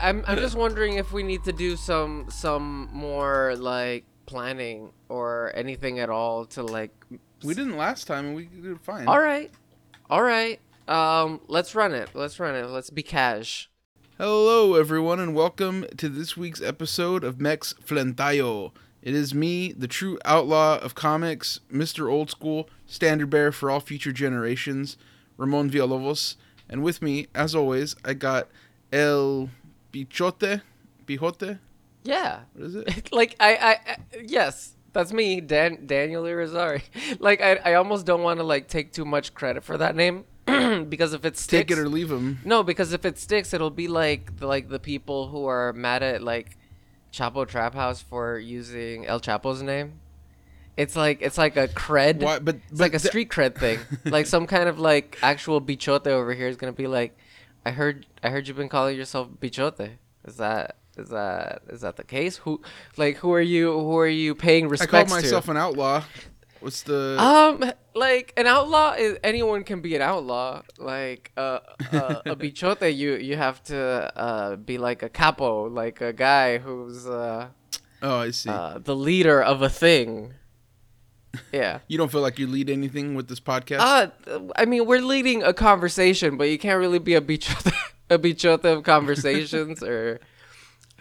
I mean, I I'm I'm just wondering if we need to do some some more like planning or anything at all to like. We didn't last time, and we did fine. All right, all right. Um, let's run it. Let's run it. Let's be cash. Hello, everyone, and welcome to this week's episode of Mex Flentayo. It is me, the true outlaw of comics, Mr. Old School, standard bearer for all future generations, Ramon Villalobos. And with me, as always, I got El Bichote. Bijote? Yeah. What is it? like I, I, I yes, that's me, Dan Daniel Irizarry. Like I, I almost don't want to like take too much credit for that name because if it sticks, Take it or leave him. no, because if it sticks, it'll be like the, like the people who are mad at like Chapo Trap House for using El Chapo's name. It's like it's like a cred. Why? But, It's like a street cred thing. like some kind of like actual bichote over here is gonna be like, I heard I heard you've been calling yourself bichote. Is that is that is that the case? Who like who are you who are you paying respect to? I call myself to? an outlaw. What's the. Um, like an outlaw is anyone can be an outlaw. Like uh, uh a bichote, you you have to uh be like a capo, like a guy who's uh, oh, I see. uh the leader of a thing. Yeah. you don't feel like you lead anything with this podcast? Uh, I mean, we're leading a conversation, but you can't really be a bichote, a bichote of conversations, or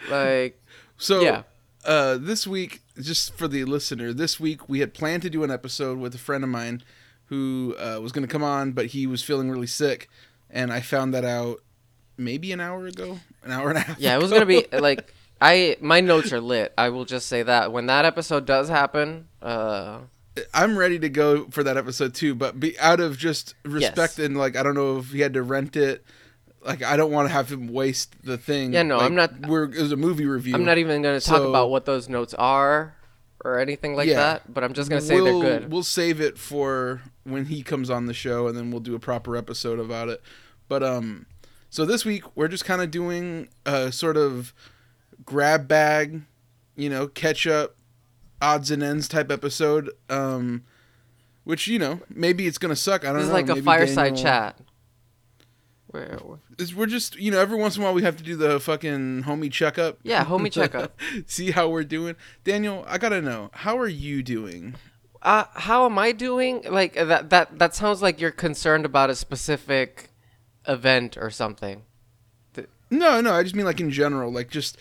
like, So, Yeah. uh, this week, just for the listener, this week we had planned to do an episode with a friend of mine who uh, was going to come on, but he was feeling really sick, and I found that out maybe an hour ago, an hour and a half. yeah, it was gonna be like, I my notes are lit. I will just say that when that episode does happen, uh, I'm ready to go for that episode too, but be out of just respect Yes. and like I don't know if he had to rent it. Like I don't want to have him waste the thing. Yeah, no, Like, I'm not- We're it was a movie review. I'm not even gonna talk So- about what those notes are or anything like Yeah. that. But I'm just gonna say we'll, they're good. We'll save it for when he comes on the show, and then we'll do a proper episode about it. But um, so this week we're just kind of doing a sort of grab bag, you know, catch up, odds and ends type episode. Um, which you know maybe it's gonna suck. I don't This is know. like a Maybe fireside Daniel- chat. It's- We're just you know every once in a while we have to do the fucking homie checkup. yeah, homie checkup. See how we're doing. Daniel, I gotta know how are you doing? Uh, how am I doing? Like that that that sounds like you're concerned about a specific event or something. No, no, I just mean like in general, like just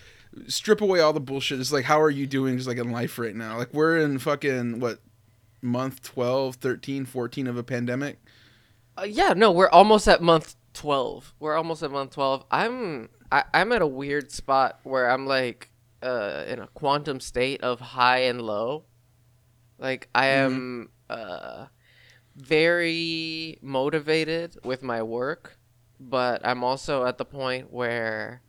strip away all the bullshit. It's like how are you doing just like in life right now? Like we're in fucking what month 12, 13, 14 of a pandemic. Uh, yeah, no, we're almost at month 12. We're almost at month 12. I'm I, I'm at a weird spot where I'm like uh in a quantum state of high and low. Like I am uh very motivated with my work, but I'm also at the point where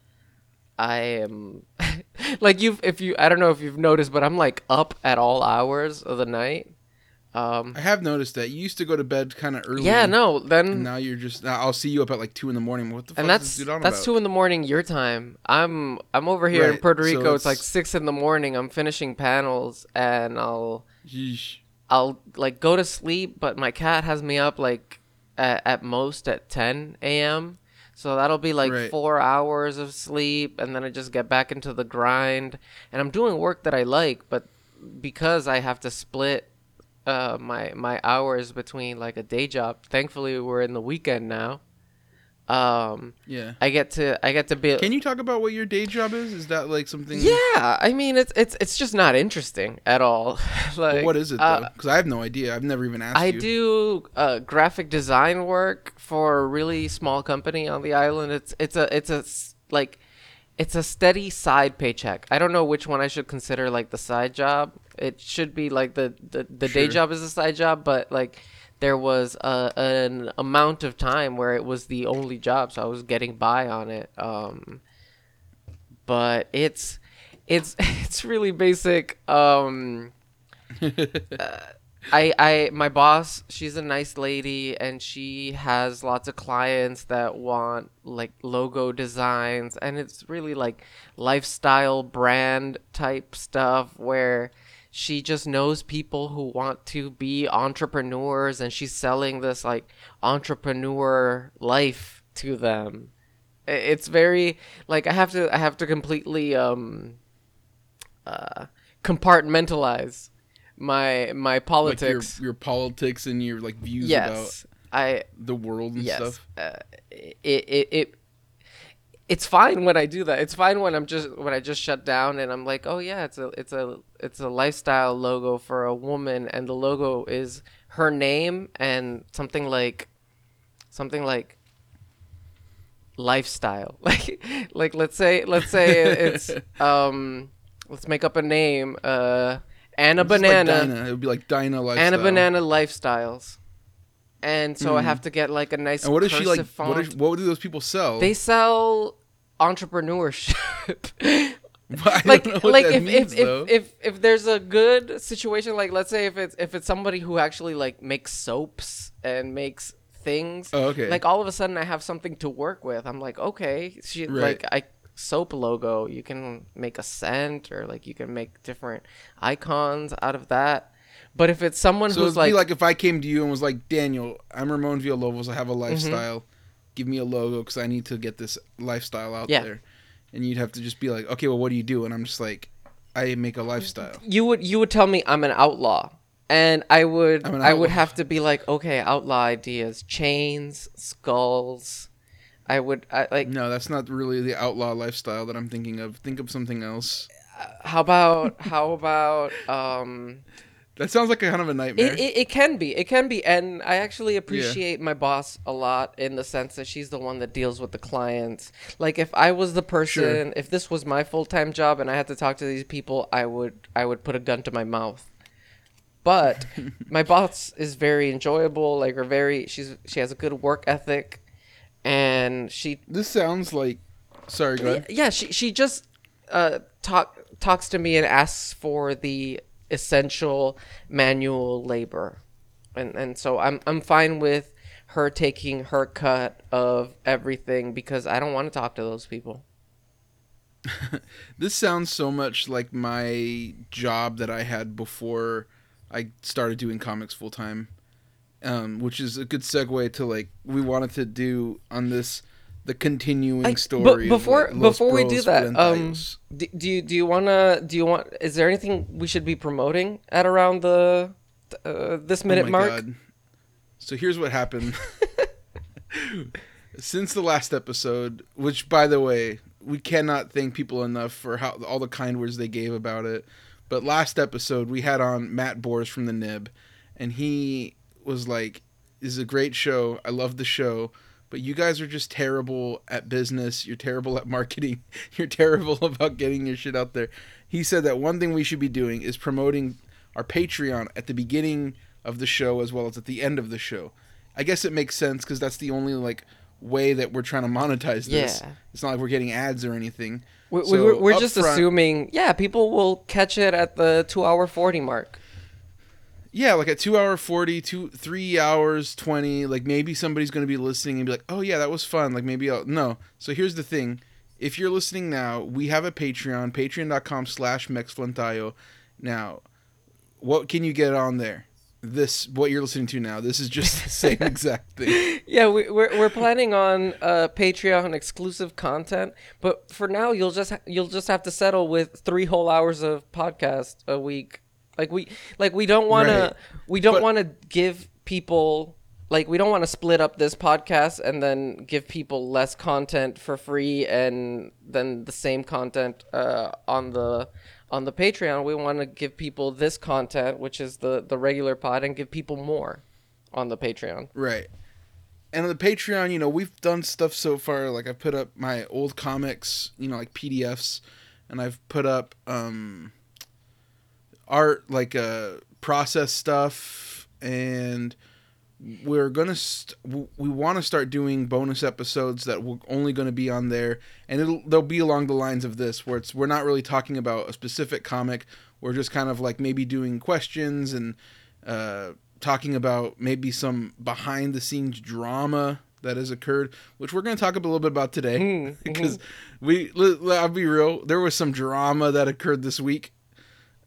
I am like you've if you I don't know if you've noticed, but I'm like up at all hours of the night. Um I have noticed that you used to go to bed kind of early. yeah, no, then now you're just now I'll see you up at like two in the morning. What the fuck and is that's this dude on that's about? two in the morning your time. I'm I'm over here in Right, Puerto so Rico. it's, like six in the morning. I'm finishing panels, and I'll Yeesh. I'll like go to sleep, but my cat has me up like at, at most at 10 a.m. So that'll be like Right. four hours of sleep, and then I just get back into the grind. And I'm doing work that I like, but because I have to split uh, my my hours between like a day job. Thankfully, we're in the weekend now. Um, Yeah. I get to I get to be. Can you talk about what your day job is? Is that like something? Yeah, I mean it's it's it's just not interesting at all. like what is it uh, though? Because I have no idea. I've never even asked I you. do uh, graphic design work for a really small company on the island. It's it's a it's a like it's a steady side paycheck. I don't know which one I should consider like the side job. It should be like the the, the day job is a side job, but like there was a, an amount of time where it was the only job, so I was getting by on it. Um, but it's it's it's really basic. Um, I I my boss, she's a nice lady and she has lots of clients that want like logo designs and it's really like lifestyle brand type stuff where she just knows people who want to be entrepreneurs and she's selling this like entrepreneur life to them. It's very like I have to I have to completely um uh compartmentalize my my Like your, politics. your politics and your like views yes. I about the world and yes. stuff. Uh, it, it it it's fine when I do that. It's fine when I'm just when I just shut down and I'm like, "Oh yeah, it's a it's a it's a lifestyle logo for a woman and the logo is her name and something like something like lifestyle." Like like let's say let's say it's um let's make up a name uh Anna Just like Banana Dinah. It would be like Dinah lifestyle. Anna Banana Lifestyles. And so I hmm. have to get like a nice And what is she like? cursive What, is, what do those people sell? They sell entrepreneurship. Like like if, means, if, if if if there's a good situation like let's say if it's if it's somebody who actually like makes soaps and makes things Oh, okay. like all of a sudden I have something to work with. I'm like, okay, she Right. like I soap logo, you can make a scent or like you can make different icons out of that. But if it's someone so who's like, like if I came to you and was like, Daniel, I'm Ramon Villalobos. I have a Mm-hmm. lifestyle. Give me a logo because I need to get this lifestyle out Yeah. there. And you'd have to just be like, okay, well, what do you do? And I'm just like, I make a lifestyle. you would you would tell me I'm an outlaw, and I would I would have to be like, okay, outlaw ideas, chains, skulls. I would I, like. No, that's not really the outlaw lifestyle that I'm thinking of. Think of something else. How about how about um? That sounds like a kind of a nightmare. It, it, it can be it can be, and I actually appreciate my boss a lot in the sense that she's the one that deals with the clients. Like if I was the person, if this was my full time job and I had to talk to these people, I would I would put a gun to my mouth. But my boss is very enjoyable. Like, or very she's she has a good work ethic, and she this sounds like. Sorry, go ahead. yeah she she just uh talk talks to me and asks for the essential manual labor and and so i'm i'm fine with her taking her cut of everything because i don't want to talk to those people This sounds so much like my job that I had before I started doing comics full time, um, which is a good segue to like we wanted to do on this the continuing I- story. but before like, before we do that um do, do you do you want to do you want is there anything we should be promoting at around the uh, this Oh minute my mark God. So here's what happened. Since the last episode, which by the way, we cannot thank people enough for how all the kind words they gave about it. But last episode, we had on Matt Bors from the Nib, and he was like, "This is a great show. I love the show." But you guys are just terrible at business. You're terrible at marketing. You're terrible about getting your shit out there. He said that one thing we should be doing is promoting our Patreon at the beginning of the show as well as at the end of the show. I guess it makes sense because that's the only like way that we're trying to monetize this. Yeah. It's not like we're getting ads or anything. we, we, So, we're, we're just front- assuming yeah people will catch it at the two hour 40 mark Yeah, like at two hour forty, two three hours twenty, like maybe somebody's gonna be listening and be like, Oh yeah, that was fun. Like maybe I'll no. So here's the thing. If you're listening now, we have a Patreon, patreon.com slash mexflantayo. Now, what can you get on there? This what you're listening to now. This is just the same exact thing. Yeah, we, we're we're planning on uh, Patreon exclusive content, but for now you'll just you'll just have to settle with three whole hours of podcast a week. Like we like we don't want Right. to we don't want to give people like we don't want to split up this podcast and then give people less content for free and then the same content uh, on the on the Patreon. We want to give people this content, which is the the regular pod, and give people more on the Patreon. Right. And on the Patreon, you know, we've done stuff so far. Like I've put up my old comics, you know, like PDFs, and I've put up um, art, like uh, process stuff, and we're gonna st- we want to start doing bonus episodes that we're only going to be on there, and it'll they'll be along the lines of this, where it's we're not really talking about a specific comic. We're just kind of like maybe doing questions and. Uh, talking about maybe some behind the scenes drama that has occurred, which we're going to talk a little bit about today because we i'll be real, there was some drama that occurred this week.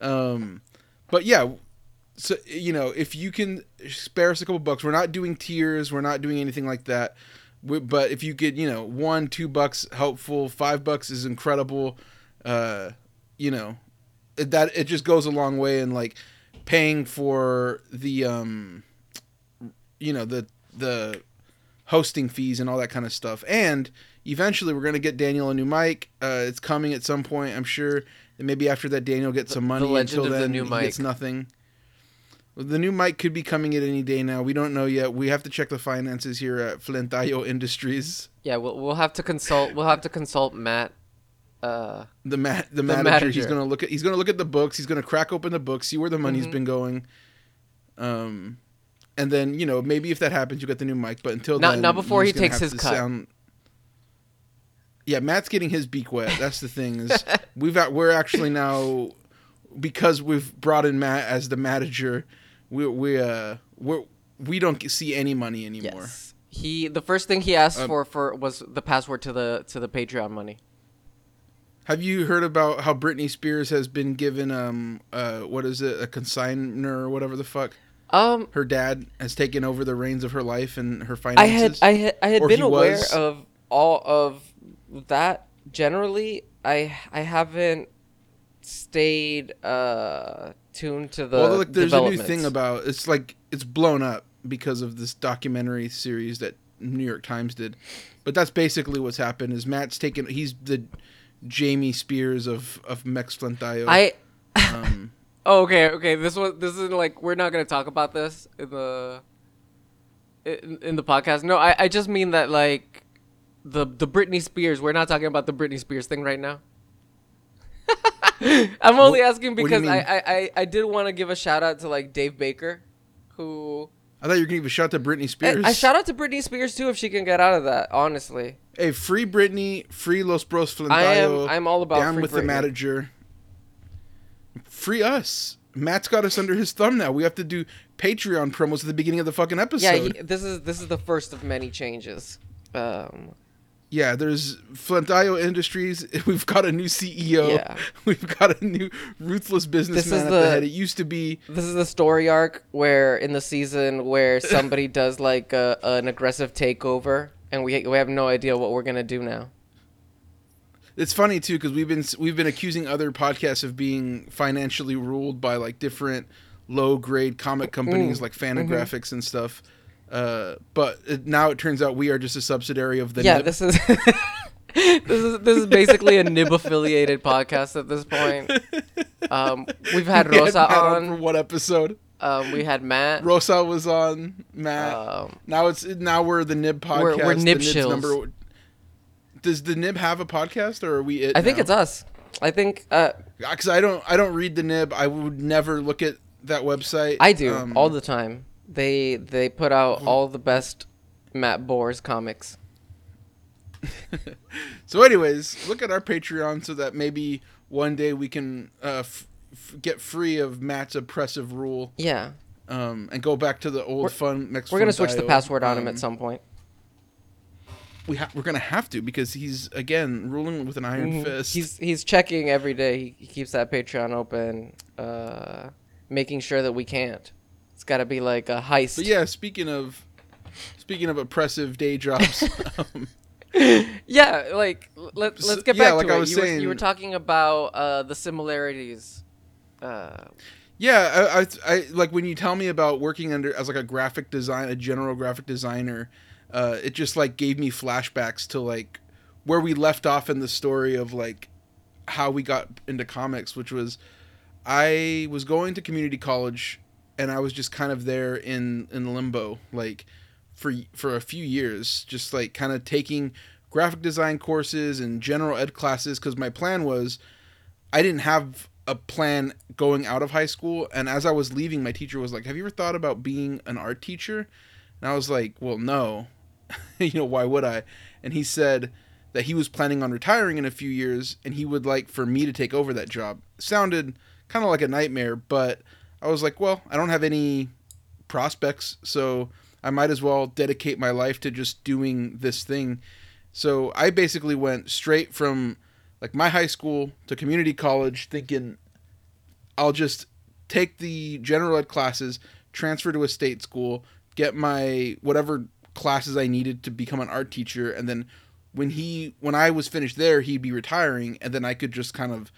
Um but yeah, so you know, if you can spare us a couple bucks, we're not doing tiers, we're not doing anything like that. We, but if you get you know one, two bucks helpful, five bucks is incredible. Uh, you know, it, that it just goes a long way in like paying for the um, you know the the hosting fees and all that kind of stuff. And eventually, we're gonna get Daniel a new mic. Uh, it's coming at some point, I'm sure. And maybe after that, Daniel gets The- some the money. legend Until of the then, new he gets nothing. The new mic could be coming at any day now. We don't know yet. We have to check the finances here at Flintayo Industries. Yeah, we'll we'll have to consult. We'll have to consult Matt. Uh, The ma- the, The manager, he's gonna look at he's gonna look at the books. He's gonna crack open the books, see where the money's Mhm. been going. Um, and then you know maybe if that happens, you get the new mic. But until Not- then, not before he takes his cut. Yeah, Matt's getting his beak wet. That's the thing is we've got, we're actually now because we've brought in Matt as the manager. We we uh we we don't see any money anymore. yes. He the first thing he asked Um, for for was the password to the to the Patreon money. Have you heard about how Britney Spears has been given um uh what is it a consigner or whatever the fuck? Um, Her dad has taken over the reins of her life and her finances. I had I had I had Or been aware was. of all of that. Generally, I I haven't stayed uh tuned to the well, look, there's a new thing about it's like it's blown up because of this documentary series that New York Times did. But that's basically what's happened. Is Matt's taken? He's the Jamie Spears of of Mex Flintayo. I um, oh okay okay this was this is like we're not gonna talk about this in the in, in the podcast. No, I I just mean that like the the Britney Spears. We're not talking about the Britney Spears thing right now. I'm only asking what you because I. I, I, I did want to give a shout out to like Dave Baker, who I thought you were gonna give a shot to Britney Spears. I shout out to Britney Spears too if she can get out of that. Honestly, Hey, free Britney, free Los Bros Flintayo. I am I'm all about down with the manager. Free us. Matt's got us under his thumb now. We have to do Patreon promos at the beginning of the fucking episode. Yeah, he, this is this is the first of many changes. Um, Yeah, there's Flintayo Industries. We've got a new CEO. Yeah. We've got a new ruthless businessman at the- head. It used to be this is the story arc where in the season where somebody does like a, an aggressive takeover, and we we have no idea what we're gonna do now. it's funny too because we've been we've been accusing other podcasts of being financially ruled by like different low grade comic companies Mm. like Fantagraphics and stuff. Uh, but it, now it turns out we are just a subsidiary of the yeah, Nib. this is this is this is basically a nib affiliated podcast at this point. Um, we've had We had Rosa Matt for on. what episode? Um, we had Matt. Rosa was on Matt. Um, now it's now we're the Nib podcast. We're- we're Nib shills. Does the Nib have a podcast or are we it? I think it's us. I think uh, because I don't I don't read the nib. I would never look at that website. I do Um, all the time. They they put out all the best Matt Bors comics. so, anyways, look at our Patreon so that maybe one day we can uh, f- f- get free of Matt's oppressive rule Yeah, um, and go back to the old We're- fun. Next we're gonna switch the password on him Um, at some point. We ha- we're gonna have to because he's again ruling with an iron Mhm. fist. He's he's checking every day. He, he keeps that Patreon open, uh, making sure that we can't. It's got to be like a heist. but yeah, speaking of speaking of oppressive day jobs, um, yeah, like let, let's get yeah, back like to I it. was you, were, you were talking about uh, the similarities. Uh, Yeah, I, I, I like when you tell me about working under as like a graphic design, a general graphic designer. Uh, it just like gave me flashbacks to like where we left off in the story of like how we got into comics, which was I was going to community college and I was just kind of there in in limbo, like for for a few years, just like kind of taking graphic design courses and general ed classes because my plan was I didn't have a plan going out of high school and as I was leaving my teacher was like, "Have you ever thought about being an art teacher?" And I was like, "Well, no." you know, why would I? And he said that he was planning on retiring in a few years and he would like for me to take over that job. Sounded kind of like a nightmare, but I was like, "Well, I don't have any prospects, so I might as well dedicate my life to just doing this thing." So I basically went straight from like my high school to community college thinking I'll just take the general ed classes, transfer to a state school, get my whatever classes I needed to become an art teacher, and then when he when I was finished there, he'd be retiring, and then I could just kind of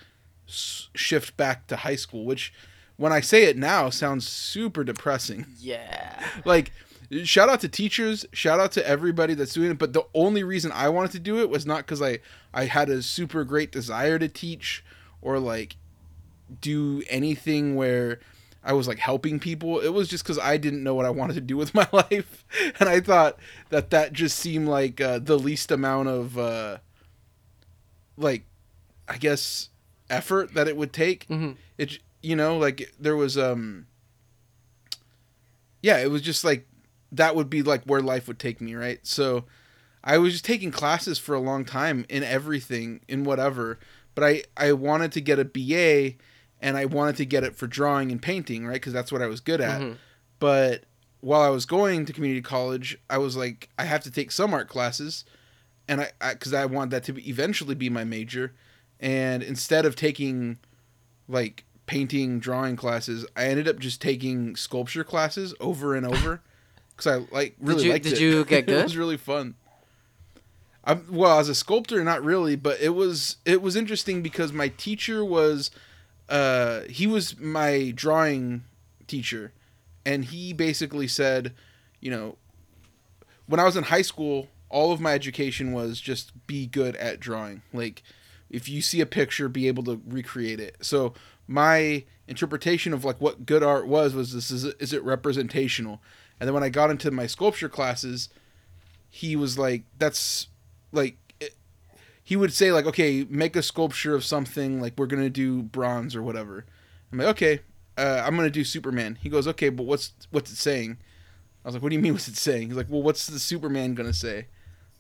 shift back to high school, which when I say it now sounds super depressing. Yeah. Like shout out to teachers, shout out to everybody that's doing it, but the only reason I wanted to do it was not cuz I I had a super great desire to teach or like do anything where I was like helping people. It was just cuz I didn't know what I wanted to do with my life and I thought that that just seemed like uh, the least amount of uh like I guess effort that it would take. hmm It you know like there was um yeah, it was just like that would be like where life would take me, right? So I was just taking classes for a long time in everything, in whatever. But I I wanted to get a BA and I wanted to get it for drawing and painting, right? Cuz that's what I was good at. Mhm. But while I was going to community college, I was like I have to take some art classes and I, I cuz I want that to be, eventually be my major and instead of taking like painting drawing classes i ended up just taking sculpture classes over and over because i like really you- liked did it. you get good? it was really fun. I'm, well as a sculptor not really but it was it was interesting because my teacher was uh he was my drawing teacher and he basically said you know when i was in high school all of my education was just be good at drawing. Like if you see a picture be able to recreate it. So my interpretation of like what good art was was this is is it representational? And then when i got into my sculpture classes he was like that's like it, he would say like okay make a sculpture of something like we're gonna do bronze or whatever. I'm like okay uh, i'm gonna do superman. He goes okay but what's what's it saying? I was like what do you mean what's it saying? He's like well what's the superman gonna say?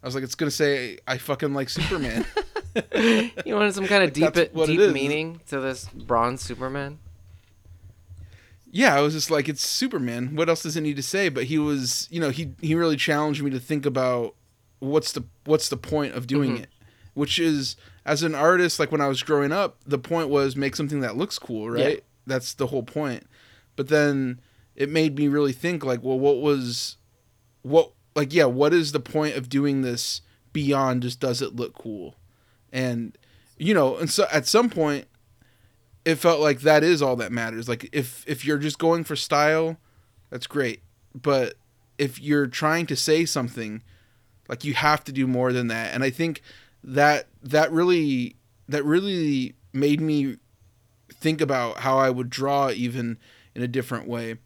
I was like it's gonna say i fucking like superman You wanted some kind of deep, deep meaning to this bronze Superman. yeah, I was just like, it's Superman. What else does it need to say? But he was, you know, he he really challenged me to think about what's the what's the point of doing Mhm. it, which is as an artist, like when I was growing up, the point was make something that looks cool, right? Yeah. That's the whole point. But then it made me really think, like, well, what was, what, like, yeah, what is the point of doing this beyond just does it look cool? And you know, and so at some point it felt like that is all that matters. Like if if you're just going for style, that's great. But if you're trying to say something, like you have to do more than that. And I think that that really that really made me think about how I would draw even in a different way.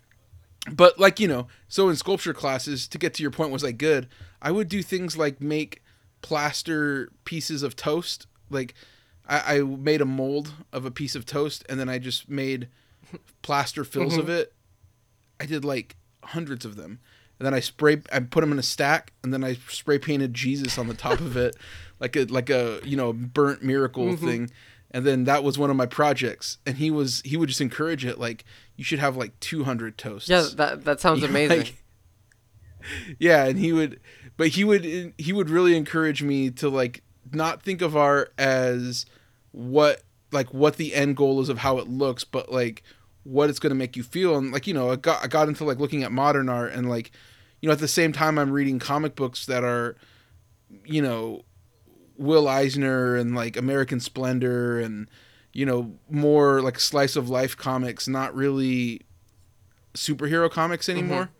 But like, you know, so in sculpture classes, to get to your point, was I good? I would do things like make plaster pieces of toast. Like I, I made a mold of a piece of toast and then I just made plaster fills of it. I did like hundreds of them. And then I spray I put them in a stack and then I spray painted Jesus on the top of it like a like a, you know, burnt miracle Mhm. thing. And then that was one of my projects and he was he would just encourage it like you should have like 200 toasts. Yeah, that that sounds Like- amazing. yeah, and he would, but he would he would really encourage me to like not think of art as what like what the end goal is of how it looks, but like what it's gonna make you feel. And like you know, I got I got into like looking at modern art and like you know at the same time I'm reading comic books that are you know Will Eisner and like American Splendor and you know more like slice of life comics, not really superhero comics mm-hmm. anymore.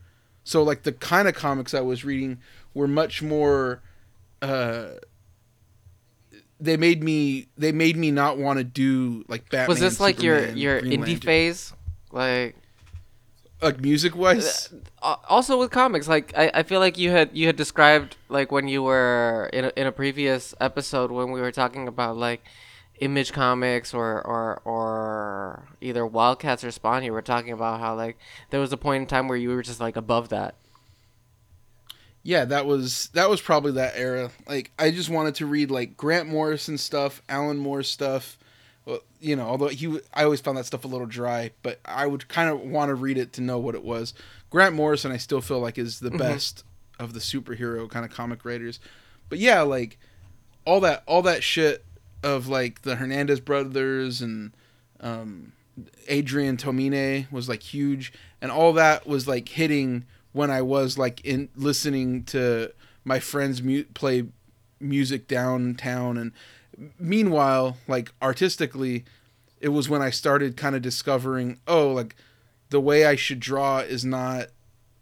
So like the kind of comics I was reading were much more uh they made me they made me not want to do like Batman. Was this like your Superman, your Green indie Lantern. phase? Like Like music wise? uh, also with comics, like I, I feel like you had you had described like when you were in a, in a previous episode when we were talking about like image comics or or or either Wildcats or Spawn, you were talking about how like there was a point in time where you were just like above that. Yeah, that was that was probably that era. Like I just wanted to read like Grant Morrison stuff, Alan Moore stuff. Well, you know, although he, I always found that stuff a little dry, but I would kind of want to read it to know what it was. Grant Morrison, I still feel like is the Mhm. best of the superhero kind of comic writers. But yeah, like all that, all that shit of like the Hernandez brothers and um, Adrian Tomine was like huge, and all that was like hitting when I was like in listening to my friends mu- play music downtown and meanwhile like artistically it was when I started kind of discovering oh like the way I should draw is not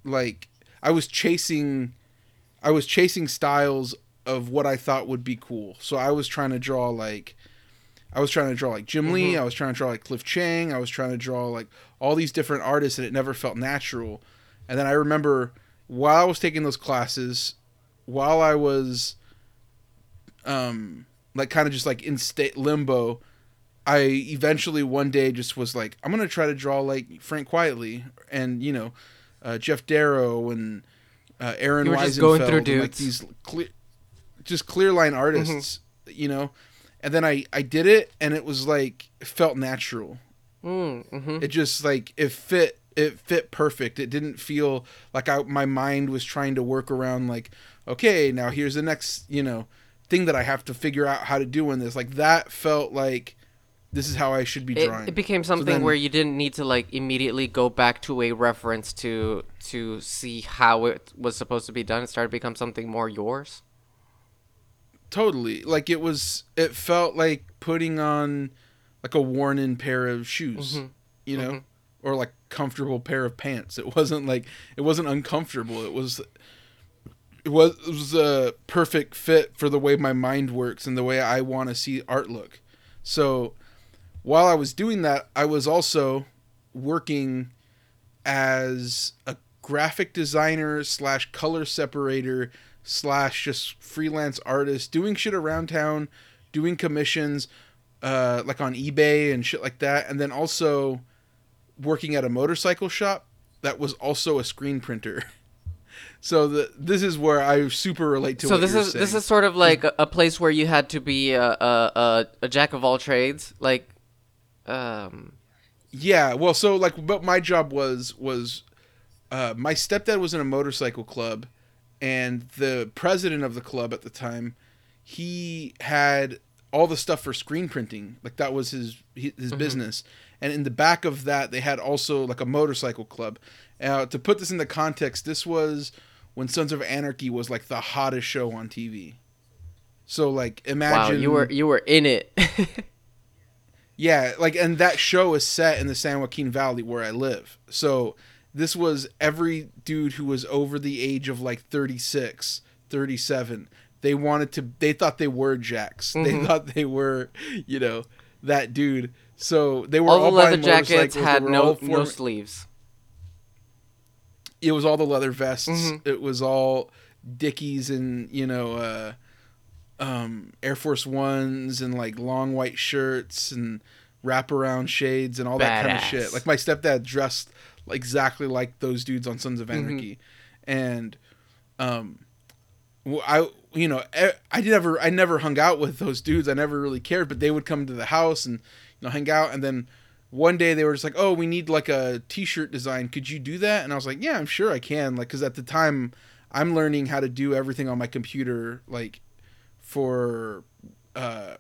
like I was chasing I was chasing styles of what I thought would be cool. So I was trying to draw like I was trying to draw like Jim Lee, Mhm. I was trying to draw like Cliff Chiang, I was trying to draw like all these different artists and it never felt natural. And then I remember while I was taking those classes, while I was um like kind of just like in state limbo, I eventually one day just was like, I'm gonna try to draw like Frank Quitely and you know, uh, Geof Darrow and uh, Aaron Wiesenfeld, just going through and, like these clear, just clear line artists, you know. And then I I did it, and it was like it felt natural. Mm, hmm It just like it fit it fit perfect. It didn't feel like I my mind was trying to work around like okay, now here's the next, you know, thing that I have to figure out how to do in this. Like that felt like this is how I should be drawing. it became something then- where you didn't need to like immediately go back to a reference to to see how it was supposed to be done. It started to become something more yours. totally. Like it was it felt like putting on like a worn in pair of shoes, Mhm. you know? Mhm. Or like comfortable pair of pants. It wasn't like it wasn't uncomfortable. It was it was it was a perfect fit for the way my mind works and the way I want to see art look. So while I was doing that, I was also working as a graphic designer slash color separator slash just freelance artist, doing shit around town, doing commissions, uh, like on eBay and shit like that, and then also working at a motorcycle shop that was also a screen printer. So the this is where I super relate to. so what this is this is sort of like a, a place where you had to be a, a, a, jack of all trades, like um Yeah, well, so like, but my job was was, uh, my stepdad was in a motorcycle club, and the president of the club at the time, he had all the stuff for screen printing, like that was his his Mhm. business, and in the back of that they had also like a motorcycle club. Uh, to put this into context, this was when Sons of Anarchy was like the hottest show on TV. So like, imagine wow, you were you were in it. Yeah, like and that show is set in the San Joaquin Valley where I live. So this was every dude who was over the age of like 36, 37. They wanted to they thought they were Jacks. They Mhm. thought they were, you know, that dude. So they were all all, the leather jackets had no no sleeves. it was all the leather vests. Mhm. It was all Dickies and you know uh, um, Air Force Ones and like long white shirts and wraparound shades and all that kind of shit. Like my stepdad dressed exactly like those dudes on Sons of Mm-hmm. Anarchy, and um, I you know I never I never hung out with those dudes. I never really cared, but they would come to the house and know hang out, and then one day they were just like, "Oh, we need like a T-shirt design. Could you do that?" And I was like, "Yeah, I'm sure I can." Like, because at the time, I'm learning how to do everything on my computer, like for uh,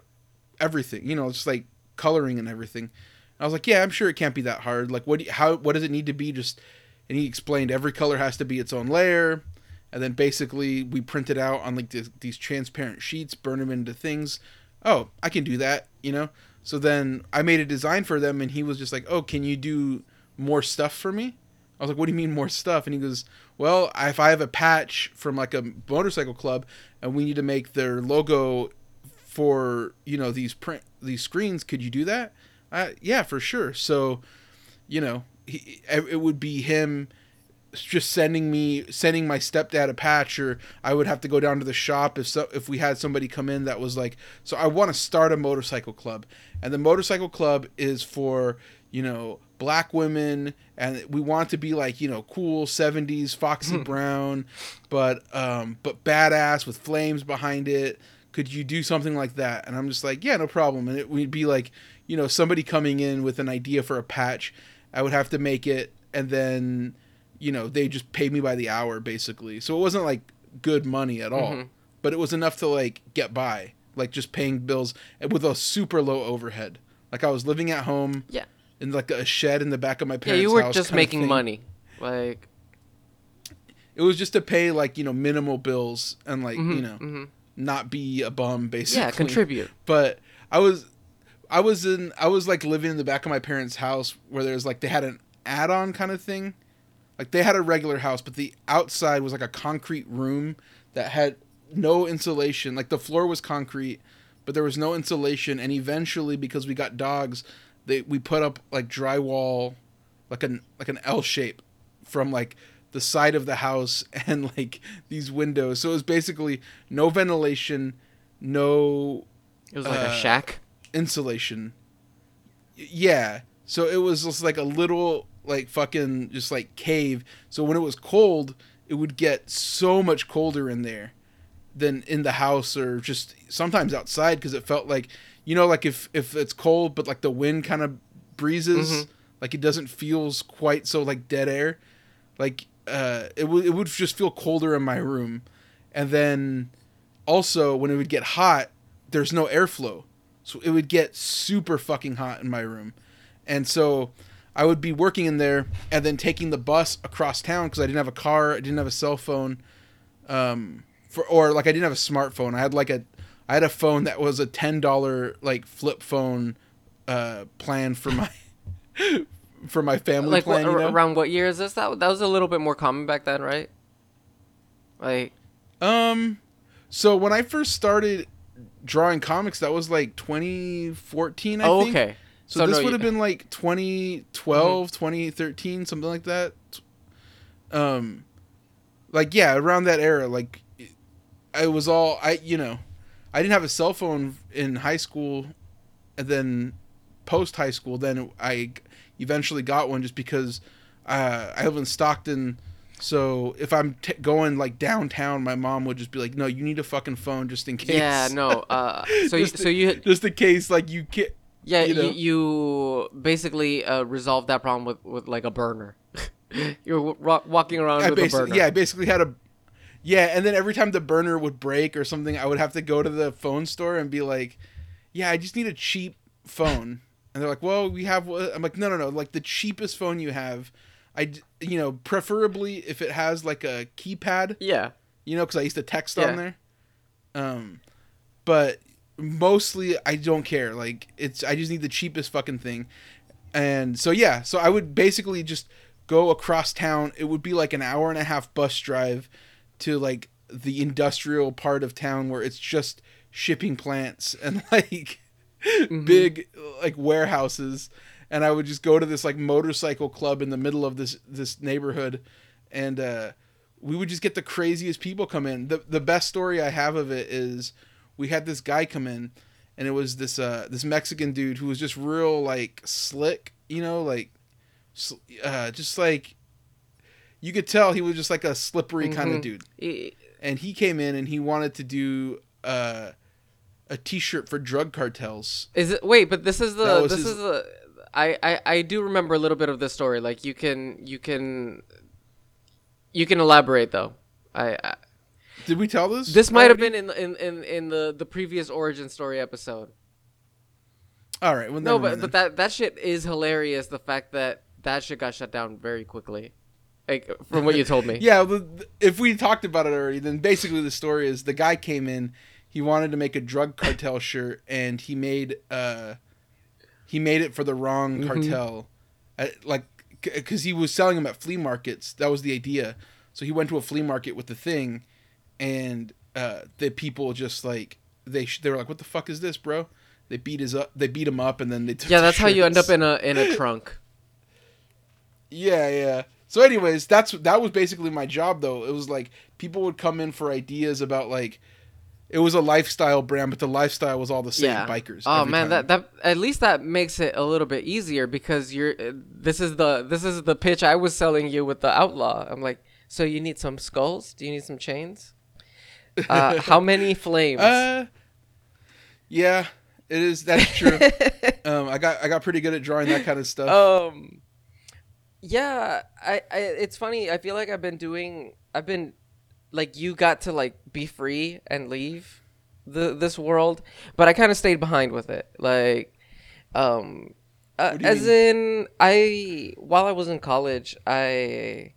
everything. You know, just like coloring and everything. I was like, "Yeah, I'm sure it can't be that hard. Like, what? You, how? What does it need to be? Just?" And he explained every color has to be its own layer, and then basically we print it out on like these transparent sheets, burn them into things. Oh, I can do that. You know. So then I made a design for them, and he was just like, "Oh, can you do more stuff for me?" I was like, "What do you mean more stuff?" And he goes, "Well, if I have a patch from like a motorcycle club, and we need to make their logo for you know these print these screens, could you do that?" Uh, yeah, for sure. So, you know, he, it would be him just sending me sending my stepdad a patch or I would have to go down to the shop if so, if we had somebody come in that was like so I want to start a motorcycle club. And the motorcycle club is for you know black women and we want to be like you know cool 70s Foxy Brown but um but badass with flames behind it. Could you do something like that? And I'm just like yeah no problem. And it would be like you know somebody coming in with an idea for a patch. I would have to make it and then you know they just paid me by the hour basically so it wasn't like good money at all Mhm. but it was enough to like get by like just paying bills with a super low overhead like i was living at home Yeah. in like a shed in the back of my Yeah, parents you were just making money. Like it was just to pay like you know minimal bills and like Mhm, you know mhm. not be a bum basically. yeah, contribute. But I was, I was in, I was like living in the back of my parents' house where there's like they had an add-on kind of thing, like they had a regular house, but the outside was like a concrete room that had no insulation. Like the floor was concrete, but there was no insulation. And eventually, because we got dogs, they we put up like drywall, like an like an L shape, from like the side of the house and like these windows. So it was basically no ventilation, no It was like Uh, a shack. insulation. Yeah. So it was just like a little like fucking just like cave. So when it was cold, it would get so much colder in there than in the house or just sometimes outside because it felt like you know like if if it's cold but like the wind kind of breezes Mhm. like it doesn't feels quite so like dead air like uh it would it would just feel colder in my room and then also when it would get hot there's no airflow so it would get super fucking hot in my room and so i would be working in there and then taking the bus across town because i didn't have a car i didn't have a cell phone um for or like i didn't have a smartphone i had like a i had a phone that was a $10 like flip phone uh plan for my for my family Like plan what, you know? around what year is this? That that was a little bit more common back then, right? Like Um, so when I first started drawing comics, that was like 2014, I oh, think. okay. So, So this no, would have been like 2012, 2013, something like that. Um, like yeah, around that era. Like, I was all I, you know, I didn't have a cell phone in high school, and then post high school, then I eventually got one just because uh, I live in Stockton. So if I'm t- going like downtown, my mom would just be like, "No, you need a fucking phone just in case." Yeah, no. Uh, so you, so you just in case like you can't. Yeah you you, know. you basically uh, resolved that problem with with like a burner. You're w- ro- walking around I with a burner. yeah, I basically had a, yeah, and then every time the burner would break or something, I would have to go to the phone store and be like, "Yeah, I just need a cheap phone," and they're like, "Well, we have," I'm like, "No, no, no, like the cheapest phone you have, I you know, preferably if it has like a keypad, yeah. you know, because I used to text Yeah. on there, um, but mostly I don't care. Like it's, I just need the cheapest fucking thing, and so yeah, so I would basically just go across town. It would be like an hour and a half bus drive to like the industrial part of town where it's just shipping plants and like big like warehouses and I would just go to this like motorcycle club in the middle of this this neighborhood and uh we would just get the craziest people come in. The the best story I have of it is we had this guy come in and it was this uh this Mexican dude who was just real like slick, you know, like uh just like you could tell he was just like a slippery kind of dude. And he came in and he wanted to do uh a t-shirt for drug cartels. Is it wait? But this is the this his- is the I, I I do remember a little bit of this story. Like you can you can you can elaborate though. I, I Did we tell this? this might have been in in in, in the the previous origin story episode. All right. Well, No, but but that that shit is hilarious. The fact that that shit got shut down very quickly, like from what you told me. yeah. If we talked about it already, then basically the story is the guy came in. He wanted to make a drug cartel shirt, and he made uh, he made it for the wrong Mhm. cartel, uh, like because he was selling them at flea markets. That was the idea. So he went to a flea market with the thing, and uh, the people just like they sh- they were like, "What the fuck is this, bro?" They beat his up. They beat him up, and then they took Yeah, that's how you end up in a in a trunk. Yeah, yeah. So, anyways, that's that was basically my job, though. It was like people would come in for ideas about like it was a lifestyle brand, but the lifestyle was all the same yeah. bikers. Oh man, time. that that at least that makes it a little bit easier because you're. uh, This is the this is the pitch I was selling you with the outlaw. I'm like, so you need some skulls? Do you need some chains? Uh, how many flames? Uh, yeah, it is. That's true. um, I got I got pretty good at drawing that kind of stuff. um yeah I, I it's funny i feel like i've been doing i've been like you got to like be free and leave the this world but i kind of stayed behind with it like um uh, What do you as in i while i was in college i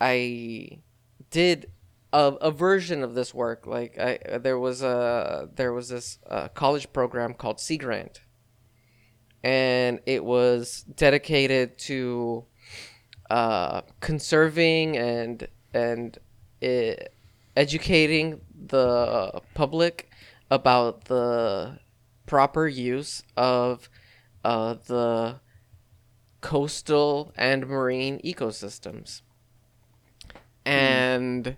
i did a, a version of this work. Like I, there was a there was this uh, college program called Sea Grant, and it was dedicated to uh, conserving and and uh, educating the public about the proper use of uh, the coastal and marine ecosystems. And uh,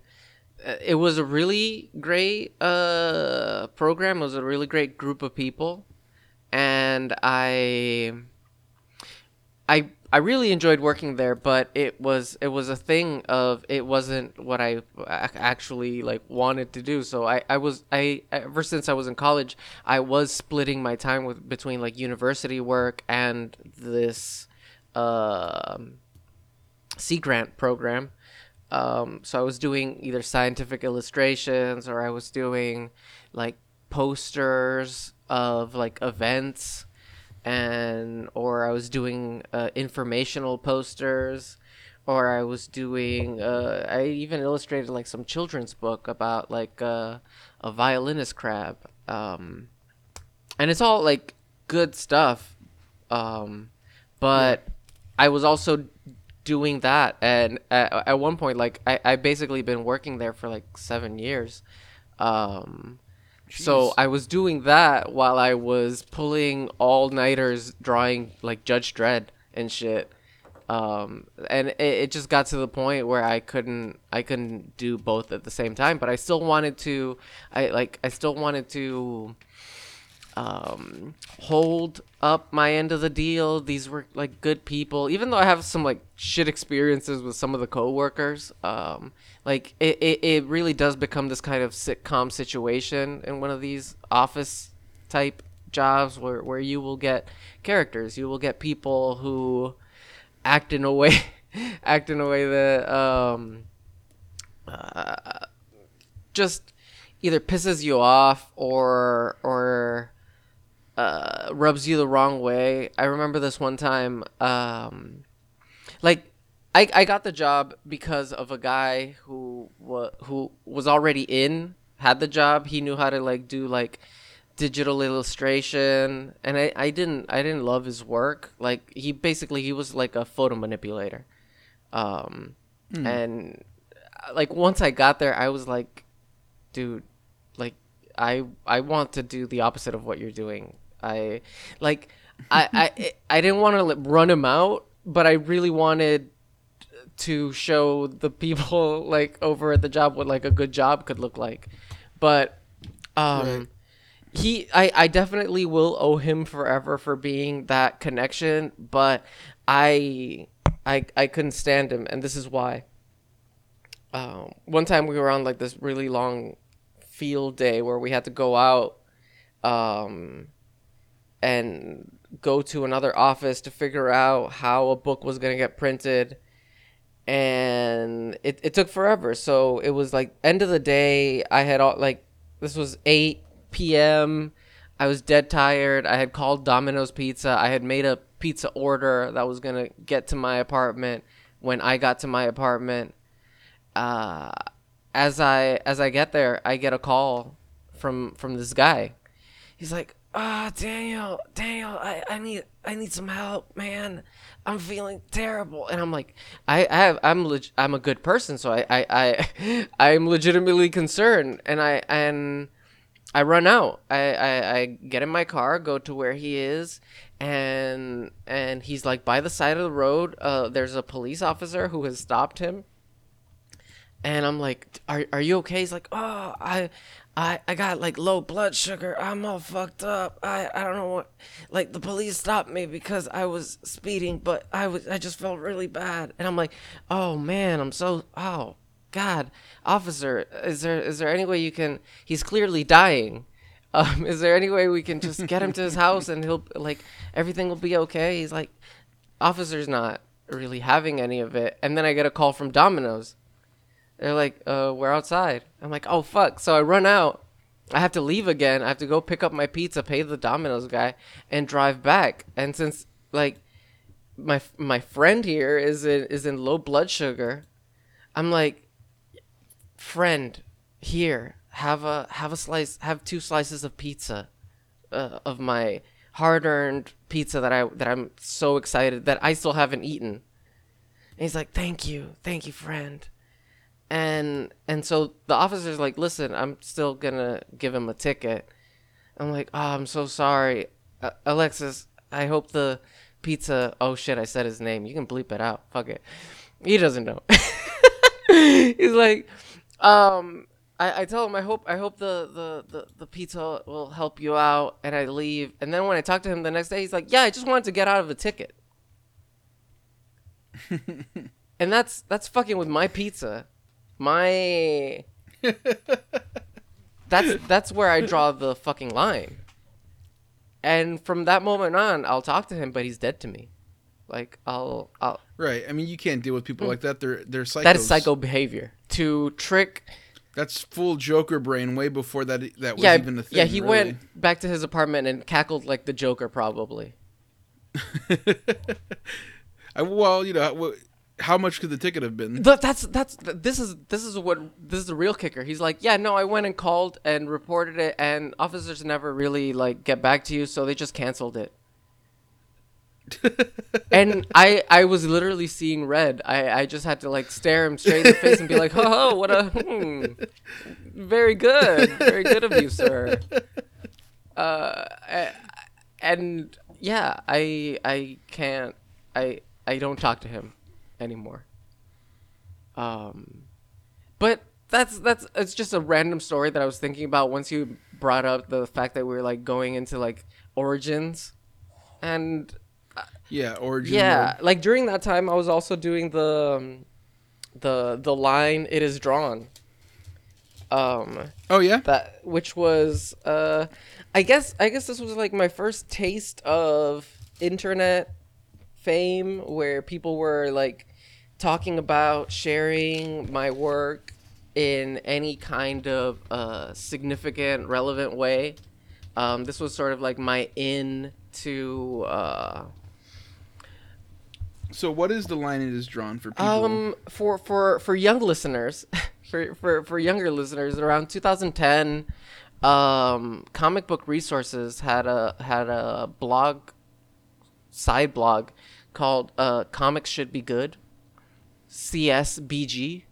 it was a really great uh, program. It was a really great group of people, and I, I, I really enjoyed working there. But it was it was a thing of it wasn't what I actually like wanted to do. So I, I was I ever since I was in college, I was splitting my time with between like university work and this uh, Sea Grant program um, so I was doing either scientific illustrations or I was doing like posters of like events and or I was doing uh, informational posters or I was doing uh, I even illustrated like some children's book about like uh, a violinist crab. Um, and it's all like good stuff. Um, but I was also doing that. And at, at one point like I, I basically been working there for like seven years. Um so i was doing that while i was pulling all-nighters drawing like judge dredd and shit. Um and it, it just got to the point where i couldn't i couldn't do both at the same time. But i still wanted to i like i still wanted to um, hold up my end of the deal. These were like good people, even though I have some like shit experiences with some of the coworkers. Um, like it, it, it really does become this kind of sitcom situation in one of these office type jobs where, where you will get characters. You will get people who act in a way, act in a way that um, uh, just either pisses you off or or uh, rubs you the wrong way. I remember this one time, um, like I, I got the job because of a guy who wa- who was already in had the job. He knew how to like do like digital illustration, and I, I didn't I didn't love his work. Like he basically he was like a photo manipulator, um, mm. and like once I got there, I was like, dude, like I I want to do the opposite of what you're doing. I like I I I didn't want to run him out, but I really wanted to show the people like over at the job what like a good job could look like. But um right. he I I definitely will owe him forever for being that connection, but I I I couldn't stand him and this is why. Um, one time we were on like this really long field day where we had to go out um and go to another office to figure out how a book was going to get printed. And it, it took forever. So it was like end of the day i had all like this was 8 p.m i was dead tired. I had called domino's pizza. I had made a pizza order that was going to get to my apartment. When i got to my apartment uh, as i as i get there i get a call from from this guy. He's like ah, Daniel, Daniel, I, I need, I need some help, man. I'm feeling terrible. And I'm like, I, I have, I'm, leg- I'm a good person, so I, I, I, I'm legitimately concerned. And I, and I run out. I, I, I get in my car, go to where he is, and, and he's like by the side of the road. Uh, there's a police officer who has stopped him. And I'm like, are, are you okay? He's like, oh, I, I, I got like low blood sugar. I'm all fucked up. I, I don't know what like the police stopped me because I was speeding, but I was I just felt really bad. And I'm like, "Oh man, I'm so oh god, officer, is there is there any way you can he's clearly dying. Um, is there any way we can just get him to his house and he'll like everything will be okay?" He's like, "Officer's not really having any of it." And then I get a call from Domino's they're like, uh, we're outside. I'm like, oh fuck. So I run out. I have to leave again. I have to go pick up my pizza, pay the Domino's guy, and drive back. And since like my my friend here is in is in low blood sugar, I'm like, friend, here, have a have a slice, have two slices of pizza, uh, of my hard-earned pizza that I that I'm so excited that I still haven't eaten." And he's like, "Thank you, thank you, friend." And and so the officer's like, "Listen, I'm still gonna give him a ticket." I'm like, "Oh, I'm so sorry, uh, Alexis. I hope the pizza. Oh shit, I said his name. You can bleep it out. Fuck it. He doesn't know." he's like, um, I, I tell him I hope I hope the, the, the, the pizza will help you out, and I leave. And then when I talk to him the next day, he's like, "Yeah, I just wanted to get out of a ticket." and that's that's fucking with my pizza, my. that's that's where I draw the fucking line. And from that moment on, I'll talk to him, but he's dead to me. Like I'll, I'll Right. I mean, you can't deal with people like that. They're they're psychos. Hmm. that is psycho behavior to trick That's full Joker brain. Way before that that was yeah, even a thing. yeah, he really. went back to his apartment and cackled like the Joker, probably. I, well, you know, how much could the ticket have been? But that's that's this is this is what this is the real kicker. He's like, yeah, no, I went and called and reported it, and officers never really like get back to you, so they just canceled it. and I I was literally seeing red. I I just had to like stare him straight in the face and be like, oh, what a hmm, very good, very good of you, sir. Uh, and yeah, I I can't I I don't talk to him anymore. Um, but that's that's it's just a random story that I was thinking about once you brought up the fact that we were like going into like origins, and yeah, origin. yeah, mode. like during that time I was also doing the um, the the line it is drawn. Um, Oh yeah. that which was uh i guess i guess this was like my first taste of internet fame where people were like talking about sharing my work in any kind of uh significant relevant way um this was sort of like my in to uh So what is the line it is drawn for people? Um, for for for young listeners, for for for younger listeners, around 2010, um, comic book resources had a had a blog, side blog, called uh, "Comics Should Be Good," CSBG,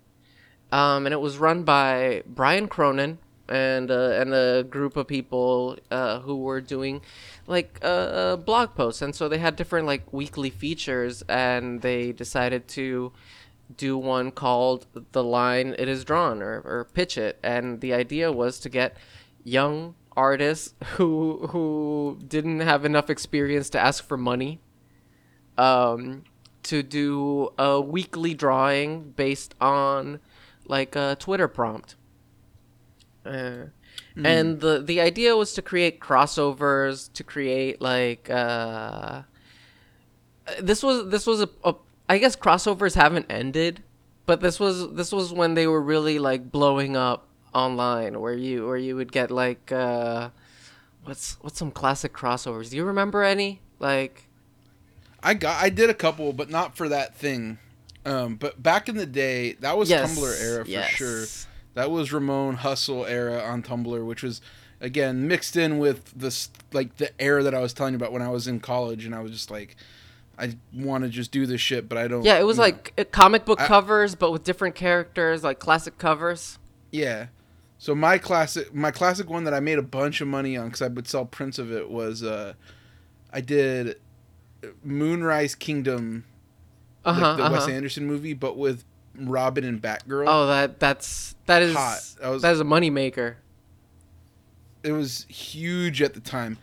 um, and it was run by Brian Cronin and uh, and a group of people uh, who were doing like uh, uh, blog posts, and so they had different like weekly features, and they decided to do one called "The Line It Is Drawn" or, or pitch it, and the idea was to get young artists who who didn't have enough experience to ask for money um, to do a weekly drawing based on like a Twitter prompt. Uh, And the the idea was to create crossovers, to create like uh, this was this was a, a I guess crossovers haven't ended, but this was this was when they were really like blowing up online, where you where you would get like uh, what's what's some classic crossovers? Do you remember any like? I got I did a couple, but not for that thing. Um, but back in the day, that was Yes, Tumblr era for yes. sure. That was Ramon Hustle era on Tumblr, which was again mixed in with this like the era that I was telling you about when I was in college, and I was just like, I want to just do this shit, but I don't. Yeah, it was you know. like uh, comic book I- covers, but with different characters, like classic covers. Yeah. So my classic, my classic one that I made a bunch of money on because I would sell prints of it was, uh, I did Moonrise Kingdom, Uh huh. like the uh-huh. Wes Anderson movie, but with Robin and Batgirl. Oh, that that's that is Hot. That was- that is a moneymaker. It was huge at the time,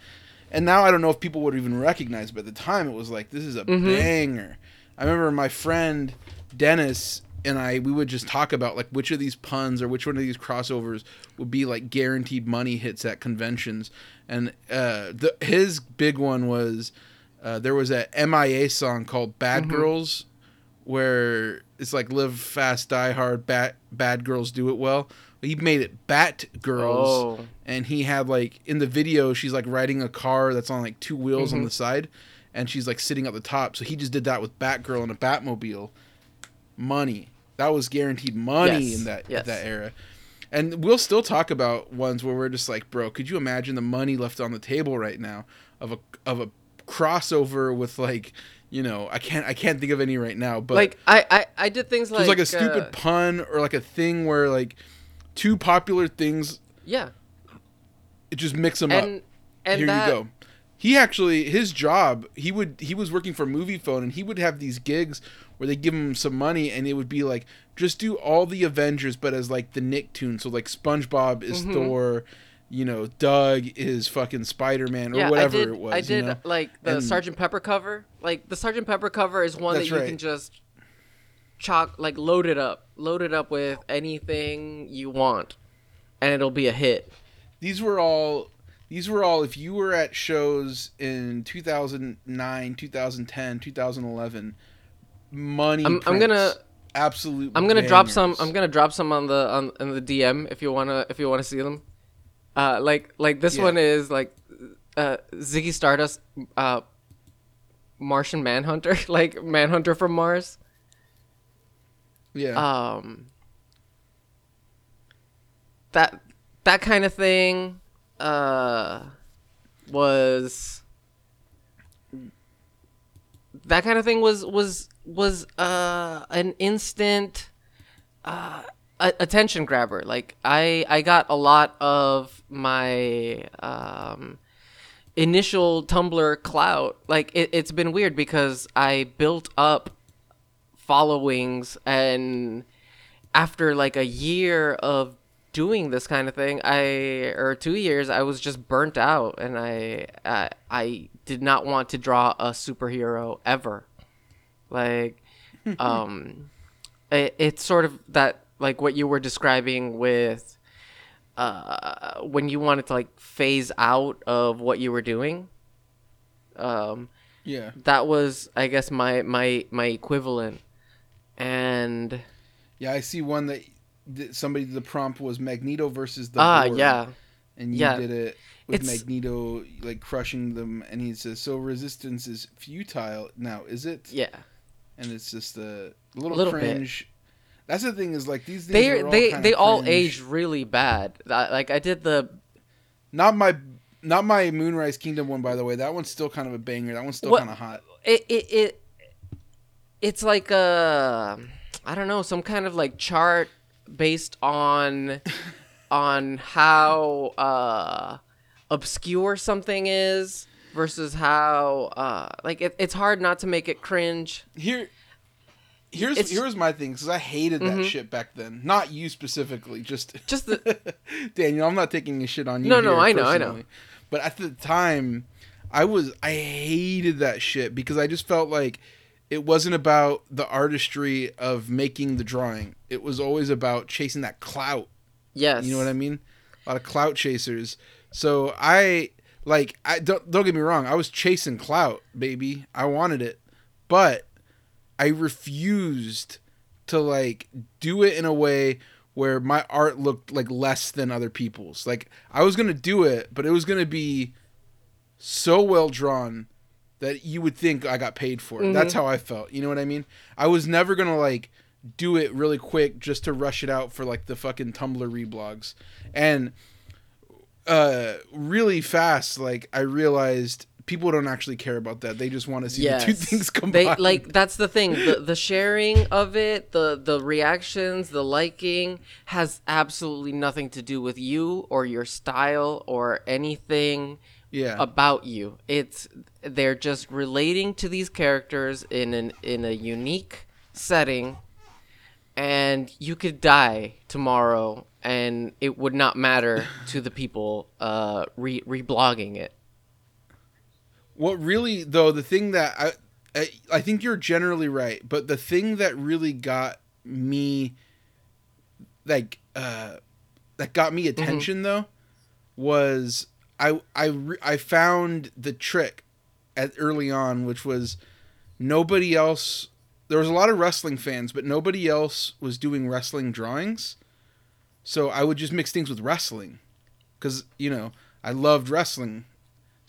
and now I don't know if people would even recognize, but at the time it was like this is a Mhm. banger. I remember my friend Dennis and I we would just talk about like which of these puns or which one of these crossovers would be like guaranteed money hits at conventions, and uh, the his big one was uh, there was a MIA song called "Bad Mhm. Girls," where it's like "Live fast, die hard, bad bad girls do it well." He made it "Bat Girls." Oh, and he had like in the video she's like riding a car that's on like two wheels on Mhm. the side and she's like sitting at the top so he just did that with batgirl and a batmobile money that was guaranteed money Yes, in that yes. that era. And we'll still talk about ones where we're just like, bro, could you imagine the money left on the table right now of a of a crossover with like, you know, I can't I can't think of any right now, but like I, I I did things it like was like a stupid uh, pun or like a thing where like two popular things yeah, it just mix them up. and and Here that, you go. He actually his job he would he was working for Moviefone and he would have these gigs where they give him some money and it would be like just do all the Avengers but as like the Nicktoon so like SpongeBob is Mhm. Thor, you know Doug is fucking Spider Man or yeah, whatever did, it was. I did you did know? like the And- Sergeant Pepper cover. Like the Sergeant Pepper cover is one that you right. can just chalk like load it up, load it up with anything you want, and it'll be a hit. These were all these were all if you were at shows in 2009, 2010, 2011 money I'm, I'm gonna prints, absolute I'm gonna drop some. I'm gonna drop some on the on in the DM if you wanna if you wanna see them. Uh, like like this Yeah. one is like, uh, Ziggy Stardust, uh, Martian Manhunter, like Manhunter from Mars. yeah. Um. That that kind of thing, uh, was. That kind of thing was was was uh an instant uh a- attention grabber. Like i i got a lot of my um initial tumblr clout. Like it, it's been weird because i built up followings and after like a year of doing this kind of thing i or two years i was just burnt out and i i, I did not want to draw a superhero ever. Like um it, it's sort of that like what you were describing with uh when you wanted to like phase out of what you were doing um yeah. that was i guess my my my equivalent and Yeah, I see one that, that somebody the prompt was Magneto versus the ah Borg, yeah and you yeah. did it with It's- Magneto like crushing them, and he says, "So resistance is futile now, is it?" yeah And it's just a little, Little bit. That's the thing is like these things they are all they they all aged really bad I- like i did the Not my not my Moonrise Kingdom one, by the way. That one's still kind of a banger. That one's still kind of hot. it it, it it's like a I don't know some kind of like chart based on on how uh obscure something is versus how uh like it, it's hard not to make it cringe Here, here's It's- here's my thing because I hated that Mhm. shit back then. Not you specifically, just just the Daniel. I'm not taking a shit on you. No, no, I know, I know. But at the time, I was I hated that shit because I just felt like it wasn't about the artistry of making the drawing. It was always about chasing that clout. yes You know what I mean? A lot of clout chasers. So I like I don't don't get me wrong, I was chasing clout, baby. I wanted it. But I refused to like do it in a way where my art looked like less than other people's. Like I was going to do it, but it was going to be so well drawn that you would think I got paid for it. Mhm. That's how I felt. You know what I mean? I was never going to like do it really quick just to rush it out for like the fucking Tumblr reblogs. And uh really fast like I realized people don't actually care about that. They just want to see yes. the two things combined. They like that's the thing. The the sharing of it, the the reactions, the liking has absolutely nothing to do with you or your style or anything yeah. about you. It's they're just relating to these characters in an in a unique setting and you could die tomorrow and it would not matter to the people uh re reblogging it. What really though the thing that I, I I think you're generally right, but the thing that really got me like uh that got me attention though was I I re- I found the trick at early on which was nobody else there was a lot of wrestling fans but nobody else was doing wrestling drawings. So I would just mix things with wrestling cuz you know, I loved wrestling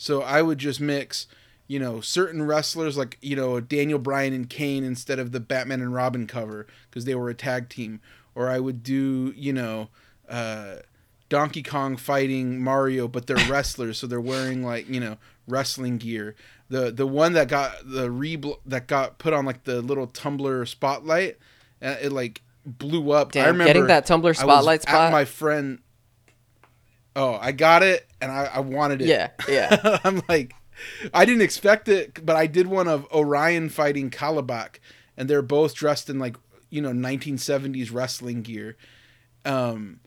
so I would just mix, you know certain wrestlers like you know Daniel Bryan and Kane instead of the Batman and Robin cover because they were a tag team, or I would do you know. Uh, Donkey Kong fighting Mario, but they're wrestlers, so they're wearing like you know wrestling gear. The the one that got the re that got put on like the little Tumblr spotlight, uh, it like blew up. Damn, I remember getting that Tumblr spotlight spot. My friend. Oh, I got it, and I, I wanted it. yeah, yeah. I'm like, I didn't expect it, but I did one of Orion fighting Kalibak, and they're both dressed in like you know 1970s wrestling gear. Um,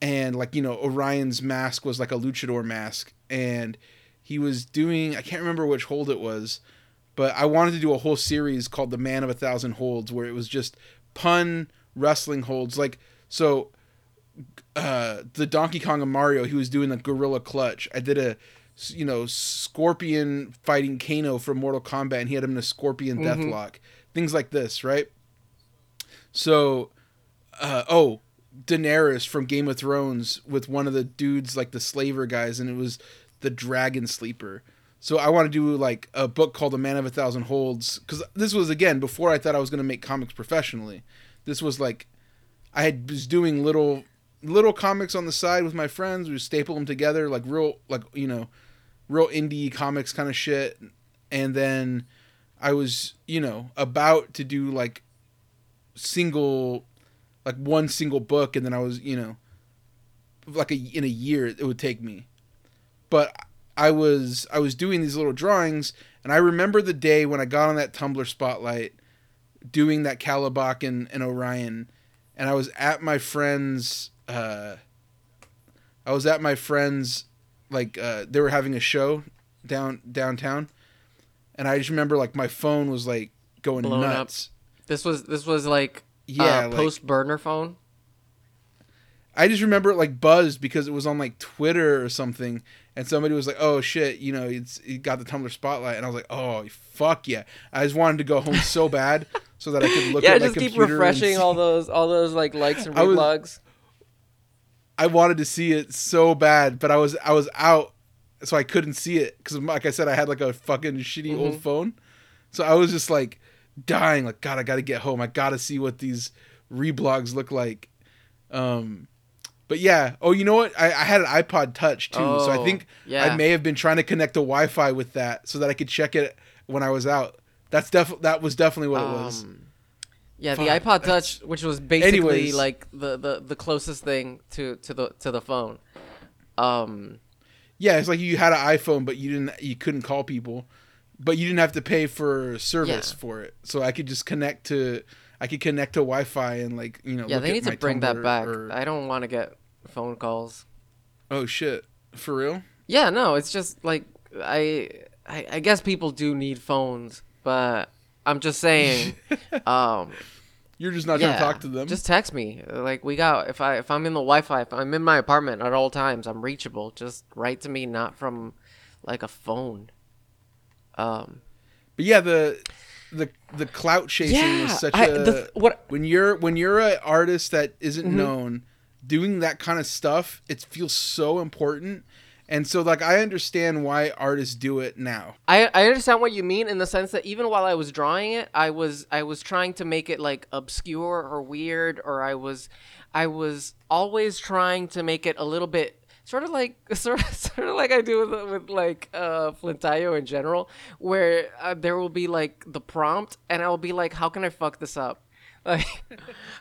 and like you know Orion's mask was like a luchador mask and he was doing I can't remember which hold it was but I wanted to do a whole series called The Man of a Thousand Holds where it was just pun wrestling holds like so uh the Donkey Kong and Mario he was doing the gorilla clutch I did a you know scorpion fighting Kano from Mortal Kombat and he had him in a scorpion Mhm. deathlock things like this right so uh oh Daenerys from Game of Thrones with one of the dudes like the slaver guys and it was the dragon sleeper. So I want to do like a book called The Man of a Thousand Holds cuz this was again before I thought I was going to make comics professionally. This was like I had was doing little little comics on the side with my friends. We staple them together like real like you know real indie comics kind of shit and then I was, you know, about to do like single like one single book and then I was, you know, like a in a year it would take me. But I was I was doing these little drawings and I remember the day when I got on that Tumblr spotlight doing that Kalibak and, and Orion and I was at my friend's uh I was at my friend's like uh they were having a show down downtown and I just remember like my phone was like going Blown up. nuts. This was this was like Yeah, uh, like, post burner phone. I just remember it like buzzed because it was on like Twitter or something, and somebody was like, "Oh shit, you know, it's it got the Tumblr spotlight," and I was like, "Oh fuck yeah!" I just wanted to go home so bad so that I could look yeah, at my just keep computer refreshing all those all those like likes and reblogs. I wanted to see it so bad, but I was I was out, so I couldn't see it because, like I said, I had like a fucking shitty old Mhm. phone, so I was just like dying. Like, God, I got to get home. I got to see what these reblogs look like. Um, but yeah. Oh, you know what? I, I had an iPod Touch too, so I Oh, think yeah. I may have been trying to connect to Wi-Fi with that so that I could check it when I was out. That's def that was definitely what it was. Yeah, the iPod Touch, which was basically Anyways. like the, the, the closest thing to, to the to the phone. Um, Yeah, it's like you had an iPhone, but you didn't. You couldn't call people, but you didn't have to pay for service Yeah. for it. So I could just connect to. I could connect to Wi-Fi and like you know. yeah, they need to bring that back. or- I don't want to get phone calls. oh shit! For real? Yeah, no, it's just like I, I I guess people do need phones, but I'm just saying. um, You're just not yeah, to talk to them. Just text me. Like we got if I if I'm in the Wi-Fi, if I'm in my apartment at all times, I'm reachable. Just write to me, not from like a phone. Um, but yeah, the the the clout chasing yeah, is such I, a the, what when you're when you're an artist that isn't Mhm. known doing that kind of stuff it feels so important and so like i understand why artists do it now I, I understand what you mean in the sense that even while I was drawing it, I was I was trying to make it like obscure or weird, or I was I was always trying to make it a little bit sort of like sort of sort of like I do with with like uh Flintayo in general, where uh, there will be like the prompt, and I'll be like, how can I fuck this up? Like,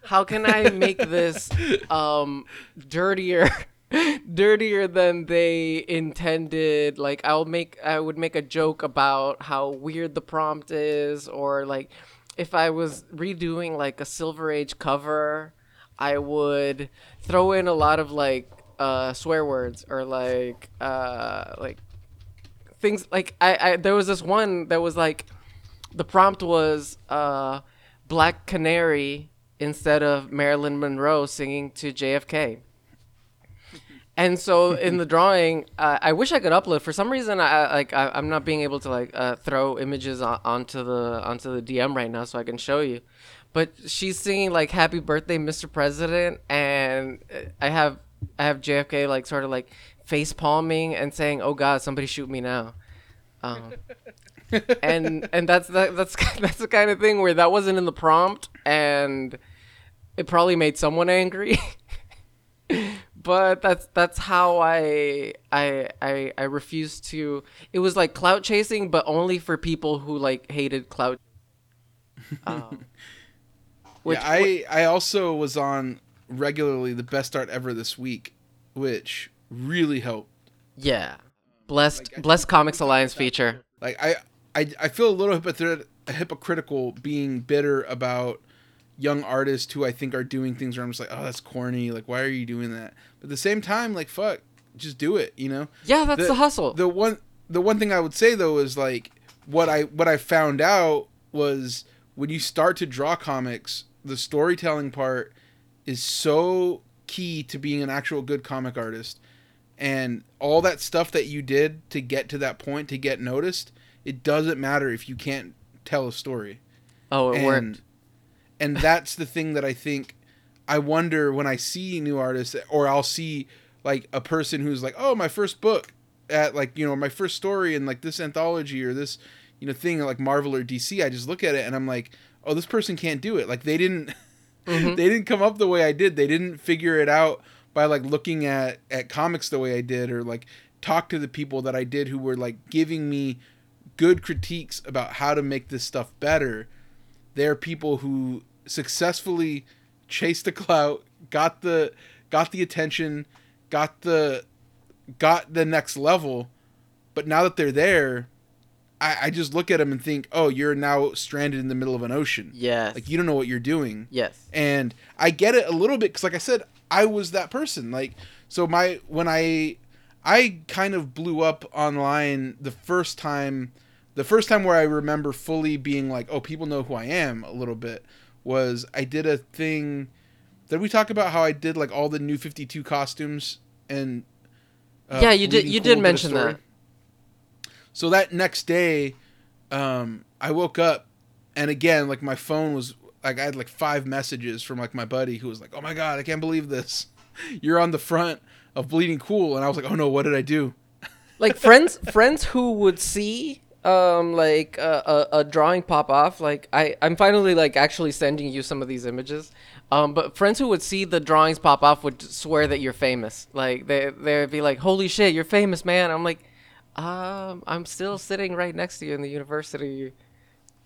how can I make this um dirtier? dirtier than they intended. Like i'll make i would make a joke about how weird the prompt is or like if i was redoing like a silver age cover i would throw in a lot of like uh swear words or like uh like things like i, I there was this one that was like the prompt was uh black canary instead of marilyn monroe singing to jfk and so in the drawing, uh, I wish I could upload. For some reason, I like I, I'm not being able to like uh, throw images on, onto the onto the DM right now, so I can show you. But she's singing like "Happy Birthday, Mr. President," and uh, I have I have JFK like sort of like face palming and saying, "Oh God, somebody shoot me now." Um, and and that's that, that's that's the kind of thing where that wasn't in the prompt, and it probably made someone angry. But that's that's how I I I I refuse to. It was like clout chasing, but only for people who like hated clout. Um, yeah, I I also was on regularly the best art ever this week, which really helped. Yeah, blessed like, blessed Comics Alliance feature. Like I I I feel a little hypocrit- hypocritical being bitter about young artists who I think are doing things where I'm just like, oh, that's corny. Like, why are you doing that? But at the same time, like, fuck, just do it. You know? Yeah, that's the, the hustle. The one the one thing I would say though is like what I what I found out was when you start to draw comics, the storytelling part is so key to being an actual good comic artist. And all that stuff that you did to get to that point to get noticed, it doesn't matter if you can't tell a story. Oh, it and, worked. And that's the thing that I think I wonder when I see new artists or I'll see like a person who's like, "Oh, my first book at like, you know, my first story in like this anthology or this, you know, thing like Marvel or DC." I just look at it and I'm like, "Oh, this person can't do it." Like they didn't mm-hmm. they didn't come up the way I did. They didn't figure it out by like looking at at comics the way I did or like talk to the people that I did who were like giving me good critiques about how to make this stuff better. They're people who successfully chased the clout, got the got the attention, got the got the next level, but now that they're there, I, I just look at them and think, oh, you're now stranded in the middle of an ocean. Yes. Like you don't know what you're doing. Yes. And I get it a little bit because, like I said, I was that person. Like so, my when I I kind of blew up online the first time. The first time where I remember fully being like, oh, people know who I am a little bit was I did a thing. Did we talk about how I did like all the new Fifty Two costumes and? Uh, yeah, you did. You cool did mention that. So that next day, um, I woke up, and again, like my phone was like I had like five messages from like my buddy who was like, "Oh my god, I can't believe this! You're on the front of Bleeding Cool," and I was like, "Oh no, what did I do?" like friends, friends who would see um like a, a, a, drawing pop off like i i'm finally like actually sending you some of these images um but friends who would see the drawings pop off would swear that you're famous like they they'd be like holy shit you're famous man i'm like um, I'm still sitting right next to you in the university.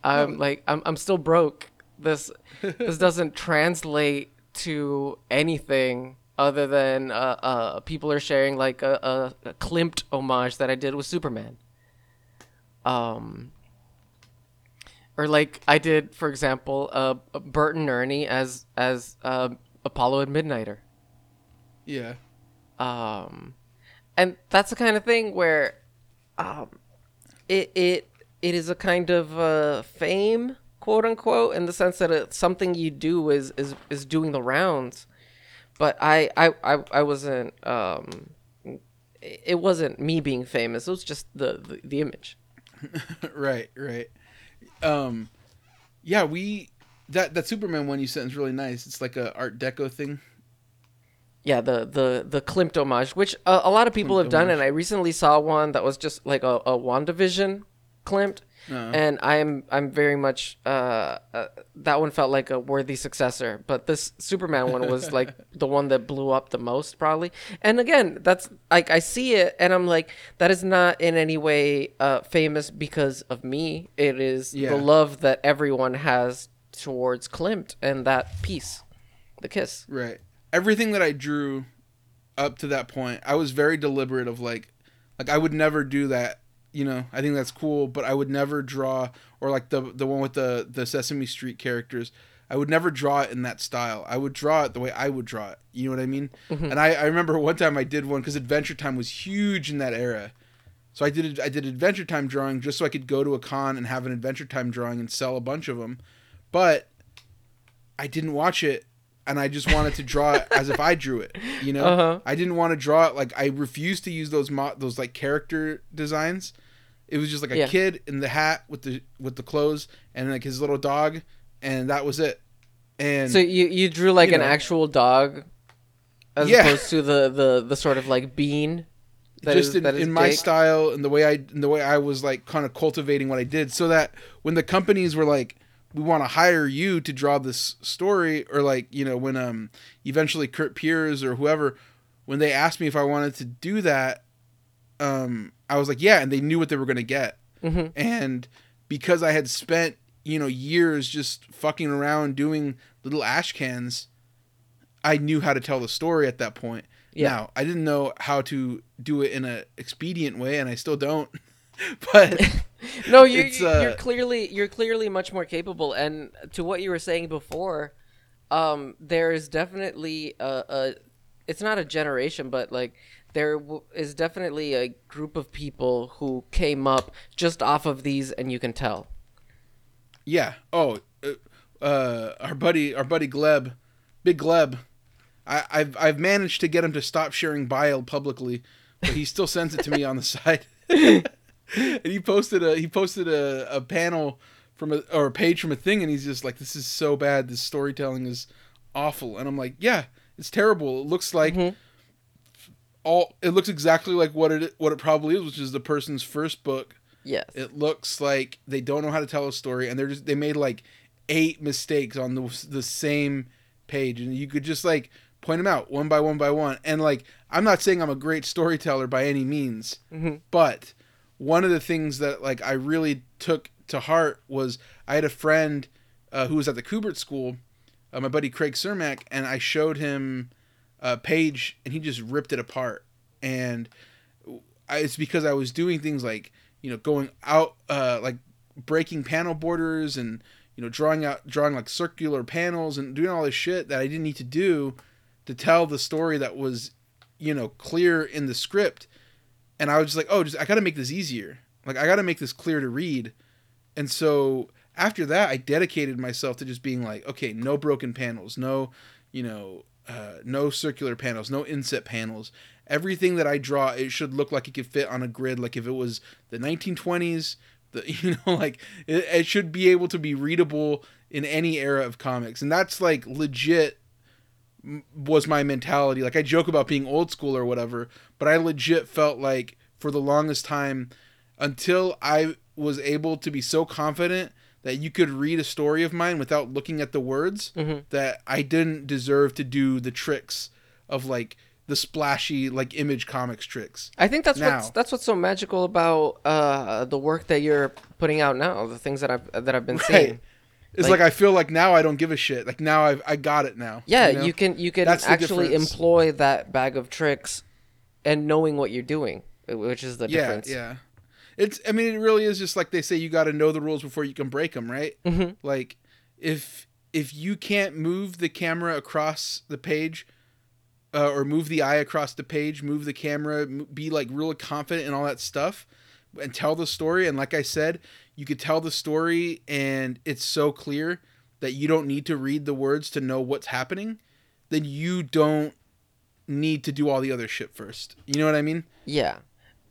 I'm like, I'm, I'm still broke. This, this doesn't translate to anything other than uh, uh, people are sharing like a, a, a Klimt homage that I did with Superman. Um, or like I did, for example, uh, Bert and Ernie as as uh, Apollo and Midnighter. Yeah. Um, and that's the kind of thing where um, it it it is a kind of uh, fame, quote unquote, in the sense that it's something you do is is is doing the rounds. But I I I, I wasn't. Um, it wasn't me being famous. It was just the the, the image. right, right. Um, yeah, we that that Superman one you sent is really nice. It's like a Art Deco thing. Yeah, the the the Klimt homage, which uh, a lot of people Klimt have done, homage. and I recently saw one that was just like a, a WandaVision Klimt, uh-huh. and I'm I'm very much uh, uh, that one felt like a worthy successor, but this Superman one was like the one that blew up the most probably. And again, that's like I see it, and I'm like that is not in any way uh, famous because of me. It is yeah. the love that everyone has towards Klimt and that piece, the kiss. Right everything that I drew up to that point, I was very deliberate of like like I would never do that. You know, I think that's cool, but I would never draw or like the the one with the the Sesame Street characters. I would never draw it in that style. I would draw it the way I would draw it. You know what I mean? Mm-hmm. And I, I remember one time I did one because Adventure Time was huge in that era. So I did I did Adventure Time drawing just so I could go to a con and have an Adventure Time drawing and sell a bunch of them. But I didn't watch it and I just wanted to draw it as if I drew it. You know, uh-huh. I didn't want to draw it like I refused to use those mo- those like character designs. It was just like a yeah. kid in the hat with the with the clothes and like his little dog, and that was it. And so you you drew like you an know, actual dog, as yeah. opposed to the the the sort of like bean that just is- in, in my style and the way I and the way I was like kind of cultivating what I did, so that when the companies were like, "We want to hire you to draw this story," or like you know when um eventually Kurt Piers or whoever, when they asked me if I wanted to do that, um I was like, "Yeah," and they knew what they were gonna get, Mhm. and because I had spent you know years just fucking around doing little ash cans, I knew how to tell the story at that point. Yeah. Now, I didn't know how to do it in a expedient way, and I still don't. but no, you're, uh, you're clearly you're clearly much more capable. And to what you were saying before, um, there is definitely a, a it's not a generation, but like there w- is definitely a group of people who came up just off of these, and you can tell. yeah, oh, uh, uh, our buddy, our buddy Gleb, Big Gleb, I, I've I've managed to get him to stop sharing bile publicly, but he still sends it to me on the side. and he posted a he posted a, a panel from a or a page from a thing, and he's just like, "This is so bad. This storytelling is awful." And I'm like, "Yeah, it's terrible. It looks like." Mhm. all it looks exactly like what it what it probably is, which is the person's first book. Yes. It looks like they don't know how to tell a story, and they're just they made like eight mistakes on the the same page, and you could just like point them out one by one by one. And like I'm not saying I'm a great storyteller by any means, Mhm. but one of the things that like I really took to heart was I had a friend uh, who was at the Kubert School, uh, my buddy Craig Cermak, and I showed him a page, and he just ripped it apart. And I, it's because I was doing things like you know going out uh, like breaking panel borders and you know drawing out drawing like circular panels and doing all this shit that I didn't need to do to tell the story that was you know clear in the script and I was just like, oh, just I got to make this easier. Like I got to make this clear to read. And so after that, I dedicated myself to just being like, okay, no broken panels, no, you know, uh, no circular panels, no inset panels. Everything that I draw, it should look like it could fit on a grid. Like if it was the 1920s, the you know, like it, it should be able to be readable in any era of comics. And that's like legit was my mentality. Like I joke about being old school or whatever, but I legit felt like for the longest time until I was able to be so confident that you could read a story of mine without looking at the words Mhm. that I didn't deserve to do the tricks of like the splashy like image comics tricks. I think that's Now- what's that's what's so magical about uh, the work that you're putting out now. The things that I've that I've been seeing. It's Like- like, I feel like now I don't give a shit. Like now I've I got it now. Yeah, know? you can you can That's actually employ that bag of tricks, and knowing what you're doing, which is the yeah, difference. Yeah. It's I mean it really is just like they say you got to know the rules before you can break them, right? Mhm. Like if if you can't move the camera across the page uh, or move the eye across the page, move the camera, m- be like really confident and all that stuff and tell the story and like I said, you could tell the story and it's so clear that you don't need to read the words to know what's happening, then you don't need to do all the other shit first. You know what I mean? Yeah,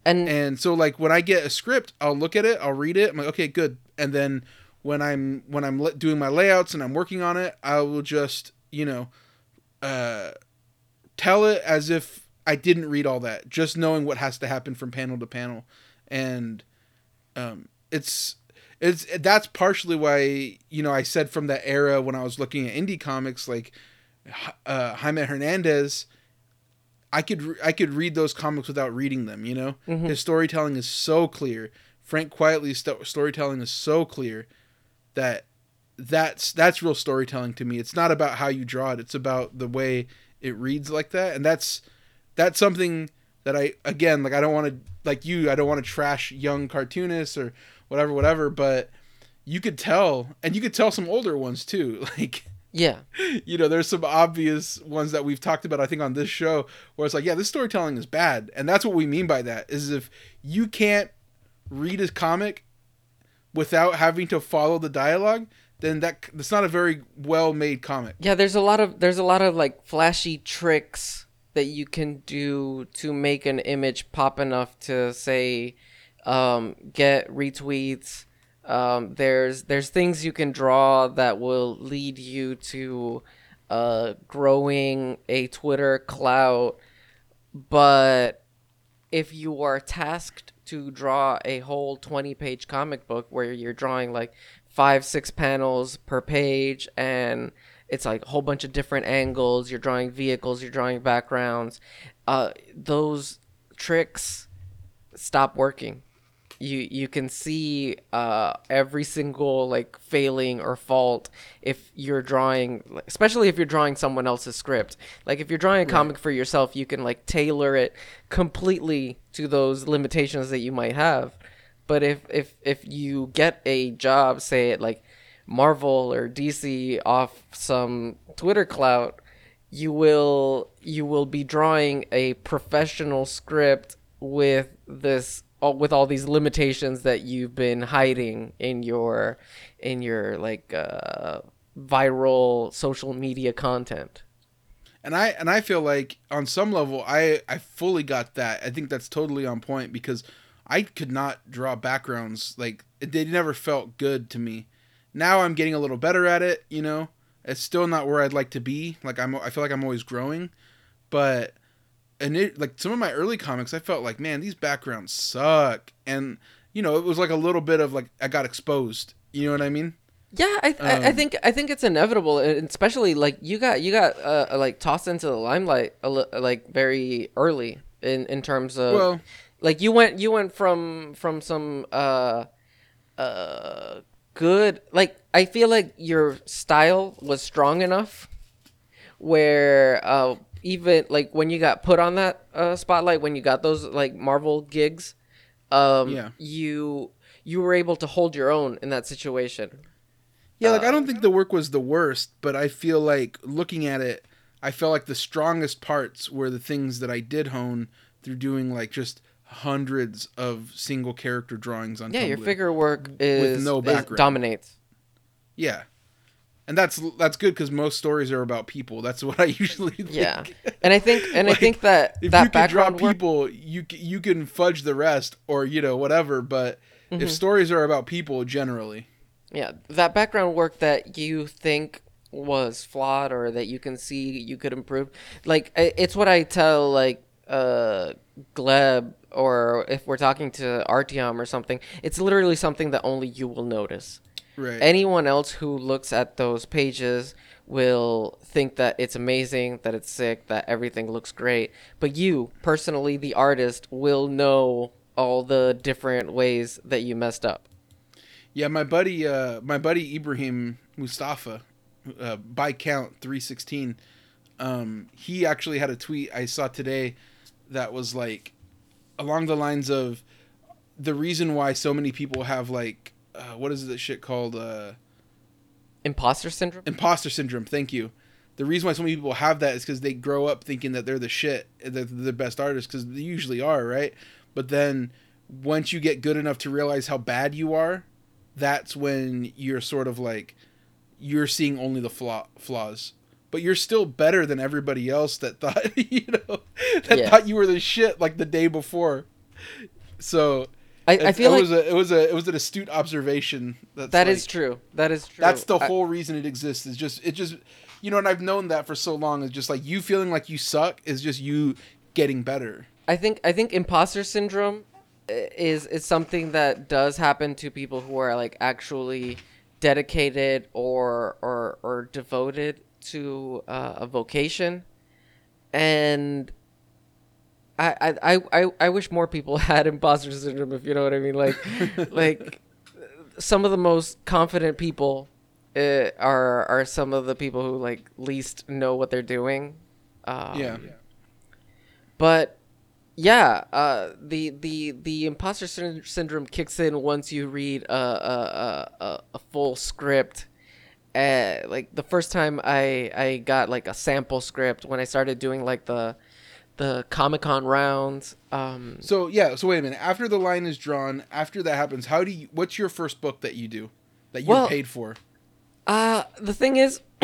and And so like when I get a script, I'll look at it, I'll read it, I'm like, okay, good. And then when I'm when I'm doing my layouts and I'm working on it, I will just you know, uh, tell it as if I didn't read all that, just knowing what has to happen from panel to panel, and um, it's it's that's partially why you know I said from that era when I was looking at indie comics like uh, Jaime Hernandez. I could I could read those comics without reading them. You know, Mhm. his storytelling is so clear. Frank Quitely's sto- storytelling is so clear that that's that's real storytelling to me. It's not about how you draw it; it's about the way it reads like that, and that's that's something that I again like. I don't want to like you. I don't want to trash young cartoonists or whatever, whatever. But you could tell, and you could tell some older ones too. Like yeah, you know, there's some obvious ones that we've talked about, I think, on this show, where it's like, yeah, this storytelling is bad. And that's what we mean by that is if you can't read a comic without having to follow the dialogue, then that that's not a very well made comic. yeah. There's a lot of there's a lot of like flashy tricks that you can do to make an image pop enough to say um, get retweets. Um, there's there's things you can draw that will lead you to uh, growing a Twitter clout, but if you are tasked to draw a whole 20 page comic book where you're drawing like five six panels per page and it's like a whole bunch of different angles you're drawing vehicles you're drawing backgrounds uh, those tricks stop working you you can see uh, every single like failing or fault if you're drawing especially if you're drawing someone else's script. Like if you're drawing a comic for yourself you can like tailor it completely to those limitations that you might have. But if if if you get a job say at like marvel or dc off some twitter clout you will you will be drawing a professional script with this all, with all these limitations that you've been hiding in your in your like uh, viral social media content. And I and I feel like on some level I I fully got that. I think that's totally on point because I could not draw backgrounds like they never felt good to me. Now I'm getting a little better at it, you know. It's still not where I'd like to be. Like I'm I feel like I'm always growing, but and it like some of my early comics i felt like man these backgrounds suck. And you know it was like a little bit of like i got exposed. You know what i mean? Yeah, I, I, I Um, think I think it's inevitable, and especially like you got you got uh, like tossed into the limelight a li- like very early in in terms of well like you went you went from from some uh uh good like I feel like your style was strong enough where uh even like when you got put on that uh spotlight when you got those like Marvel gigs um Yeah. you you were able to hold your own in that situation. yeah like i Uh, don't think the work was the worst but i feel like looking at it i felt like the strongest parts were the things that i did hone through doing like just hundreds of single character drawings on Yeah, your figure work is no is- background. dominates. yeah and that's that's good because most stories are about people that's what i usually think. Yeah, and I think and Like, I think that if that you can draw background work, people, you you can fudge the rest, or you know whatever. But Mm-hmm. if stories are about people, generally, yeah, that background work that you think was flawed or that you can see you could improve, like it's what I tell like uh Gleb or if we're talking to Artyom or something, it's literally something that only you will notice. Right? Anyone else who looks at those pages will think that it's amazing, that it's sick, that everything looks great. But you, personally, the artist, will know all the different ways that you messed up. yeah, my buddy, uh, my buddy Ibrahim Moustafa, uh, by count three sixteen. Um, he actually had a tweet I saw today that was like along the lines of the reason why so many people have like uh, what is this shit called uh, Imposter syndrome? imposter syndrome. Thank you. The reason why so many people have that is because they grow up thinking that they're the shit, that they're the best artists, because they usually are, right? But then once you get good enough to realize how bad you are, that's when you're sort of like you're seeing only the flaw flaws. But you're still better than everybody else that thought you know that Yeah. thought you were the shit like the day before. So I, I feel it like was a it was a it was an astute observation. That's that like, is true. That is true. that's the I- whole reason it exists. Is just it just you know, and I've known that for so long. It's just like you feeling like you suck is just you getting better. I think I think imposter syndrome is is something that does happen to people who are like actually dedicated or or or devoted to uh, a vocation, and I, I I I wish more people had imposter syndrome. If you know what I mean, like like some of the most confident people uh, are are some of the people who like least know what they're doing. Um, yeah. but yeah, uh, the the the imposter syn- syndrome kicks in once you read a a, a, a, a full script. Uh, like the first time I I got like a sample script when I started doing like the the Comic Con rounds. Um, So yeah, so wait a minute. After the line is drawn, after that happens, how do you what's your first book that you do? That you're Well- paid for? Uh the thing is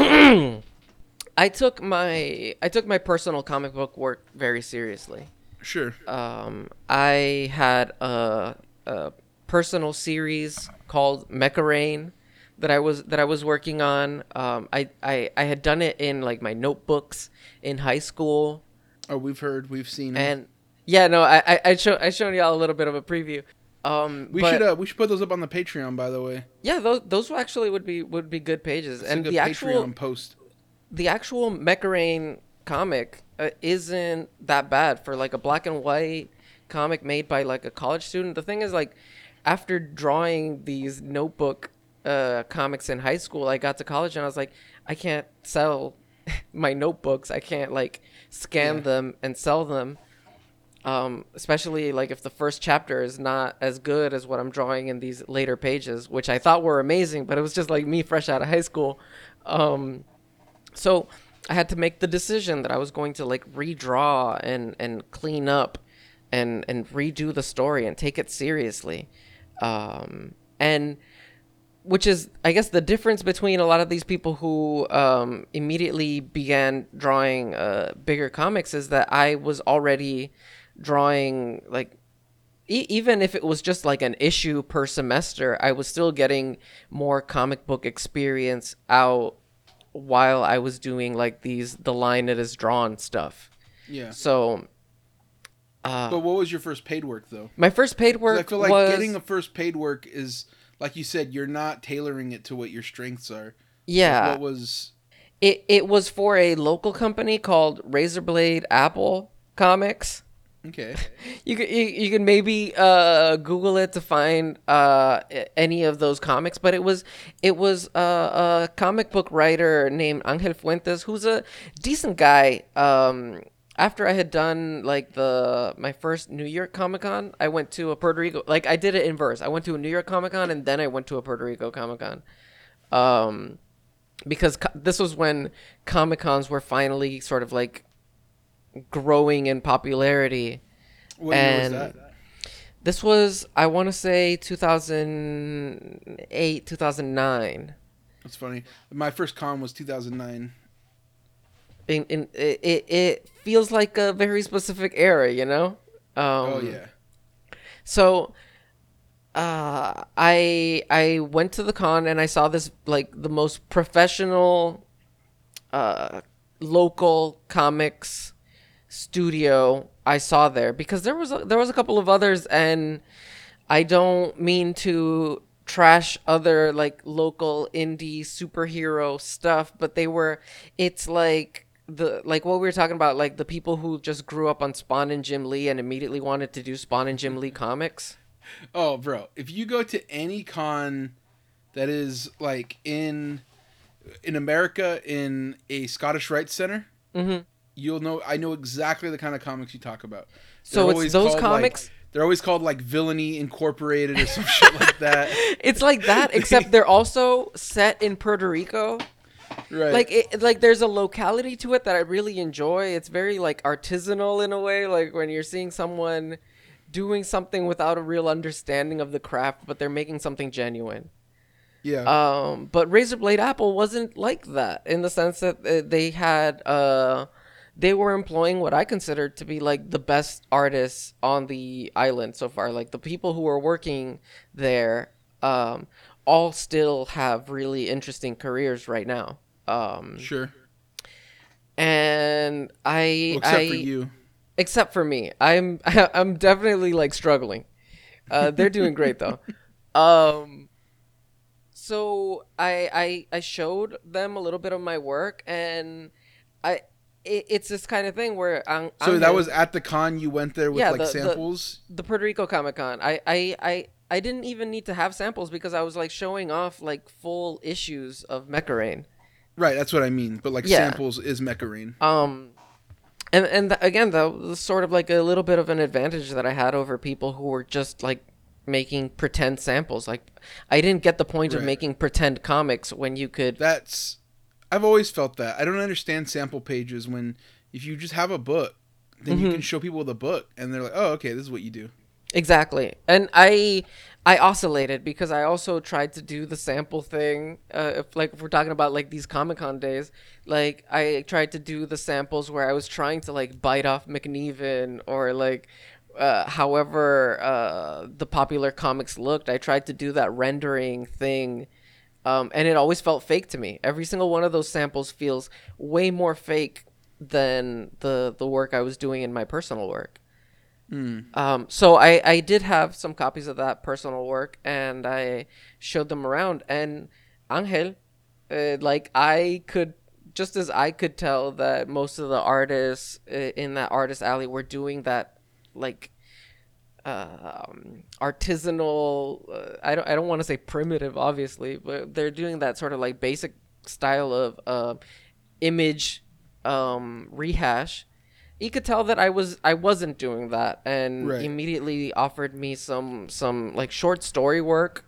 I took my I took my personal comic book work very seriously. Sure. Um I had a, a personal series called Mecha Rain that I was that I was working on. Um I, I I had done it in like my notebooks in high school Oh, we've heard, we've seen. and Yeah, no, I I I, show, I showed y'all a little bit of a preview. Um, We but- should uh, we should put those up on the Patreon, by the way. yeah, those those actually would be would be good pages, It's and good the actual post. the actual Mecharane comic uh, isn't that bad for like a black and white comic made by like a college student. The thing is, like, after drawing these notebook uh, comics in high school, I got to college and I was like, I can't sell my notebooks. I can't like scan Yeah. them and sell them. Um, especially like if the first chapter is not as good as what I'm drawing in these later pages, which I thought were amazing, but it was just like me fresh out of high school. Um, so I had to make the decision that I was going to like redraw and and clean up and and redo the story and take it seriously. Um, and which is I guess the difference between a lot of these people who um, immediately began drawing uh, bigger comics is that I was already drawing like e- even if it was just like an issue per semester, I was still getting more comic book experience out while I was doing like these the line it is drawn stuff. Yeah. So uh, But what was your first paid work though? my first paid work I feel like was getting a first paid work is like you said, you're not tailoring it to what your strengths are. yeah. What was It it was for a local company called Razorblade Apple Comics. okay? You can you, you can maybe uh, Google it to find uh, any of those comics, but it was it was uh, a comic book writer named Angel Fuentes, who's a decent guy. Um, after I had done like the my first New York Comic Con, I went to a Puerto Rico. Like I did it in verse. I went to a New York Comic Con and then I went to a Puerto Rico Comic Con. Um, because co- this was when Comic Cons were finally sort of like growing in popularity. What was And- that? This was, I want to say, 2008, 2009. That's funny. My first con was 2009. In, in, it, it, feels like a very specific era, you know? Um, oh yeah. So, uh, I I went to the con and I saw this like the most professional, uh, local comics studio I saw there because there was a, there was a couple of others and I don't mean to trash other like local indie superhero stuff but they were it's like the like what we were talking about like the people who just grew up on Spawn and Jim Lee and immediately wanted to do Spawn and Jim Lee comics Oh, bro, if you go to any con that is like in in America in a Scottish Rites Center, Mhm. you'll know. I know exactly the kind of comics you talk about. So They're it's those called, comics? Like, they're always called like Villainy Incorporated or some shit like that. it's like that except they're also set in Puerto Rico Right. like it like there's a locality to it that I really enjoy. It's very like artisanal in a way, like when you're seeing someone doing something without a real understanding of the craft, but they're making something genuine. yeah. Um, but Razorblade Apple wasn't like that in the sense that uh, they had uh, they were employing what I considered to be like the best artists on the island so far. Like the people who were working there, um, all still have really interesting careers right now. Um, sure. and I, Well, except I, for you. except for me, I'm I'm definitely like struggling. Uh, they're doing great though. Um, so I I I showed them a little bit of my work, and I it, it's this kind of thing where I'm, So I'm that was at the con you went there with Yeah, like the- the- samples. the Puerto Rico Comic Con. I I I. I didn't even need to have samples because I was like showing off like full issues of Mecharane. right, that's what I mean. But like Yeah. samples is Mecarine. Um, and and th- again, that was sort of like a little bit of an advantage that I had over people who were just like making pretend samples. Like, I didn't get the point of making pretend comics when you could. That's I've always felt that. I don't understand sample pages when if you just have a book, then Mm-hmm. you can show people the book and they're like, "Oh, okay, this is what you do." Exactly. And I I oscillated because I also tried to do the sample thing. Uh, if like if we're talking about like these Comic Con days, like I tried to do the samples where I was trying to like bite off McNiven or like uh, however uh, the popular comics looked. I tried to do that rendering thing. Um, and it always felt fake to me. Every single one of those samples feels way more fake than the the work I was doing in my personal work. Mm. Um, so I, I did have some copies of that personal work and I showed them around and Angel, uh, like I could, just as I could tell that most of the artists uh, in that artist alley were doing that, like, um, artisanal. Uh, I don't. I don't want to say primitive, obviously, but they're doing that sort of like basic style of uh, image um, rehash you could tell that I was I wasn't doing that, and Right. immediately offered me some some like short story work,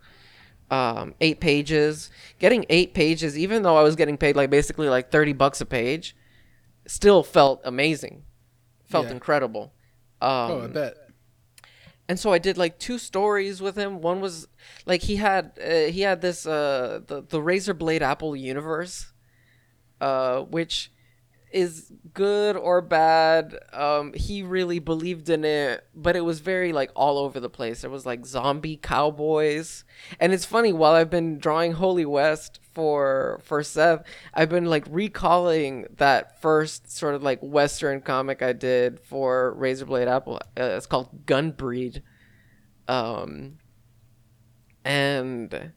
um, eight pages. Getting eight pages, even though I was getting paid like basically like thirty bucks a page, still felt amazing, felt Yeah. incredible. Um, Oh, I bet. and so I did like two stories with him. One was like he had uh, he had this uh the the Razor Blade Apple universe, uh which is good or bad. Um, he really believed in it, but it was very like all over the place. There was like zombie cowboys, and it's funny. While I've been drawing Holy West for for Seth, I've been like recalling that first sort of like Western comic I did for Razorblade Apple. Uh, it's called Gunbreed, um, and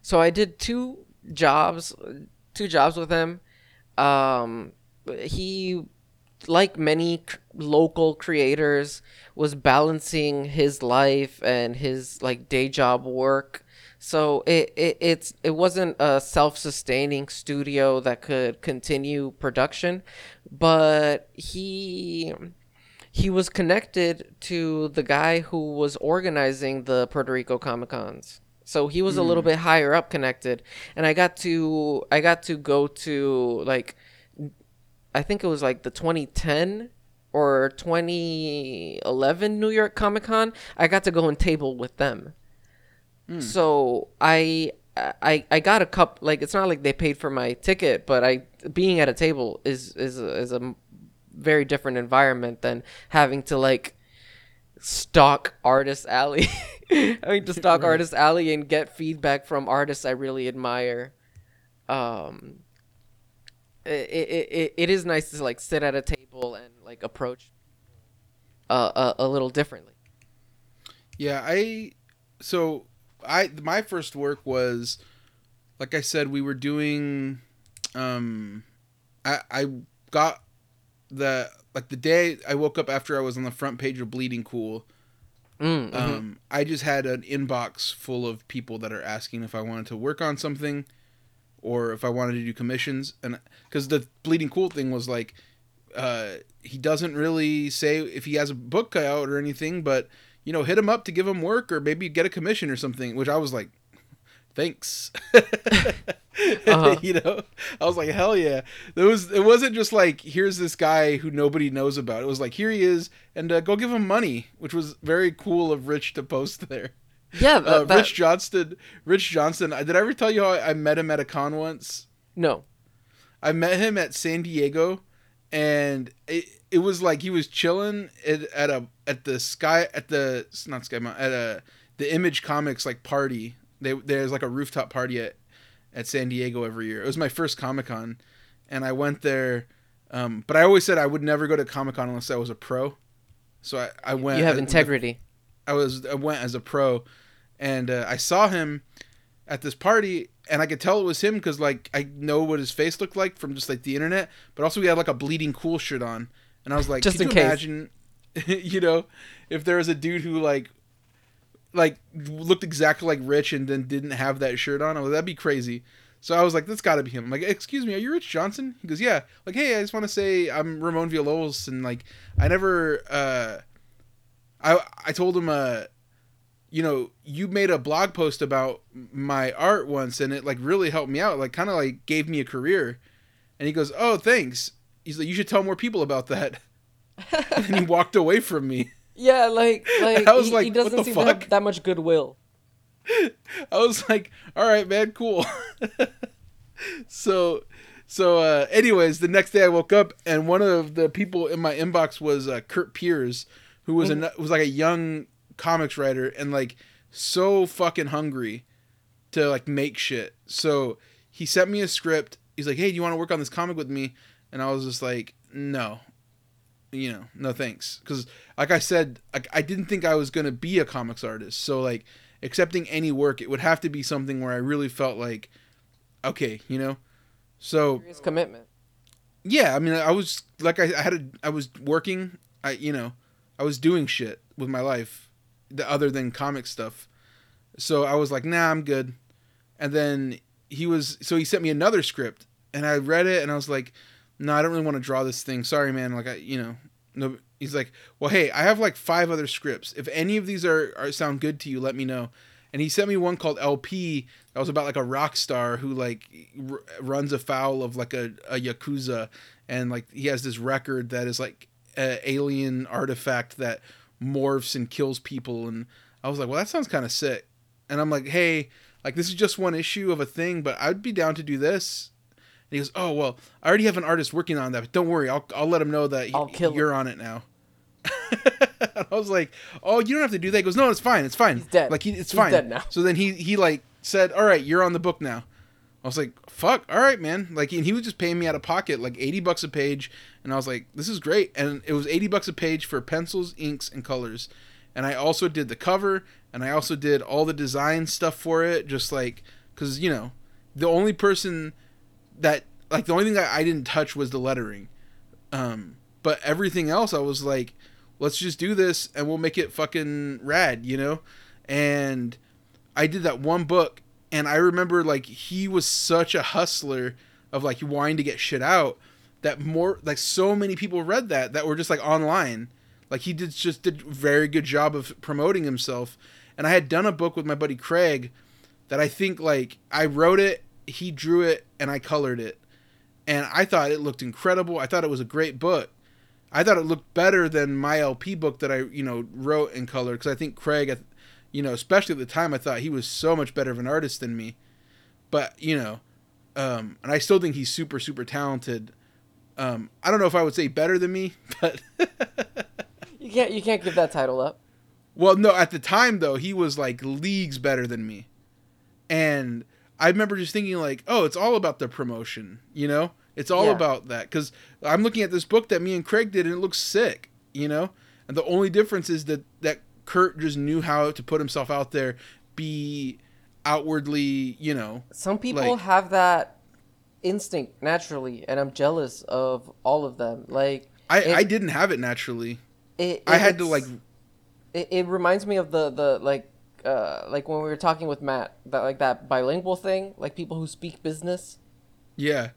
so I did two jobs, two jobs with him. Um, he, like many c- local creators, was balancing his life and his like day job work. So it, it it's it wasn't a self-sustaining studio that could continue production, but he he was connected to the guy who was organizing the Puerto Rico Comic Cons. So he was a little hmm. bit higher up connected, and I got to I got to go to like I think it was like the 2010 or 2011 New York Comic Con. I got to go and table with them. So I I I got a cup like it's not like they paid for my ticket, but I being at a table is is a, is a very different environment than having to like stalk artist alley having to stalk Right. artist alley and get feedback from artists i really admire um it, it, it, is nice to like sit at a table and like approach uh, a, a little differently Yeah, I so I my first work was like I said we were doing um I I got the like the day I woke up after I was on the front page of Bleeding Cool mm, mhm. um I just had an inbox full of people that are asking if I wanted to work on something or if I wanted to do commissions and cuz the Bleeding Cool thing was like uh he doesn't really say if he has a book out or anything but you know, hit him up to give him work or maybe get a commission or something, which I was like, thanks. Uh-huh. you know, I was like, hell yeah. There was, it wasn't just like, here's this guy who nobody knows about. It was like, here he is, and uh, go give him money, which was very cool of Rich to post there. Yeah Uh, that, that- Rich Johnston, Rich Johnson. uh, Did I ever tell you how I I met him at a con once? no I met him at San Diego, and it, it was like he was chilling at, at a at the sky at the not Sky at a the Image Comics like party. They, there's like a rooftop party at at San Diego every year. It was my first Comic Con, and I went there. Um, but I always said I would never go to Comic Con unless I was a pro. So I, I went. you have as- integrity I was I went as a pro, and uh, I saw him at this party, and I could tell it was him because like I know what his face looked like from just like the internet, but also he had like a bleeding cool shirt on, and I was like, Just could you case. imagine, you know, if there was a dude who like like looked exactly like Rich and then didn't have that shirt on, was that'd be crazy. So I was like, that's got to be him. I'm like, excuse me, are you Rich Johnson? He goes, yeah. Like, hey, I just want to say I'm Ramon Villalobos, and like, I never, uh, I I told him, uh, you know, you made a blog post about my art once, and it like really helped me out. Like, kind of like gave me a career. And he goes, oh, thanks. He's like, you should tell more people about that. and he walked away from me. yeah like like I was he, like, he what doesn't the seem to have fuck? that much goodwill I was like, all right, man, cool. so, so, uh, anyways, the next day I woke up and one of the people in my inbox was uh, Kurt Pires, who was a was like a young comics writer and like so fucking hungry to like make shit. So he sent me a script. He's like, hey, do you want to work on this comic with me? And I was just like, no. you know, no thanks. Because like I said, like I didn't think I was gonna be a comics artist. So like accepting any work, it would have to be something where I really felt like, okay, you know. So Serious commitment. yeah, I mean, I was like, I, I had a, I was working, I, you know, I was doing shit with my life, the, other than comic stuff. So I was like, nah, I'm good. And then he was, so he sent me another script, and I read it, and I was like, no, I don't really want to draw this thing. Sorry, man. Like I, you know, no. He's like, well, hey, I have like five other scripts. If any of these are, are sound good to you, let me know. And he sent me one called LP that was about like a rock star who like r- runs afoul of like a, a yakuza, and like he has this record that is like a alien artifact that morphs and kills people. And I was like, well, that sounds kind of sick. And I'm like, hey, like this is just one issue of a thing, but I'd be down to do this. And he goes, oh well, I already have an artist working on that, but don't worry, I'll I'll let him know that he- you're on it now. I was like, "Oh, you don't have to do that." He goes, "No, it's fine. It's fine. He's dead. Like he, it's He's fine." dead now. So then he he like said, "All right, you're on the book now." I was like, "Fuck, all right, man." Like and he was just paying me out of pocket like 80 bucks a page, and I was like, "This is great." And it was 80 bucks a page for pencils, inks, and colors. And I also did the cover, and I also did all the design stuff for it, just like cuz you know, the only person that like the only thing that I didn't touch was the lettering. Um but everything else I was like, let's just do this and we'll make it fucking rad, you know? And I did that one book and I remember like he was such a hustler of like wanting to get shit out that more like so many people read that that were just like online. Like he did just did very good job of promoting himself. And I had done a book with my buddy Craig that I think like I wrote it, he drew it, and I colored it. And I thought it looked incredible. I thought it was a great book. I thought it looked better than my LP book that I, you know, wrote and colored because I think Craig, you know, especially at the time, I thought he was so much better of an artist than me. But you know, um, and I still think he's super, super talented. Um, I don't know if I would say better than me, but You can't you can't give that title up. well, no, at the time though, he was like leagues better than me. And I remember just thinking like, oh, it's all about the promotion, you know? It's all Yeah. about that cuz I'm looking at this book that me and Craig did and it looks sick, you know? And the only difference is that that Kurt just knew how to put himself out there, be outwardly, you know. Some people Like- have that instinct naturally, and I'm jealous of all of them. Like I it- I didn't have it naturally. it, I had to like It, it reminds me of the the like uh like when we were talking with Matt that like that bilingual thing, like people who speak business. yeah.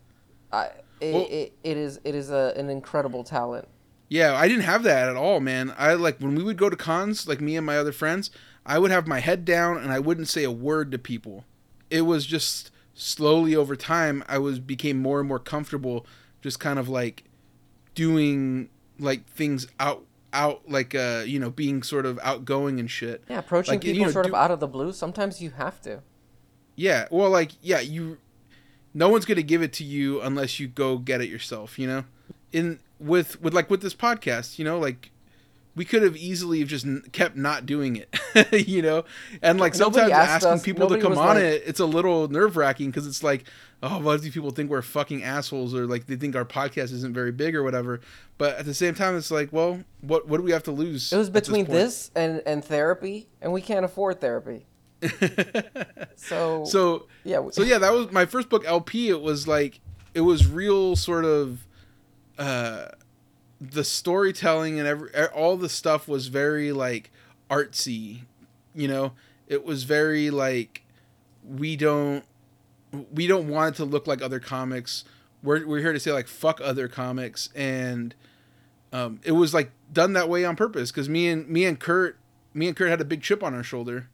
I it, Well- it, it is it is a, an incredible talent. Yeah, I didn't have that at all, man. I like when we would go to cons, like me and my other friends, I would have my head down and I wouldn't say a word to people. It was just slowly over time I was became more and more comfortable just kind of like doing like things out out like uh you know being sort of outgoing and shit. Yeah, approaching Like, you people know, sort do- of out of the blue. Sometimes you have to. Yeah, well like yeah, you no one's going to give it to you unless you go get it yourself, you know? In with with like with this podcast, you know, like we could have easily have just kept not doing it, you know? And like sometimes asking us- people to come on like- it, it's a little nerve-wracking cuz it's like, oh, what if these people think we're fucking assholes or like they think our podcast isn't very big or whatever. But at the same time it's like, well, what what do we have to lose? It was at this between this and and therapy, and we can't afford therapy. So so yeah, so yeah that was my first book lp it was like it was real sort of uh the storytelling and every all the stuff was very like artsy you know? It was very like we don't we don't want it to look like other comics. We're, we're here to say like fuck other comics. And um, it was like done that way on purpose because me and me and kurt me and kurt had a big chip on our shoulder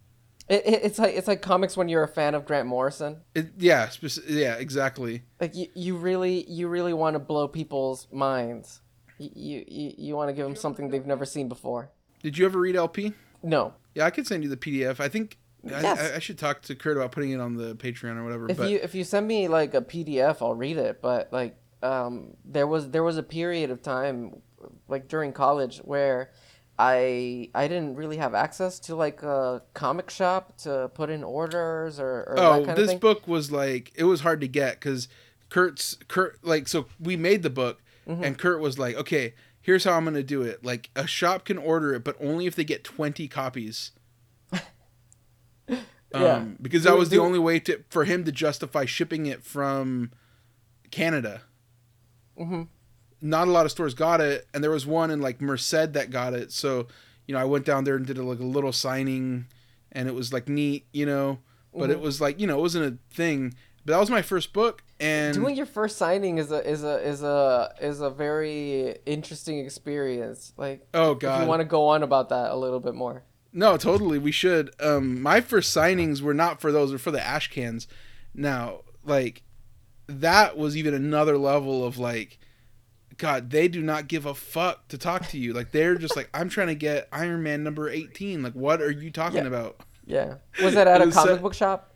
it, it, it's like it's like comics when you're a fan of Grant Morrison. it, yeah speci- yeah exactly Like you, you really you really want to blow people's minds. You you, you, want to give them something they've never seen before. Did you ever read LP? No, Yeah, I could send you the PDF. I think Yes. I, I, I should talk to Kurt about putting it on the Patreon or whatever. if but you if you send me like a PDF, I'll read it. But like um, there was there was a period of time like during college where I I didn't really have access to like a comic shop to put in orders or, or oh, that kind this of thing. book was like it was hard to get because Kurt's Kurt like so we made the book and Kurt was like, "Okay, here's how I'm gonna do it. Like a shop can order it, but only if they get 20 copies." Yeah. Um, because that was the only way to for him to justify shipping it from Canada. Mhm. Not a lot of stores got it, and there was one in like Merced that got it. So, you know, I went down there and did a, like a little signing, and it was like neat, you know. But it Mhm. was like you know, it wasn't a thing. But that was my first book, and Doing your first signing is a is a is a is a very interesting experience. Like, oh if god, you want to go on about that a little bit more. No, totally. We should. Um, my first signings were not for those; were for the ash cans. Now, like, that was even another level of like, God, they do not give a fuck to talk to you. Like, they're just like, I'm trying to get Iron Man number eighteen. Like, what are you talking Yeah. about? Yeah. Was that at a comic set- book shop?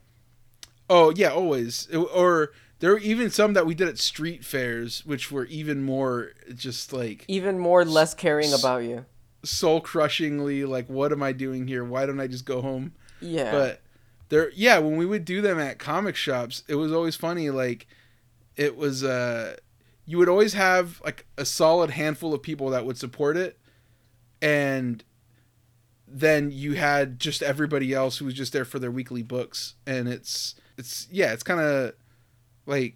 Oh yeah, always. It- or there were even some that we did at street fairs, which were even more just like Even more less caring s- about you. soul crushingly. Like, what am I doing here? Why don't I just go home? Yeah. but there yeah when we would do them at comic shops it was always funny like it was uh you would always have like a solid handful of people that would support it and then you had just everybody else who was just there for their weekly books and it's it's yeah it's kind of like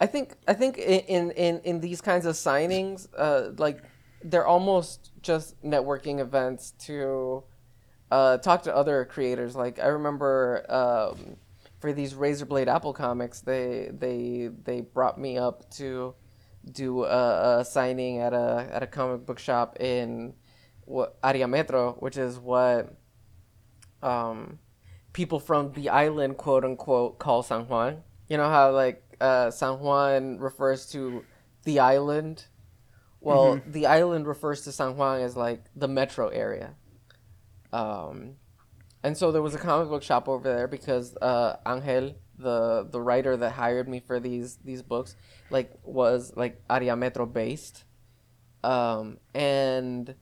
I think I think in, in in these kinds of signings, uh, like they're almost just networking events to uh, talk to other creators. Like I remember um, for these Razorblade Apple comics, they they they brought me up to do a, a signing at a at a comic book shop in what Área Metro, which is what um, people from the island, quote unquote, call San Juan. You know how like uh, San Juan refers to the island. Well, the island refers to San Juan as like the metro area. Um, and so there was a comic book shop over there because uh, Angel, the the writer that hired me for these these books, like was like Área Metro based. Um, and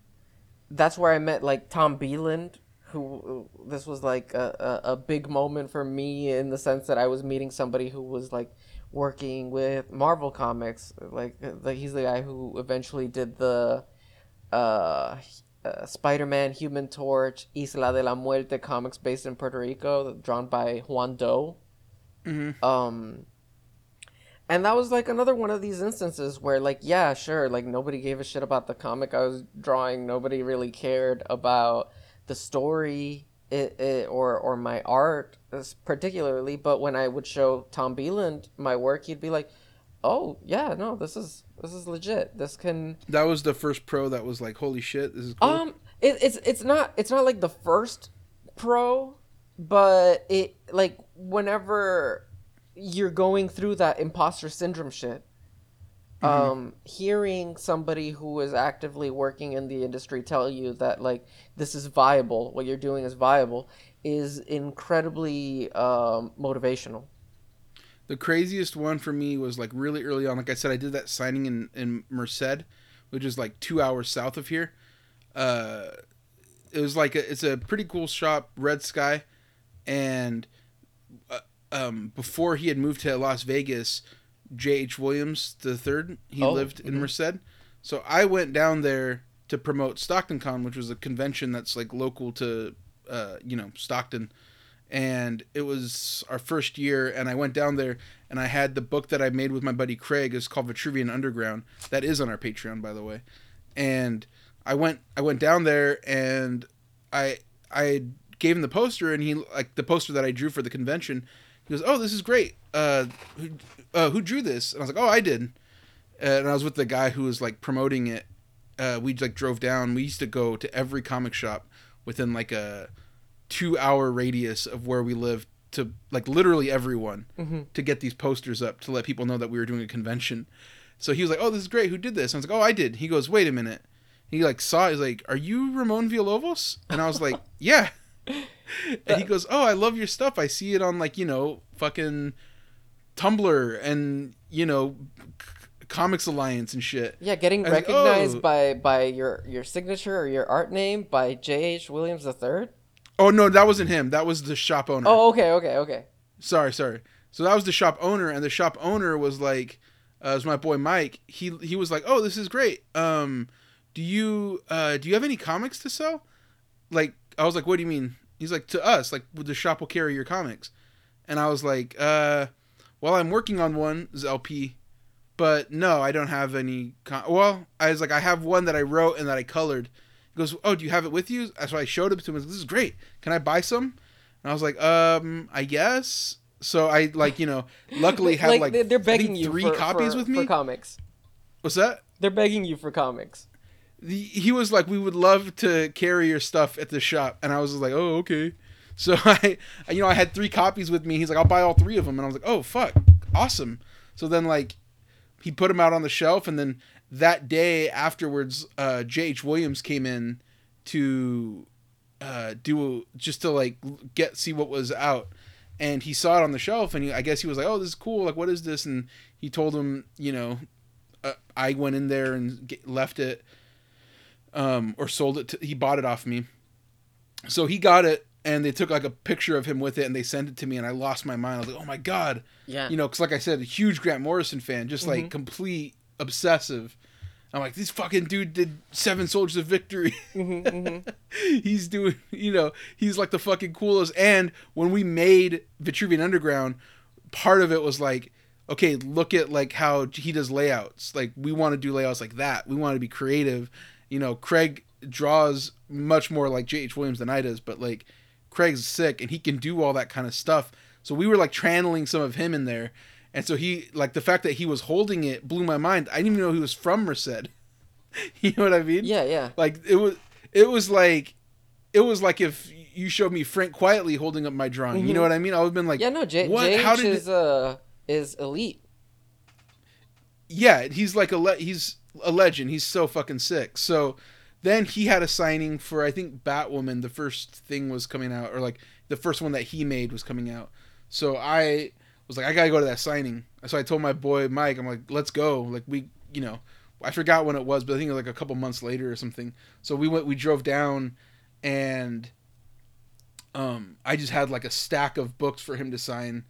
that's where I met like Tom Beland, who this was like a, a, a big moment for me in the sense that I was meeting somebody who was like working with Marvel comics. Like, he's the guy who eventually did the uh, uh, Spider-Man, Human Torch, Isla de la Muerte comics based in Puerto Rico, drawn by Juan Doe. Mhm. Um, and that was like another one of these instances where, like, yeah, sure, like nobody gave a shit about the comic I was drawing. Nobody really cared about the story, it, it or or my art particularly. But when I would show Tom Beland my work, he'd be like, "Oh yeah, no, this is this is legit. This can." that was the first pro that was like holy shit this is cool Um, it, it's it's not it's not like the first pro, but it like whenever you're going through that imposter syndrome shit, um, hearing somebody who is actively working in the industry tell you that like this is viable, what you're doing is viable, is incredibly um, motivational. The craziest one for me was like really early on. Like I said, I did that signing in in Merced, which is like two hours south of here. Uh, it was like a, it's a pretty cool shop, Red Sky, and um, before he had moved to Las Vegas, J.H. Williams the third, he Oh, lived in mhm. Merced. So I went down there to promote Stockton Con, which was a convention that's like local to, uh, you know, Stockton and it was our first year and i went down there and i had the book that i made with my buddy craig it's called vitruvian underground that is on our patreon by the way and i went i went down there and i i gave him the poster and he like the poster that i drew for the convention he goes oh this is great uh who, uh, who drew this and i was like oh i did and i was with the guy who was like promoting it uh, we like drove down we used to go to every comic shop within like a two hour radius of where we lived to like literally everyone Mm-hmm. to get these posters up to let people know that we were doing a convention. So he was like, "Oh, this is great. Who did this?" I was like, "Oh, I did." He goes, "Wait a minute." He like saw. it. He's like, "Are you Ramon Villalobos?" And I was like, "Yeah." And he goes, "Oh, I love your stuff. I see it on like you know fucking Tumblr and you know C- Comics Alliance and shit." Yeah, getting was like, recognized "Oh." by by your your signature or your art name by J. H. Williams the third. Oh no, that wasn't him. That was the shop owner. Oh, okay, okay, okay. Sorry, sorry. So that was the shop owner, and the shop owner was like, uh, was my boy Mike. He he was like, "Oh, this is great. Um, do you uh do you have any comics to sell?" Like I was like, "What do you mean?" He's like, "To us, like the shop will carry your comics." And I was like, "Uh, well, I'm working on one, LP, but no, I don't have any. Com- well, I was like, I have one that I wrote and that I colored." He goes, "Oh, do you have it with you?" So I showed it to him. Like, This is great. Can I buy some? And I was like, "Um, I guess." So I like you know, luckily had like, they're- they're begging you three for, copies for- with for me. comics. What's that? They're begging you for comics. He was like, "We would love to carry your stuff at the shop," and I was like, "Oh, okay." So I, you know, I had three copies with me. He's like, "I'll buy all three of them," and I was like, "Oh, fuck, awesome!" So then, like, he put them out on the shelf, and then that day afterwards, uh, J.H. Williams came in to uh, do just to like get see what was out, and he saw it on the shelf, and he, I guess he was like, "Oh, this is cool. Like, what is this?" And he told him, you know, uh, I went in there and get, left it um, or sold it. To, he bought it off me. So he got it, and they took like a picture of him with it, and they sent it to me, and I lost my mind. I was like, "Oh my god!" Yeah. You know, because like I said, a huge Grant Morrison fan, just like Mhm. complete obsessive. I'm like, this fucking dude did Seven Soldiers of Victory. hmm he's doing, you know, he's like the fucking coolest. And when we made Vitruvian Underground, part of it was like, okay, look at like how he does layouts. Like we want to do layouts like that. We want to be creative. You know, Craig draws much more like J.H. Williams than I does, but like Craig's sick and he can do all that kind of stuff. So we were like channeling some of him in there. And so he like the fact that he was holding it blew my mind. I didn't even know he was from Merced. you know what I mean? Yeah, yeah. Like it was it was like it was like if you showed me Frank Quitely holding up my drawing. You know Mhm. what I mean? I would have been like, yeah, no, J- what? JH How did is uh is elite. yeah, he's like a le- he's a legend. He's so fucking sick. So then he had a signing for I think Batwoman. The first thing was coming out, or like the first one that he made was coming out. So I was like, I gotta go to that signing. So I told my boy Mike, I'm like, let's go. Like we, you know, I forgot when it was, but I think it was like a couple months later or something. So we went, we drove down, and um, I just had like a stack of books for him to sign,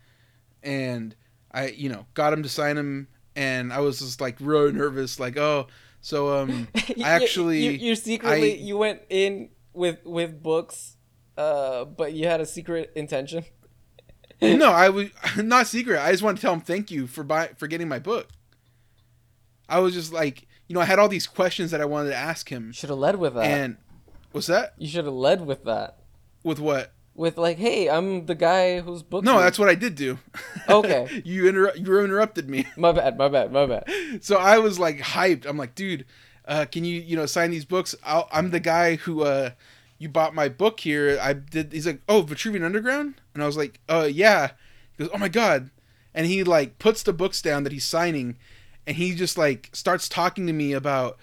and I, you know, got him to sign them, and I was just like really nervous, like, oh, so um, You- I actually, you, you secretly I- you went in with with books, uh, but you had a secret intention. no, I was not secret. I just wanted to tell him thank you for buy for getting my book. I was just like, you know, I had all these questions that I wanted to ask him, Should have led with that. and what's that? you should have led with that. With what? With like, hey, I'm the guy whose book. No, that's what I did do. Okay. you inter- you interrupted me. my bad, my bad, my bad. so I was like hyped. I'm like, dude, uh, can you you know sign these books? I'll, I'm the guy who uh, you bought my book here. I did. He's like, oh, Vitruvian Underground, and I was like, uh, yeah. He goes, oh my god, and he like puts the books down that he's signing, and he just like starts talking to me about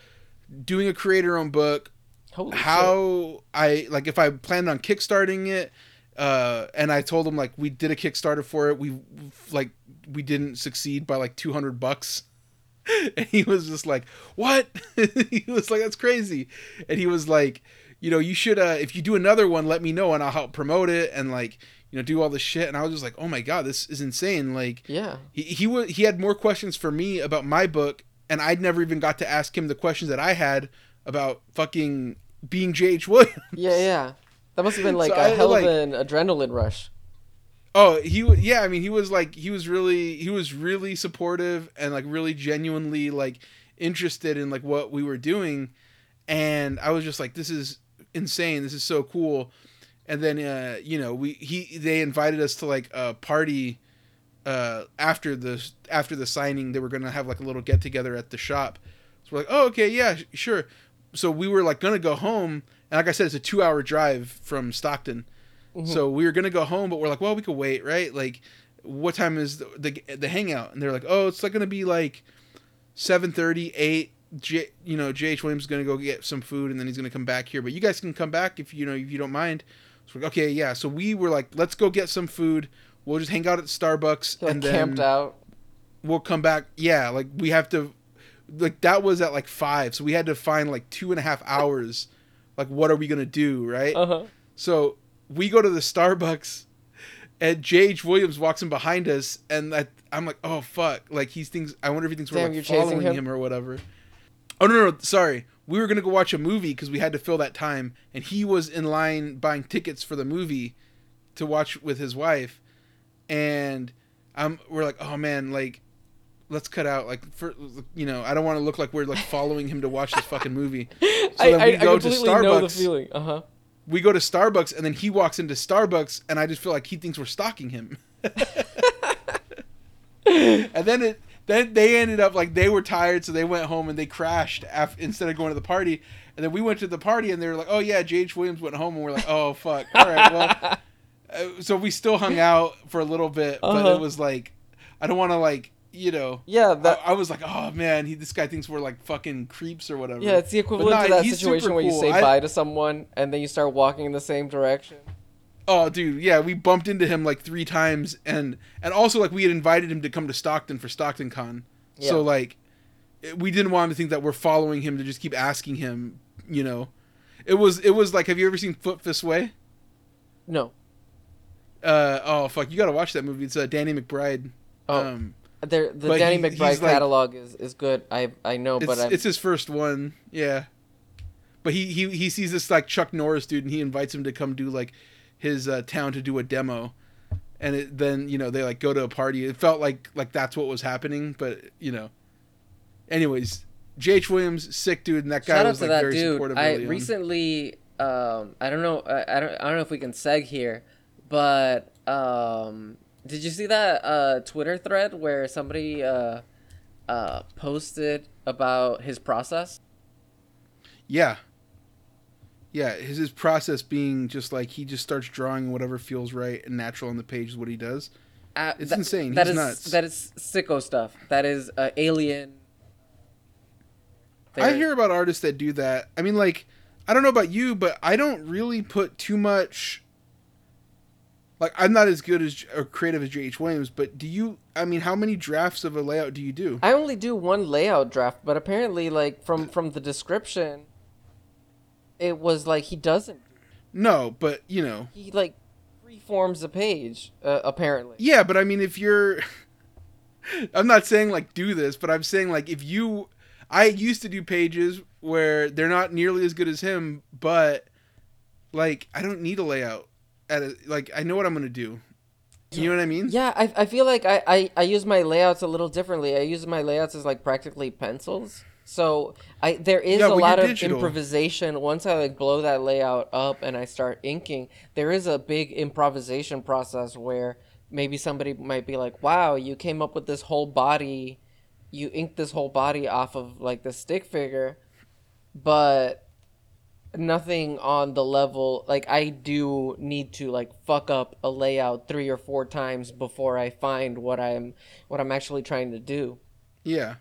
doing a creator own book, Holy shit. how I like if I planned on kickstarting it, uh, and I told him like we did a Kickstarter for it. We like we didn't succeed by like two hundred bucks, and he was just like, "What?" he was like, "That's crazy," and he was like, "You know, you should uh, if you do another one, let me know and I'll help promote it and like you know do all this shit." And I was just like, "Oh my god, this is insane!" Like Yeah. he he was he had more questions for me about my book, and I'd never even got to ask him the questions that I had about fucking being J.H. Williams. Yeah, yeah. That must have been like So a I, hell like- of an adrenaline rush. Oh, he yeah. I mean, he was like he was really he was really supportive and like really genuinely like interested in like what we were doing, and I was just like, this is insane. This is so cool. And then uh, you know we he they invited us to like a party uh, after the after the signing. They were gonna have like a little get together at the shop. So we're like, oh okay, yeah, sure. So we were like gonna go home, and like I said, it's a two hour drive from Stockton. Mm-hmm. So we were gonna go home, but we're like, well, we could wait, right? Like, what time is the the, the hangout? And they're like, oh, it's like gonna be like seven thirty, eight. J, you know, J.H. Williams is gonna go get some food, and then he's gonna come back here. But you guys can come back if you know if you don't mind. So like, okay, yeah. So we were like, let's go get some food. We'll just hang out at Starbucks, Like and then camped out. we'll come back. Yeah, like we have to, like that was at like five, so we had to find like two and a half hours. Like, what are we gonna do, right? Uh huh. So we go to the Starbucks and J.H. Williams walks in behind us, and that I'm like, oh fuck, like he thinks. I wonder if he thinks Damn, we're like following him? him? or whatever. Oh no, no, no, sorry. We were gonna go watch a movie because we had to fill that time, and he was in line buying tickets for the movie to watch with his wife, and um, we're like, oh man, like. Let's cut out like for you know I don't want to look like we're like following him to watch this fucking movie. So I, then I, we I go to completely know the Starbucks feeling. Uh huh. we go to Starbucks and then he walks into Starbucks and I just feel like he thinks we're stalking him. and then it then they ended up like they were tired so they went home and they crashed af- instead of going to the party. And then we went to the party and they were like, "Oh yeah, J.H. Williams went home." And we're like, "Oh fuck." All right, well uh, so we still hung out for a little bit, but Uh-huh. it was like I don't want to like, you know, Yeah, that. I, I was like, "Oh man, he this guy thinks we're like fucking creeps or whatever." yeah, it's the equivalent nah, to that situation super where you say I- bye to someone and then you start walking in the same direction. Oh, dude, yeah, we bumped into him like three times, and and also like we had invited him to come to Stockton for Stockton Con, so like we didn't want him to think that we're following him to just keep asking him, you know. It was it was like, have you ever seen Foot Fist Way? No. Uh oh fuck, you gotta watch that movie. It's uh, Danny McBride. Oh. Um, the But Danny he- McBride he's like- catalog is, is good. I I know, but I'm, it's his first one, yeah. But he he he sees this like Chuck Norris dude, and he invites him to come do like his uh, town to do a demo, and it, then you know they like go to a party. It felt like like that's what was happening, but you know. Anyways, J.H. Williams, sick dude, and that guy shout was like very dude. supportive. I recently, um, I don't know, I, I don't, I don't know if we can seg here, but um, did you see that uh Twitter thread where somebody uh uh posted about his process? Yeah. Yeah, his his process being just like he just starts drawing whatever feels right and natural on the page is what he does. Uh, It's that- insane. That He's is nuts. that is sicko stuff. That is uh, alien. I hear about artists that do that. I mean, like, I don't know about you, but I don't really put too much. Like, I'm not as good as or creative as J.H. Williams, but do you? I mean, how many drafts of a layout do you do? I only do one layout draft, but apparently, like from from the description, it was like he doesn't. No, but you know, He like reforms a page. Uh, apparently. yeah, but I mean, if you're, I'm not saying like do this, but I'm saying like if you, I used to do pages where they're not nearly as good as him, but like I don't need a layout. At a, like I know what I'm gonna do. You know what I mean? Yeah, I, I feel like I, I, I use my layouts a little differently. I use my layouts as like practically pencils. So I there is Yeah, a lot of digital. improvisation once I like blow that layout up and I start inking. There is a big improvisation process where maybe somebody might be like, "Wow, you came up with this whole body, you inked this whole body off of like the stick figure." But nothing on the level like I do need to like fuck up a layout three or four times before I find what I'm what I'm actually trying to do. Yeah.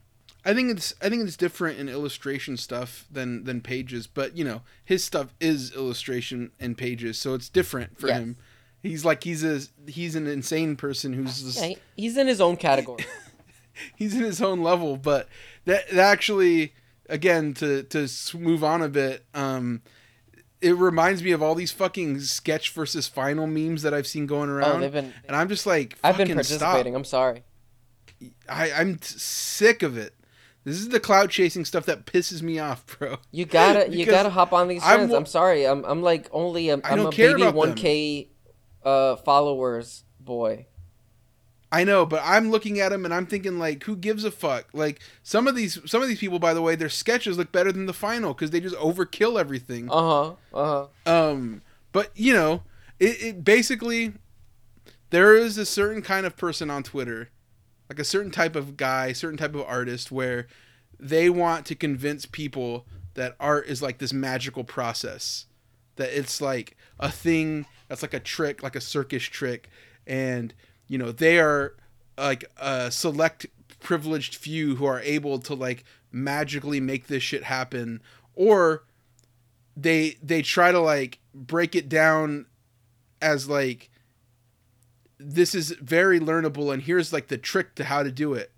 I think it's I think it's different in illustration stuff than than pages, but you know, his stuff is illustration and pages, so it's different for Yes. him. He's like he's a he's an insane person who's just, Yeah, he's in his own category. he's in his own level, but that, that actually again to to move on a bit um it reminds me of all these fucking sketch versus final memes that I've seen going around. oh, around. they've been and I'm just like I've been fucking stop. participating. I'm sorry. I I'm t- sick of it. This is the cloud chasing stuff that pisses me off, bro. You gotta you gotta hop on these I'm trends. wa- I'm, sorry. I'm I'm like only a, I I'm don't a care baby about 1k uh followers boy. I know, but I'm looking at them and I'm thinking like, who gives a fuck? Like some of these, some of these people, by the way, their sketches look better than the final because they just overkill everything. Uh-huh. Uh-huh. Um, but you know, it, it basically there is a certain kind of person on Twitter, like a certain type of guy, certain type of artist, where they want to convince people that art is like this magical process, that it's like a thing that's like a trick, like a circus trick, and you know they are like a select privileged few who are able to like magically make this shit happen. Or they they try to like break it down as like this is very learnable and here's like the trick to how to do it.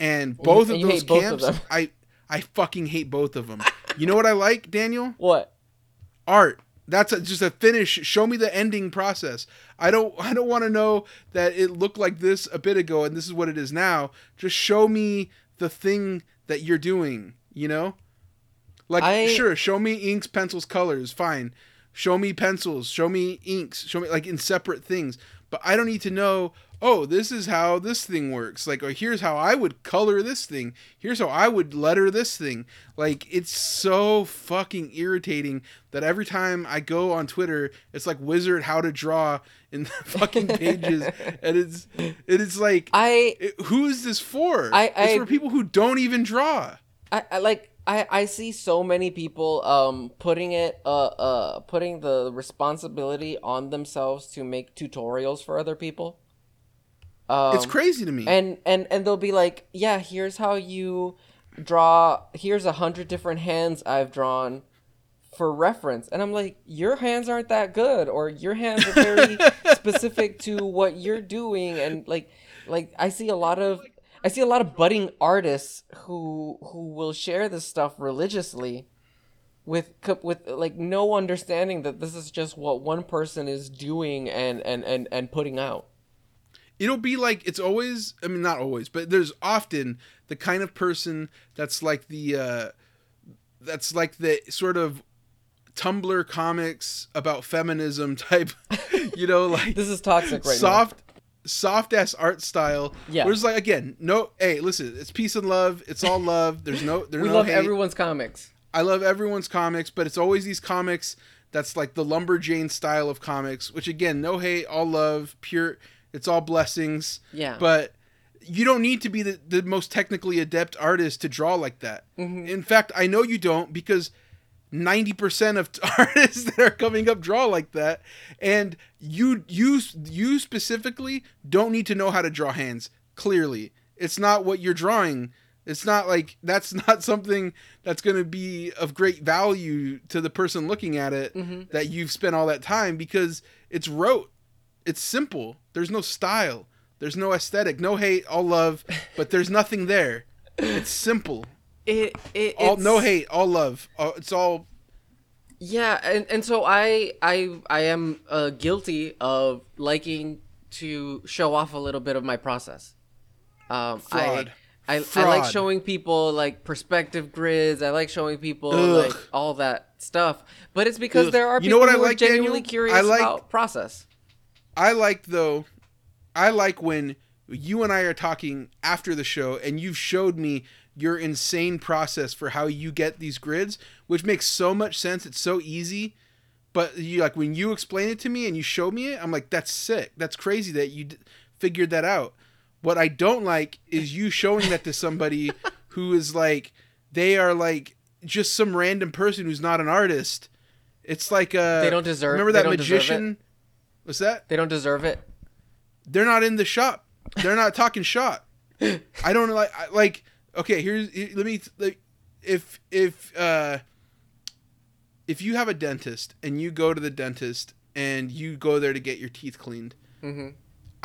And both of you those both camps i i fucking hate both of them. You know what i like daniel? What? art That's a, just a finish. Show me the ending process. I don't. I don't want to know that it looked like this a bit ago and this is what it is now. Just show me the thing that you're doing. You know, like I- sure, show me inks, pencils, colors. Fine. Show me pencils. Show me inks. Show me like in separate things. But I don't need to know. Oh, this is how this thing works. Like, oh, here's how I would color this thing. Here's how I would letter this thing. Like, it's so fucking irritating that every time I go on Twitter, it's like wizard how to draw in the fucking pages, and it's it is like, I it- who is this for? I- it's I- for people who don't even draw. I, I like I, I see so many people um putting it uh uh putting the responsibility on themselves to make tutorials for other people. Um, it's crazy to me. and and and they'll be like, yeah, here's how you draw. Here's a hundred different hands I've drawn for reference, and I'm like, your hands aren't that good, or your hands are very specific to what you're doing, and like like I see a lot of I see a lot of budding artists who who will share this stuff religiously with with like no understanding that this is just what one person is doing and and and, and putting out it'll be like it's always i mean not always but there's often the kind of person that's like the uh that's like the sort of tumblr comics about feminism type you know like this is toxic right soft soft ass art style Yeah. where it's like again no hey listen it's peace and love it's all love there's no now there's we no love hate. everyone's comics I love everyone's comics, but it's always these comics that's like the lumberjane style of comics, which again, no hate, all love, pure. It's all blessings. Yeah. But you don't need to be the, the most technically adept artist to draw like that. Mm-hmm. In fact, I know you don't because 90% of artists that are coming up draw like that and you you you specifically don't need to know how to draw hands clearly it's not what you're drawing it's not like that's not something that's going to be of great value to the person looking at it that you've spent all that time because it's rote it's simple there's no style there's no aesthetic no hate all love but there's nothing there it's simple it, it all no hate all love uh, it's all yeah and, and so i i i am uh, guilty of liking to show off a little bit of my process um Fraud. I, I, I like showing people like perspective grids. I like showing people Ugh. like all that stuff. But it's because Ugh. there are You know people what I who are genuinely Daniel? curious I like- about process. I like though I like when you and I are talking after the show and you've showed me your insane process for how you get these grids, which makes so much sense. It's so easy. But you like when you explain it to me and you show me it, I'm like, that's sick. That's crazy that you d- figured that out. What I don't like is you showing that to somebody who is like, they are like just some random person who's not an artist. It's like uh They don't deserve- Remember that don't deserve magician? What's that? They don't deserve it. they're not in the shop. They're not talking shop. I don't like I- like. Okay, here's here- let me like, if if uh if you have a dentist and you go to the dentist and you go there to get your teeth cleaned. hmm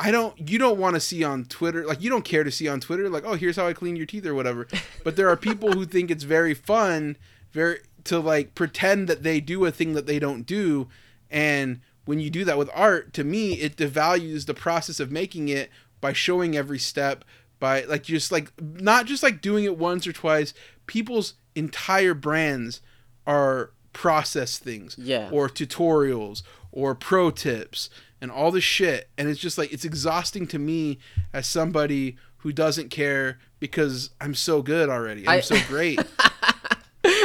I don't you don't want to see on Twitter like you don't care to see on Twitter like oh here's how I clean your teeth or whatever. But there are people who think it's very fun very to like pretend that they do a thing that they don't do and when you do that with art to me it devalues the process of making it by showing every step by like just like not just like doing it once or twice people's entire brands are process things Yeah. or tutorials or pro tips and all this shit and it's just like it's exhausting to me as somebody who doesn't care because I'm so good already. I'm I- so great.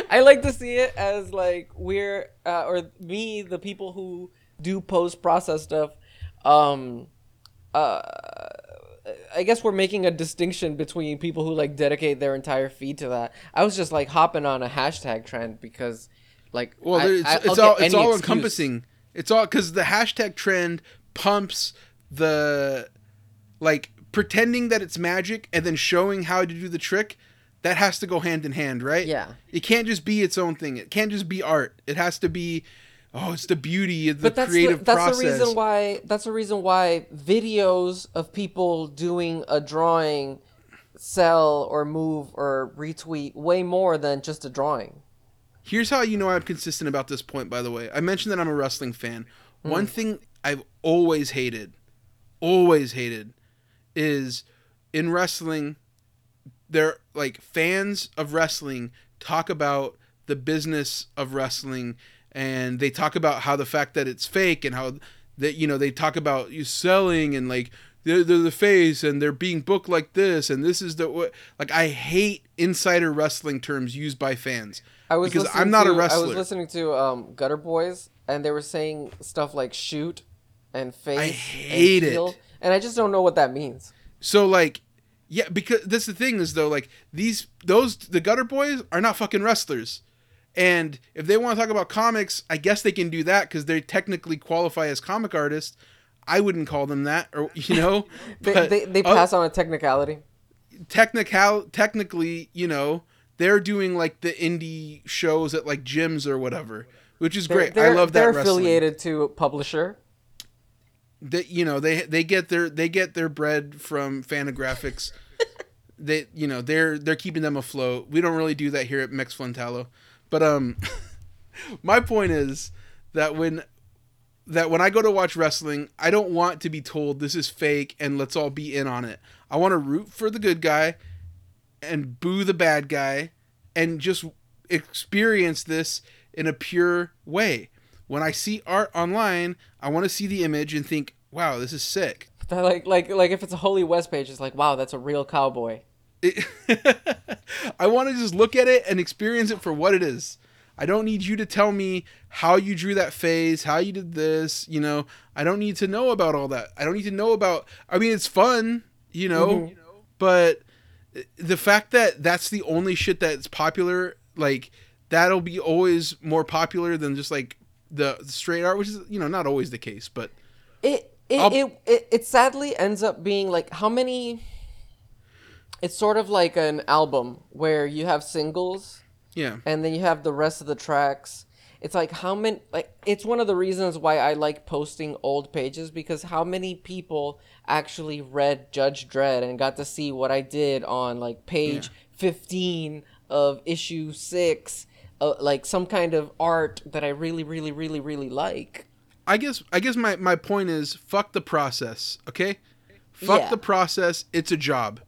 I like to see it as like we're uh, or me, the people who do post process stuff. Um, uh, I guess we're making a distinction between people who like dedicate their entire feed to that. I was just like hopping on a hashtag trend because, like, Well, I- it's, I- it's all it's all excuse. encompassing. It's all because the hashtag trend pumps the like pretending that it's magic and then showing how to do the trick. That has to go hand in hand, right? Yeah. It can't just be its own thing. It can't just be art. It has to be, oh, it's the beauty of the but that's creative the, that's process. the reason why that's the reason why videos of people doing a drawing sell or move or retweet way more than just a drawing Here's how you know I'm consistent about this point, by the way. I mentioned that I'm a wrestling fan. Hmm. One thing I've always hated, always hated, is in wrestling, they're like fans of wrestling talk about the business of wrestling and they talk about how the fact that it's fake and how that you know they talk about you selling and like they're, they're the face and they're being booked like this and this is the what like I hate insider wrestling terms used by fans I was because listening I'm not to, a wrestler. I was listening to um, Gutter Boys, and they were saying stuff like shoot and face. I and hate it. and I just don't know what that means. So like, yeah, because that's the thing is though, like these those the gutter boys are not fucking wrestlers, and if they want to talk about comics, I guess they can do that because they technically qualify as comic artists. I wouldn't call them that, or you know, They, but they, they uh, pass on a technicality. technical technically, you know, they're doing like the indie shows at like gyms or whatever, which is They're, great. I love that They're wrestling. affiliated to a publisher. they you know they they get their they get their bread from Fantagraphics. they you know they're they're keeping them afloat. We don't really do that here at Mex Flintalo, but um, my point is that when that when I go to watch wrestling, I don't want to be told this is fake and let's all be in on it. I want to root for the good guy and boo the bad guy and just experience this in a pure way. When I see art online, I want to see the image and think, "Wow, this is sick." Like like like if it's a Holy West page, it's like wow, that's a real cowboy. It- I want to just look at it and experience it for what it is. I don't need you to tell me how you drew that phase, how you did this, you know. I don't need to know about all that. I don't need to know about I mean it's fun, you know, Mhm. but the fact that that's the only shit that's popular, like that'll be always more popular than just like the straight art, which is you know not always the case, but It it, it it it sadly ends up being like how many. It's sort of like an album where you have singles yeah, and then you have the rest of the tracks. It's like how many like it's one of the reasons why I like posting old pages because how many people actually read Judge Dredd and got to see what I did on like page 15 of issue 6 uh, like some kind of art that I really really really really like. I guess I guess my my point is fuck the process, okay? Fuck Yeah. the process. It's a job.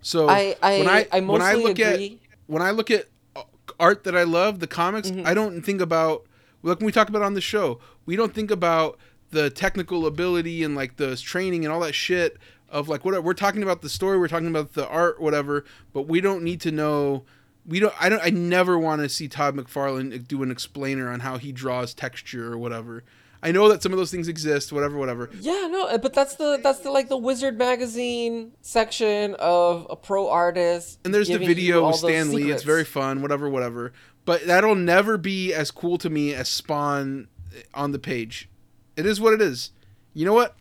So I I when I, I, when I look agree. at when I look at uh, art that I love, the comics, Mm-hmm. I don't think about like when we talk about on the show, we don't think about the technical ability and like the training and all that shit of like what we're talking about the story, we're talking about the art, whatever. But we don't need to know. We don't. I don't. I never want to see Todd McFarlane do an explainer on how he draws texture or whatever. I know that some of those things exist, whatever, whatever. Yeah, no, uh, but that's the that's the like the Wizard magazine section of a pro artist. And there's the video with Stan Lee. It's very fun, whatever, whatever. But that'll never be as cool to me as Spawn on the page. It is what it is. You know what?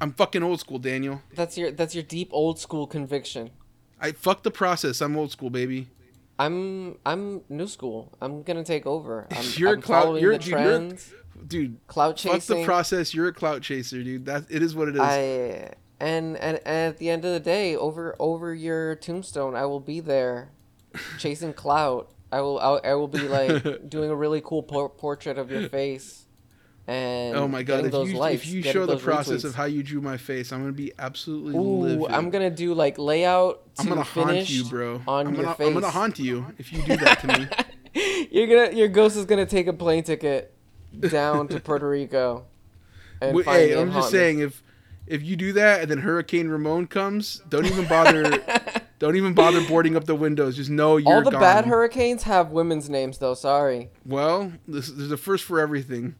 I'm fucking old school, Daniel. That's your that's your deep old school conviction. I fuck the process. I'm old school, baby. I'm I'm new school. I'm gonna take over. I'm, You're I'm a clout- following you're- the dude, you're- trends. Dude, Clout fuck the process. You're a clout chaser, dude. That it is what it is. I and, and and at the end of the day, over over your tombstone, I will be there, chasing clout. I will I, I will be like doing a really cool por- portrait of your face. And oh my god! If you likes, if you show the process retweets. of how you drew my face, I'm gonna be absolutely Ooh, livid. I'm gonna do like layout to I'm gonna haunt you, bro. on I'm your gonna face. I'm gonna haunt you if you do that to me. You're gonna your ghost is gonna take a plane ticket down to Puerto Rico. And Wait, hey, I'm just saying if if you do that and then Hurricane Ramon comes, don't even bother. don't even bother boarding up the windows. Just know you're All the gone. bad hurricanes have women's names though. Sorry. Well, this, there's a first for everything.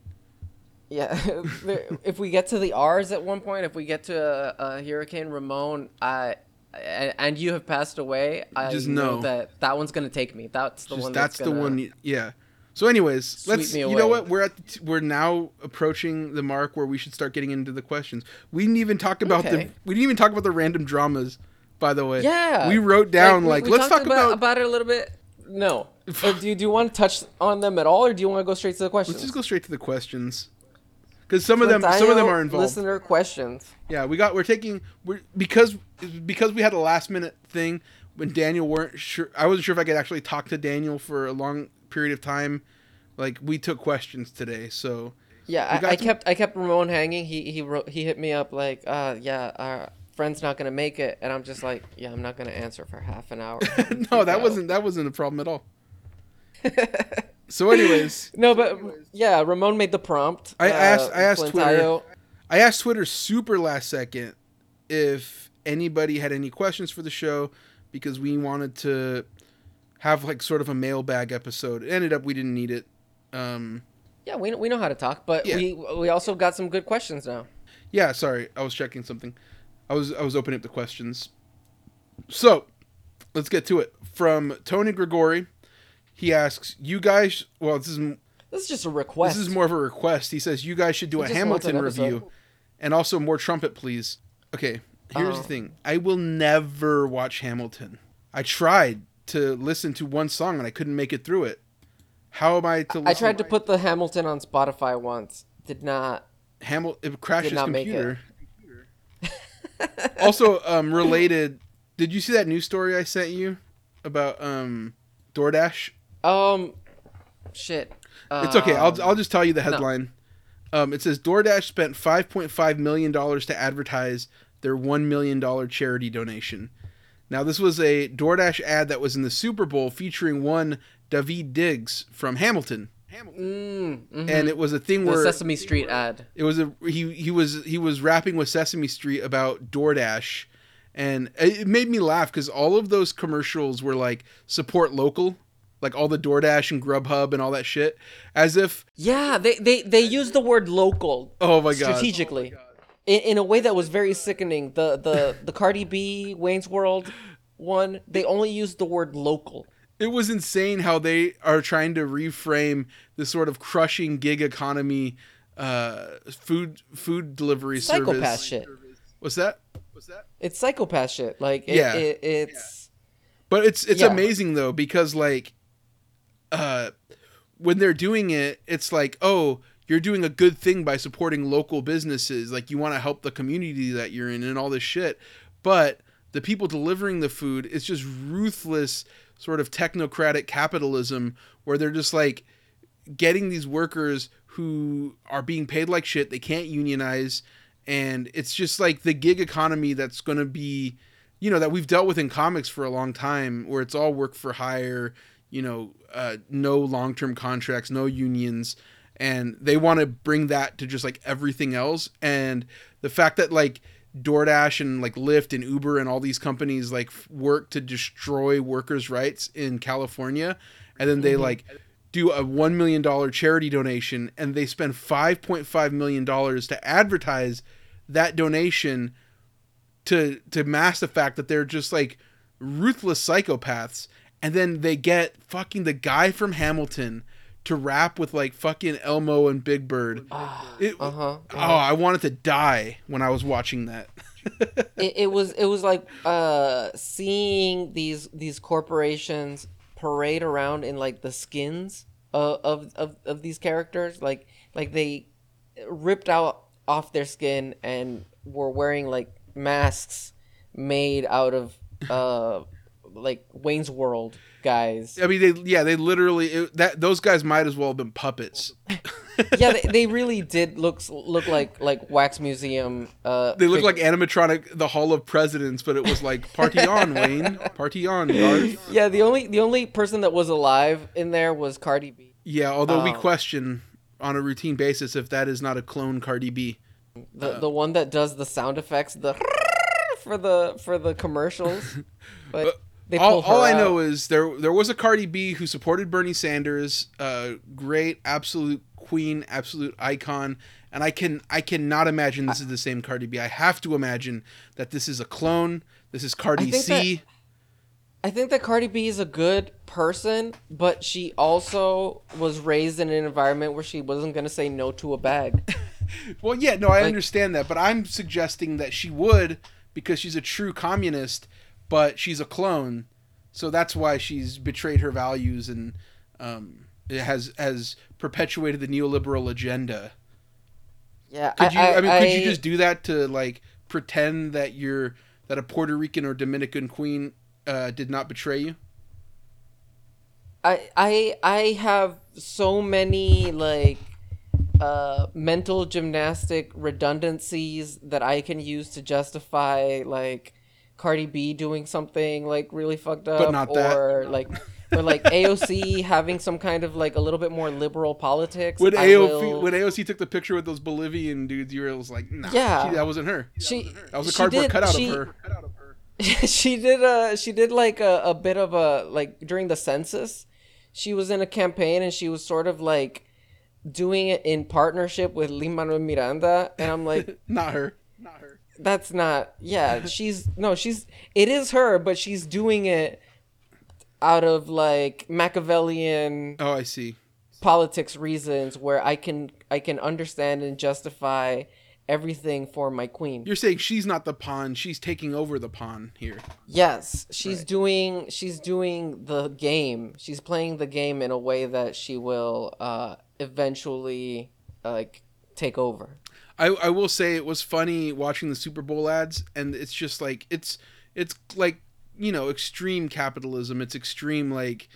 Yeah, if we get to the R's at one point, if we get to uh, uh, Hurricane Ramon, I and, and you have passed away, I Just know know. that that one's gonna take me. That's the Just one. that's That's, the gonna, one. Yeah. So, anyways, let's. You know what? We're at. T- we're now approaching the mark where we should start getting into the questions. We didn't even talk about Okay. the. We didn't even talk about the random dramas. By the way. Yeah, We wrote down we- like, we let's talk about. about it a little bit. No, Uh, do you do you want to touch on them at all, or do you want to go straight to the questions? Let's just go straight to the questions. Because some of them, some of them are involved. Listener questions. Yeah, we got. We're taking. We're because because we had a last minute thing when Daniel weren't sure. I wasn't sure if I could actually talk to Daniel for a long period of time, like we took questions today. So Yeah, I, I some- kept I kept Ramon hanging. He he wrote, he hit me up like, uh, yeah, our friend's not gonna make it, and I'm just like, yeah, I'm not gonna answer for half an hour. no, that wasn't that wasn't a problem at all. So, anyways, no, but yeah, Ramon made the prompt. I uh, asked- I asked Flintayo. I asked Twitter super last second if anybody had any questions for the show because we wanted to have like sort of a mailbag episode. It ended up we didn't need it. Um, Yeah, we we know how to talk, but Yeah. we we also got some good questions now. yeah, sorry, I was checking something. I was I was opening up the questions. So, let's get to it. From Tony Grigori, he asks, "You guys, well, this is This is just a request. This is more of a request. He says you guys should do a just wants an Hamilton review, and also more trumpet, please. Okay, here's Oh. the thing. I will never watch Hamilton. I tried to listen to one song and I couldn't make it through it. How am I to? Listen? I tried to put the Hamilton on Spotify once. Did not. Hamilton It crashed his computer. also, um, related. Did you see that news story I sent you about um, DoorDash? Um, shit. It's okay. I'll Um, I'll just tell you the headline. Um, it says DoorDash spent 5.5 million dollars to advertise their one million dollar charity donation. Now this was a DoorDash ad that was in the Super Bowl featuring one Daveed Diggs from Hamilton, Mm, mhm. and it was a thing the where Sesame Street ad. it was a he he was he was rapping with Sesame Street about DoorDash, and it it made me laugh because all of those commercials were like support local, like all the DoorDash and Grubhub and all that shit, as if Yeah, they they they used the word local oh my god, strategically. In, in a way that was very sickening. The the the Cardi B Wayne's World one, they only used the word local. it was insane how they are trying to reframe this sort of crushing gig economy uh food food delivery Psychopath service. shit. What's that? What's that? It's psychopath shit. Like it, Yeah. it, it's But it's it's Yeah. amazing though because like uh when they're doing it it's like oh you're doing a good thing by supporting local businesses. Like you want to help the community that you're in and all this shit. But the people delivering the food it's just ruthless sort of technocratic capitalism where they're just like getting these workers who are being paid like shit they can't unionize. And it's just like the gig economy that's going to be you know that we've dealt with in comics for a long time where it's all work for hire you know uh, no long-term contracts no unions and they want to bring that to just like everything else. And the fact that like DoorDash and like Lyft and Uber and all these companies like f- work to destroy workers' rights in California and then they mm-hmm. like do a 1 million dollar charity donation and they spend 5.5 million dollars to advertise that donation to to mask the fact that they're just like ruthless psychopaths and then they get fucking the guy from Hamilton to rap with like fucking Elmo and Big Bird. It, uh huh. Oh, I wanted to die when I was watching that. it, it was it was like uh seeing these these corporations parade around in like the skins of of, of, of these characters like like they ripped out off their skin and were wearing like masks made out of uh like Wayne's World guys. I mean, they yeah, they literally it, that those guys might as well have been puppets. yeah, they, they really did look look like like wax museum. Uh, They look like animatronic the Hall of Presidents, but it was like party on, Wayne, party on, Garth. Yeah, the only the only person that was alive in there was Cardi B. Yeah, although we Oh. question on a routine basis if that is not a clone Cardi B. The the one that does the sound effects, the for the for the commercials. But they all, all I know is there there was a Cardi B who supported Bernie Sanders, uh, great, absolute queen, absolute icon, and I can I cannot imagine this is the same Cardi B. I have to imagine that this is a clone. This is Cardi think C. I think that Cardi B is a good person, but she also was raised in an environment where she wasn't gonna say no to a bag. Well, yeah, no, I Like- understand that, but I'm suggesting that she would because she's a true communist, but she's a clone, so that's why she's betrayed her values and um, it has has perpetuated the neoliberal agenda. Yeah, Could you? I, mean, could you just do that to like pretend that you're that a Puerto Rican or Dominican queen uh, did not betray you? I I I have so many like uh mental gymnastic redundancies that I can use to justify like Cardi B doing something like really fucked up or like or like AOC having some kind of like a little bit more liberal politics. When AOC will- when AOC took the picture with those Bolivian dudes, you were was like, nah, Yeah. she- that wasn't her. she That was a cardboard did- cutout she- of her. she did a she did like a, a bit of a like during the census she was in a campaign and she was sort of like doing it in partnership with Lin Manuel Miranda and I'm like Not her. Not her. That's not yeah she's no she's it is her but she's doing it out of like Machiavellian Oh, I see. politics reasons where I can I can understand and justify everything for my queen You're saying she's not the pawn; she's taking over the pawn here. Yes, she's doing she's doing the game. She's playing the game in a way that she will uh eventually like take over. I, I will say it was funny watching the Super Bowl ads, and it's just like it's it's like you know extreme capitalism. It's extreme like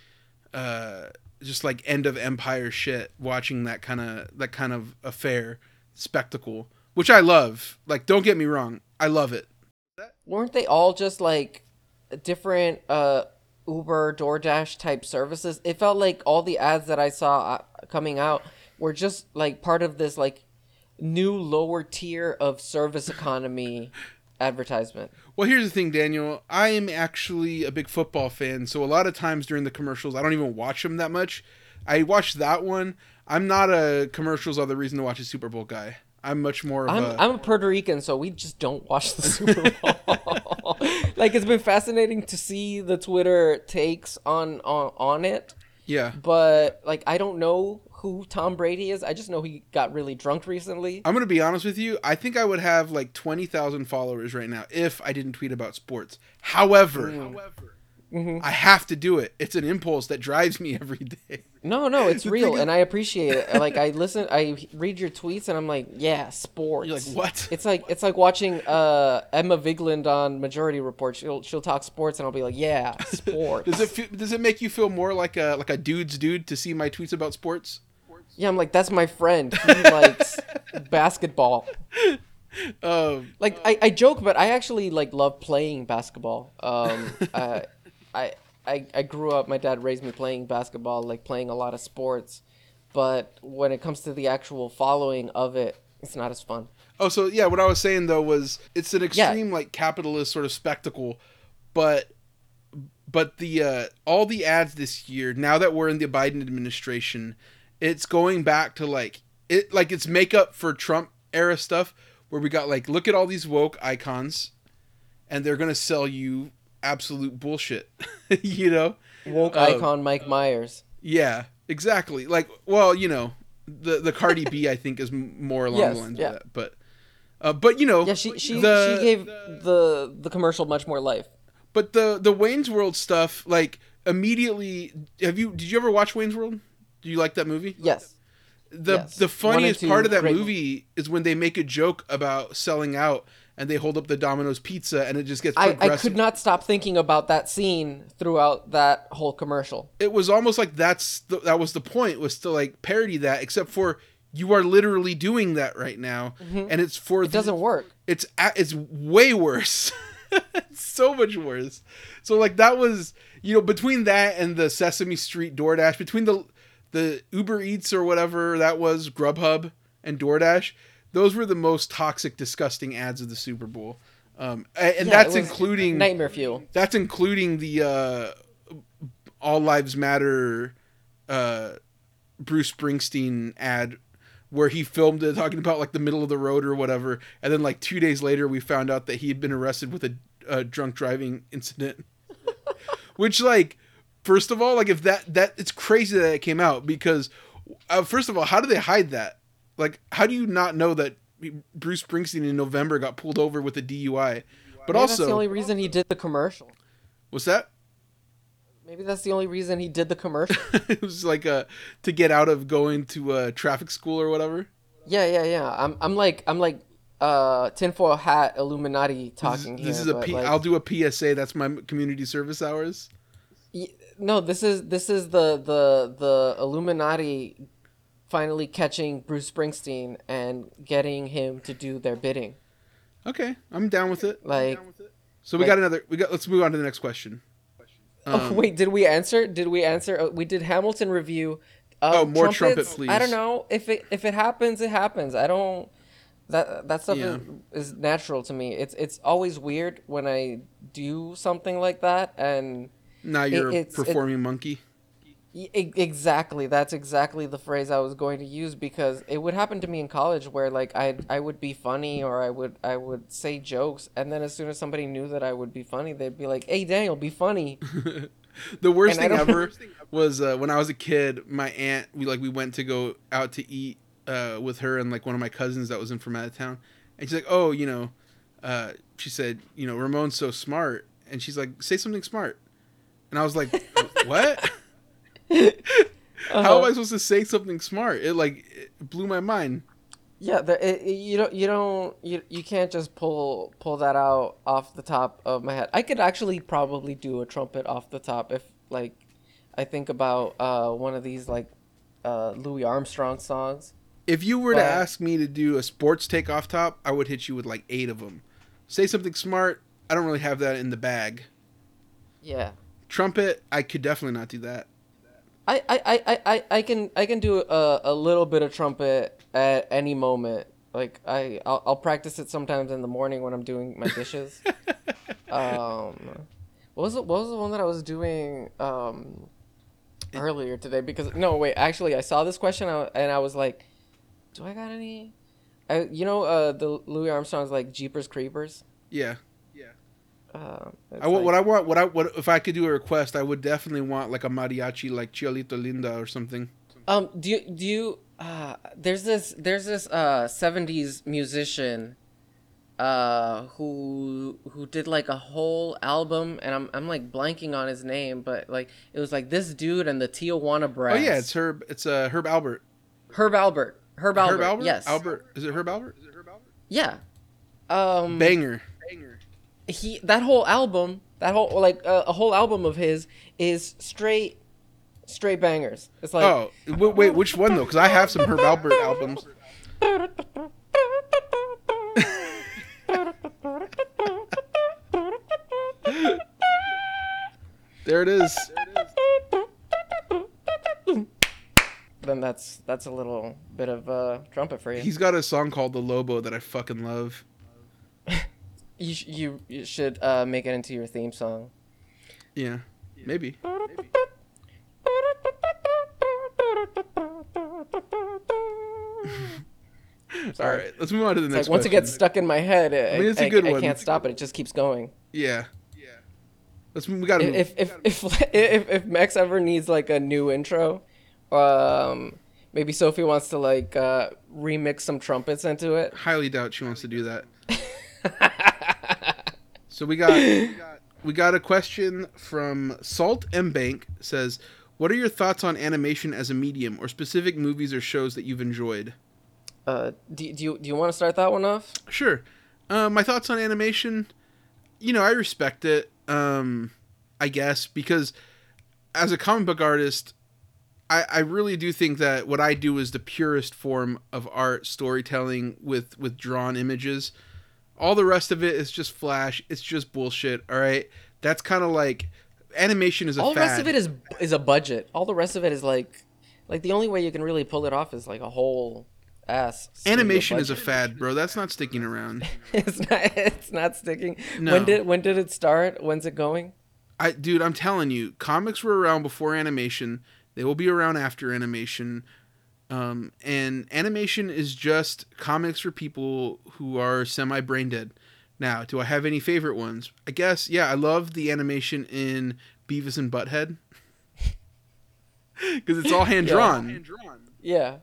uh just like end of empire shit. Watching that kind of that kind of affair spectacle, which I love. Like, don't get me wrong, I love it. Weren't they all just like different uh Uber, DoorDash type services? It felt like all the ads that I saw uh, coming out were just like part of this like new lower tier of service economy advertisement. Well, here's the thing, Daniel. I am actually a big football fan, so a lot of times during the commercials, I don't even watch them that much. I watch that one. I'm not a commercials are the reason to watch a Super Bowl guy. I'm much more of I'm a. I'm a Puerto Rican, so we just don't watch the Super Bowl. like it's been fascinating to see the Twitter takes on on on it, yeah. but like I don't know who Tom Brady is. I just know he got really drunk recently. I'm gonna be honest with you. I think I would have like twenty thousand followers right now if I didn't tweet about sports. However, however, Mm-hmm. I have to do it. It's an impulse that drives me every day. No, no, it's real, and I appreciate it. Like I listen, I read your tweets, and I'm like, yeah, sports. You're like, what? It's like it's like watching uh, Emma Vigeland on Majority Report. She'll she'll talk sports, and I'll be like, yeah, sports. Does it fe- does it make you feel more like a like a dude's dude to see my tweets about sports? Yeah, I'm like, that's my friend. He likes basketball. Um, Like I, I joke, but I actually like love playing basketball. Um, I, I, I, I grew up. My dad raised me playing basketball, like playing a lot of sports. But when it comes to the actual following of it, it's not as fun. Oh, so yeah, what I was saying though was it's an extreme like capitalist sort of spectacle, but but the uh, all the ads this year, now that we're in the Biden administration, it's going back to like it like it's makeup for Trump era stuff where we got like look at all these woke icons, and they're gonna sell you absolute bullshit, you know? Woke Um, icon Mike Myers. Yeah, exactly. Like, well, you know, the the Cardi B I think is more along Yes, the lines yeah. of that, but. Uh, but you know, Yeah, she she, the- she gave the the commercial much more life. But the the Wayne's World stuff, like immediately, have you? Did you ever watch Wayne's World? Do you like that movie? Yes. The Yes. the funniest part of that movie is when they make a joke about selling out, and they hold up the Domino's pizza, and it just gets I, I could not stop thinking about that scene throughout that whole commercial. It was almost like that's the, that was the point was to like parody that, except for you are literally doing that right now, and it's for Mm-hmm. It doesn't work. it's it's way worse it's so much worse so like that was you know between that and the sesame street doordash between the the uber eats or whatever that was grubhub and doordash those were the most toxic disgusting ads of the super bowl. Um, and Yeah, that's including Nightmare Fuel. that's including the uh, all lives matter uh, bruce springsteen ad where he filmed it talking about like the middle of the road or whatever. And then like two days later we found out that he had been arrested with a, a drunk driving incident. Which like first of all like if that that it's crazy that it came out because uh, first of all how do they hide that like how do you not know that bruce springsteen in november got pulled over with a dui but Maybe also that's the only reason he did the commercial. what's that Maybe that's the only reason he did the commercial. it was like uh to get out of going to uh traffic school or whatever yeah, yeah, yeah. I'm, I'm like, I'm like, uh, tinfoil hat Illuminati this, talking this here. is a P- like, I'll do a psa that's my community service hours y- no, this is this is the the the Illuminati finally catching Bruce Springsteen and getting him to do their bidding. Okay, I'm down with it. Like, So we like- got another. We got. Let's move on to the next question. oh Um, wait, did we answer? Did we answer? Uh, we did Hamilton review. Uh, Oh, more trumpet, trumpets, I don't know if it if it happens, it happens. I don't. That that stuff Yeah. is, is natural to me. It's it's always weird when I do something like that and. Now you're a it's- it- performing monkey. Exactly. That's exactly the phrase I was going to use because it would happen to me in college where like I I would be funny or I would I would say jokes and then as soon as somebody knew that I would be funny they'd be like, "Hey Daniel, be funny." The worst thing ever was uh, when I was a kid. My aunt, we like we went to go out to eat uh, with her and like one of my cousins that was in from out of town, and she's like, "Oh, you know," uh, she said, "You know, Ramon's so smart," and she's like, "Say something smart," and I was like, "What? How am Uh-huh. I supposed to say something smart?" It like it blew my mind. Yeah, the, it, it- you don't you don't you, you can't just pull pull that out off the top of my head. I could actually probably do a trumpet off the top if like I think about uh one of these like uh Louis Armstrong songs. If you were to ask me to do a sports take off top, I would hit you with like eight of them. Say something smart. I don't really have that in the bag. Yeah. Trumpet, I could definitely not do that. I, I, I, I- I, can I can do a, a little bit of trumpet at any moment. Like I I'll, I'll practice it sometimes in the morning when I'm doing my dishes. um, what was it, what was the one that I was doing um earlier today? Because no wait actually I saw this question and I was like, do I got any? I you know uh the Louis Armstrong's like Jeepers Creepers. yeah. Uh, I, wa- what I want, what I, what if I could do a request, I would definitely want like a mariachi, like Cielito Linda or something. Um, do you do you? Uh, there's this there's this uh '70s musician, uh, who who did like a whole album, and I'm I'm like blanking on his name, but like it was like this dude and the Tijuana Brass. Oh yeah, it's Herb. It's uh, Herb Alpert. Herb Alpert. Herb Alpert. Herb Alpert. Yes. Albert. Is it Herb Alpert? Is it Herb Alpert? Yeah. Um. Banger. He that whole album that whole like uh, a whole album of his is straight straight bangers. It's like oh wait, wait, which one though? Because I have some Herb Alpert albums. There it is. then that's that's a little bit of uh trumpet for you. He's got a song called "The Lobo" that I fucking love. You sh- you, you should uh, make it into your theme song. Yeah, maybe. All Sorry. let's move on to the It's next. like once it gets stuck in my head, I, mean, it's a I- good I one. can't stop it. It just keeps going. Yeah. Yeah. Let's. We gotta move. If if if if if Max ever needs like a new intro, um, maybe Sophie wants to like uh, remix some trumpets into it. Highly doubt she wants to do that. So we got we got a question from Salt M Bank says, "What are your thoughts on animation as a medium, or specific movies or shows that you've enjoyed?" Uh, do, do you do you want to start that one off? Sure. Uh, my thoughts on animation, you know, I respect it. Um, I guess because as a comic book artist, I, I really do think that what I do is the purest form of art storytelling with with drawn images. All the rest of it is just flash. It's just bullshit. All right, that's kind of like animation is a All the rest of it is is a budget. All the rest of it is like, like the only way you can really pull it off is like a whole ass. animation is a fad, bro. That's not sticking around. it's not. It's not sticking. No. When did when did it start? When's it going? I dude, I'm telling you, comics were around before animation. They will be around after animation. Um, and animation is just comics for people who are semi brain dead. Now, do I have any favorite ones? I guess, yeah, I love the animation in Beavis and Butthead. Because it's all hand drawn. Yeah.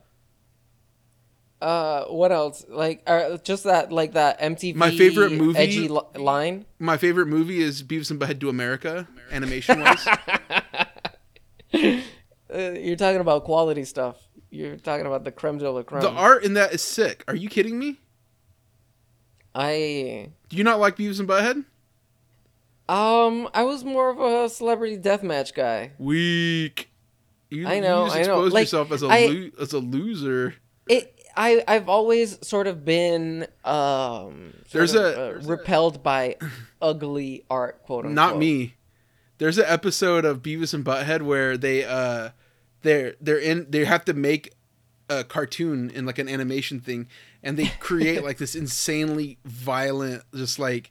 Uh, what else? Like, uh, just that, like that MTV. My favorite movie- edgy li- line. My favorite movie is Beavis and Butthead Do America, animation wise. Uh, you're talking about quality stuff. You're talking about the creme de la creme. the art in that is sick. Are you kidding me? I Do you not like Beavis and Butthead? Um, I was more of a celebrity deathmatch guy. Weak. You, I know, You just I know. exposed Like, yourself as a I- lo- as a loser. It. I, I've always sort of been um There's of, a- uh, repelled by ugly art quote unquote. Not me. There's an episode of Beavis and Butthead where they uh they're they're in they have to make a cartoon in like an animation thing and they create like this insanely violent just like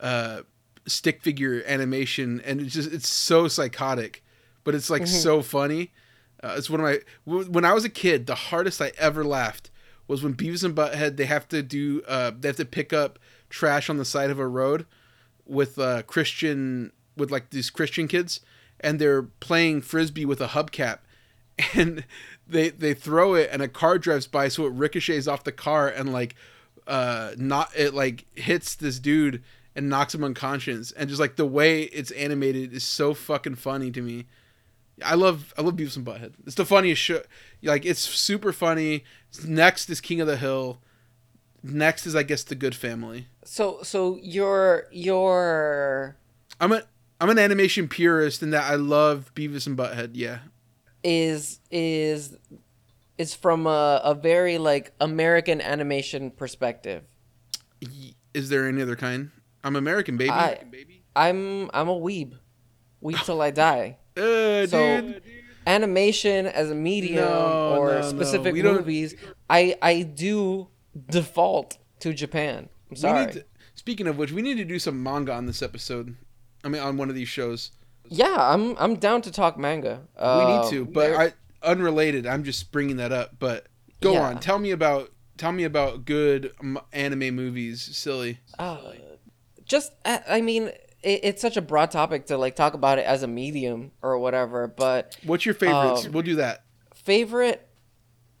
uh stick figure animation and it's just it's so psychotic but it's like Mm-hmm. so funny uh, it's one of my when i was a kid the hardest i ever laughed was when beavis and butthead they have to do uh they have to pick up trash on the side of a road with uh christian with like these christian kids and they're playing frisbee with a hubcap and they they throw it and a car drives by so it ricochets off the car and like uh not it like hits this dude and knocks him unconscious. And just like the way it's animated is so fucking funny to me. I love i love beavis and butthead. It's the funniest show. Like it's super funny. Next is king of the hill. Next is i guess the Goode Family. So so you're you're i'm a i'm an animation purist in that i love beavis and butthead yeah is is is from a, a very like American animation perspective. Is there any other kind i'm american baby I- I'm I'm a weeb, weeb till I die. uh, So dude. animation as a medium No, or no, no. specific don't- movies, I I do default to Japan. I'm sorry. to, speaking of which, we need to do some manga on this episode. I mean, on one of these shows. Yeah, I'm I'm down to talk manga. we Um, need to, but I unrelated. I'm just bringing that up. But go Yeah. on. Tell me about tell me about good anime movies. Silly. Uh, just I I mean it, it's such a broad topic to like talk about it as a medium or whatever but What's your favorites? Um, we'll do that. favorite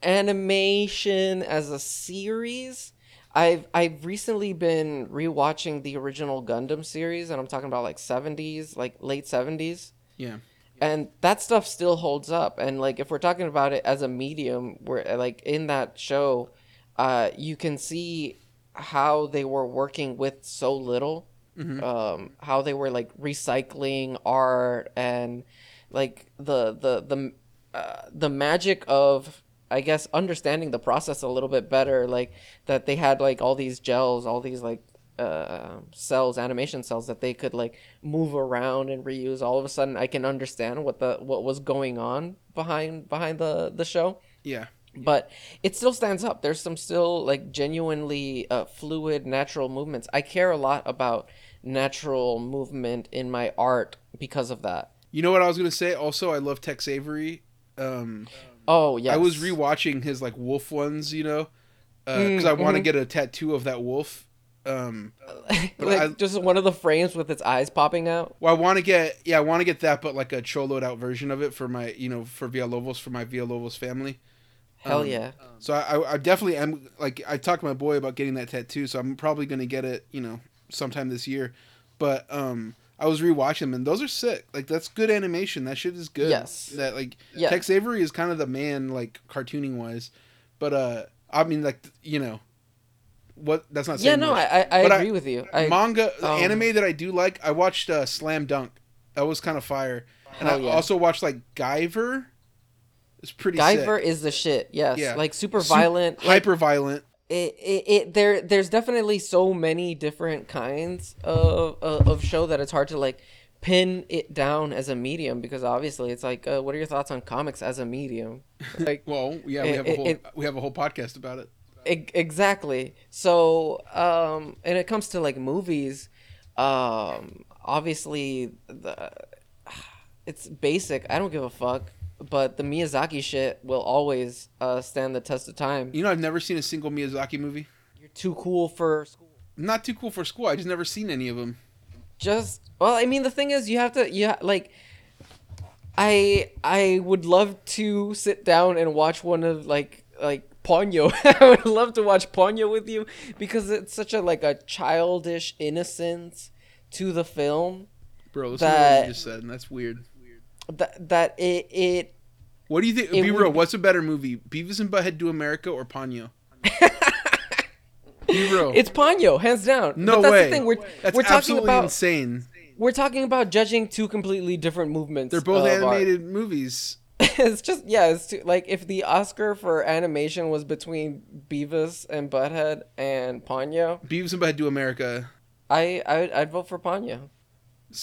animation as a series I've I've recently been rewatching the original Gundam series and I'm talking about like 70s like late 70s Yeah. and that stuff still holds up. And like if we're talking about it as a medium where like in that show uh you can see how they were working with so little. Um how they were like recycling art and like the the the uh, the magic of I guess understanding the process a little bit better like that they had like all these gels all these like uh cells animation cells that they could like move around and reuse all of a sudden i can understand what the what was going on behind behind the the show Yeah. but it still stands up there's some still like genuinely uh, fluid natural movements i care a lot about natural movement in my art because of that You know what I was gonna say? Also, I love Tex Avery. Um, oh yeah I was rewatching his like wolf ones. You know, because Mm, I want to mhm. get a tattoo of that wolf. Um, like I- just one of the frames with its eyes popping out Well, I want to get yeah, I want to get that, but like a choloed out version of it for my you know for Villalobos for my Villalobos family. hell Um, yeah So I, I, I definitely am like I talked to my boy about getting that tattoo, so I'm probably gonna get it you know sometime this year. But um, I was rewatching them and those are sick. Like that's good animation. That shit is good. Yes. That like Yeah. Tex Avery is kind of the man like cartooning wise, but uh, I mean like you know, what that's not yeah no much. i i, I But I- agree with you I, manga um, anime that I do like. I watched uh, Slam Dunk. That was kind of fire. And I yeah. also watched like Guyver. It's pretty Guyver sick. is the shit. Yes, Yeah. like super Sup- violent. like, hyper violent. It, it, it there there's definitely so many different kinds of of, of show that it's hard to like pin it down as a medium because obviously it's like uh, what are your thoughts on comics as a medium? Like Well, yeah, we It- have a whole it- we have a whole podcast about it. Exactly. So, um, and it comes to like movies, um, obviously the it's basic. I don't give a fuck. But the Miyazaki shit will always uh, stand the test of time. You know, I've never seen a single Miyazaki movie. You're too cool for school. Not too cool for school. I just never seen any of them. Just well, I mean, the thing is, you have to, you ha- like. I I would love to sit down and watch one of like like Ponyo. I would love to watch Ponyo with you because it's such a like a childish innocence to the film Bro, listen to what That- you just said, and that's weird. That that it it What do you think? Be would real. What's a better movie, Beavis and Butthead Do America or Ponyo? Be real. it's Ponyo hands down. no but that's way. The thing. We're that's we're talking absolutely about insane. we're talking about judging two completely different movements. They're both of art. animated movies. it's just yeah, it's too, like if the Oscar for animation was between Beavis and Butthead and Ponyo, Beavis and Butthead Do America. I I'd, I'd vote for Ponyo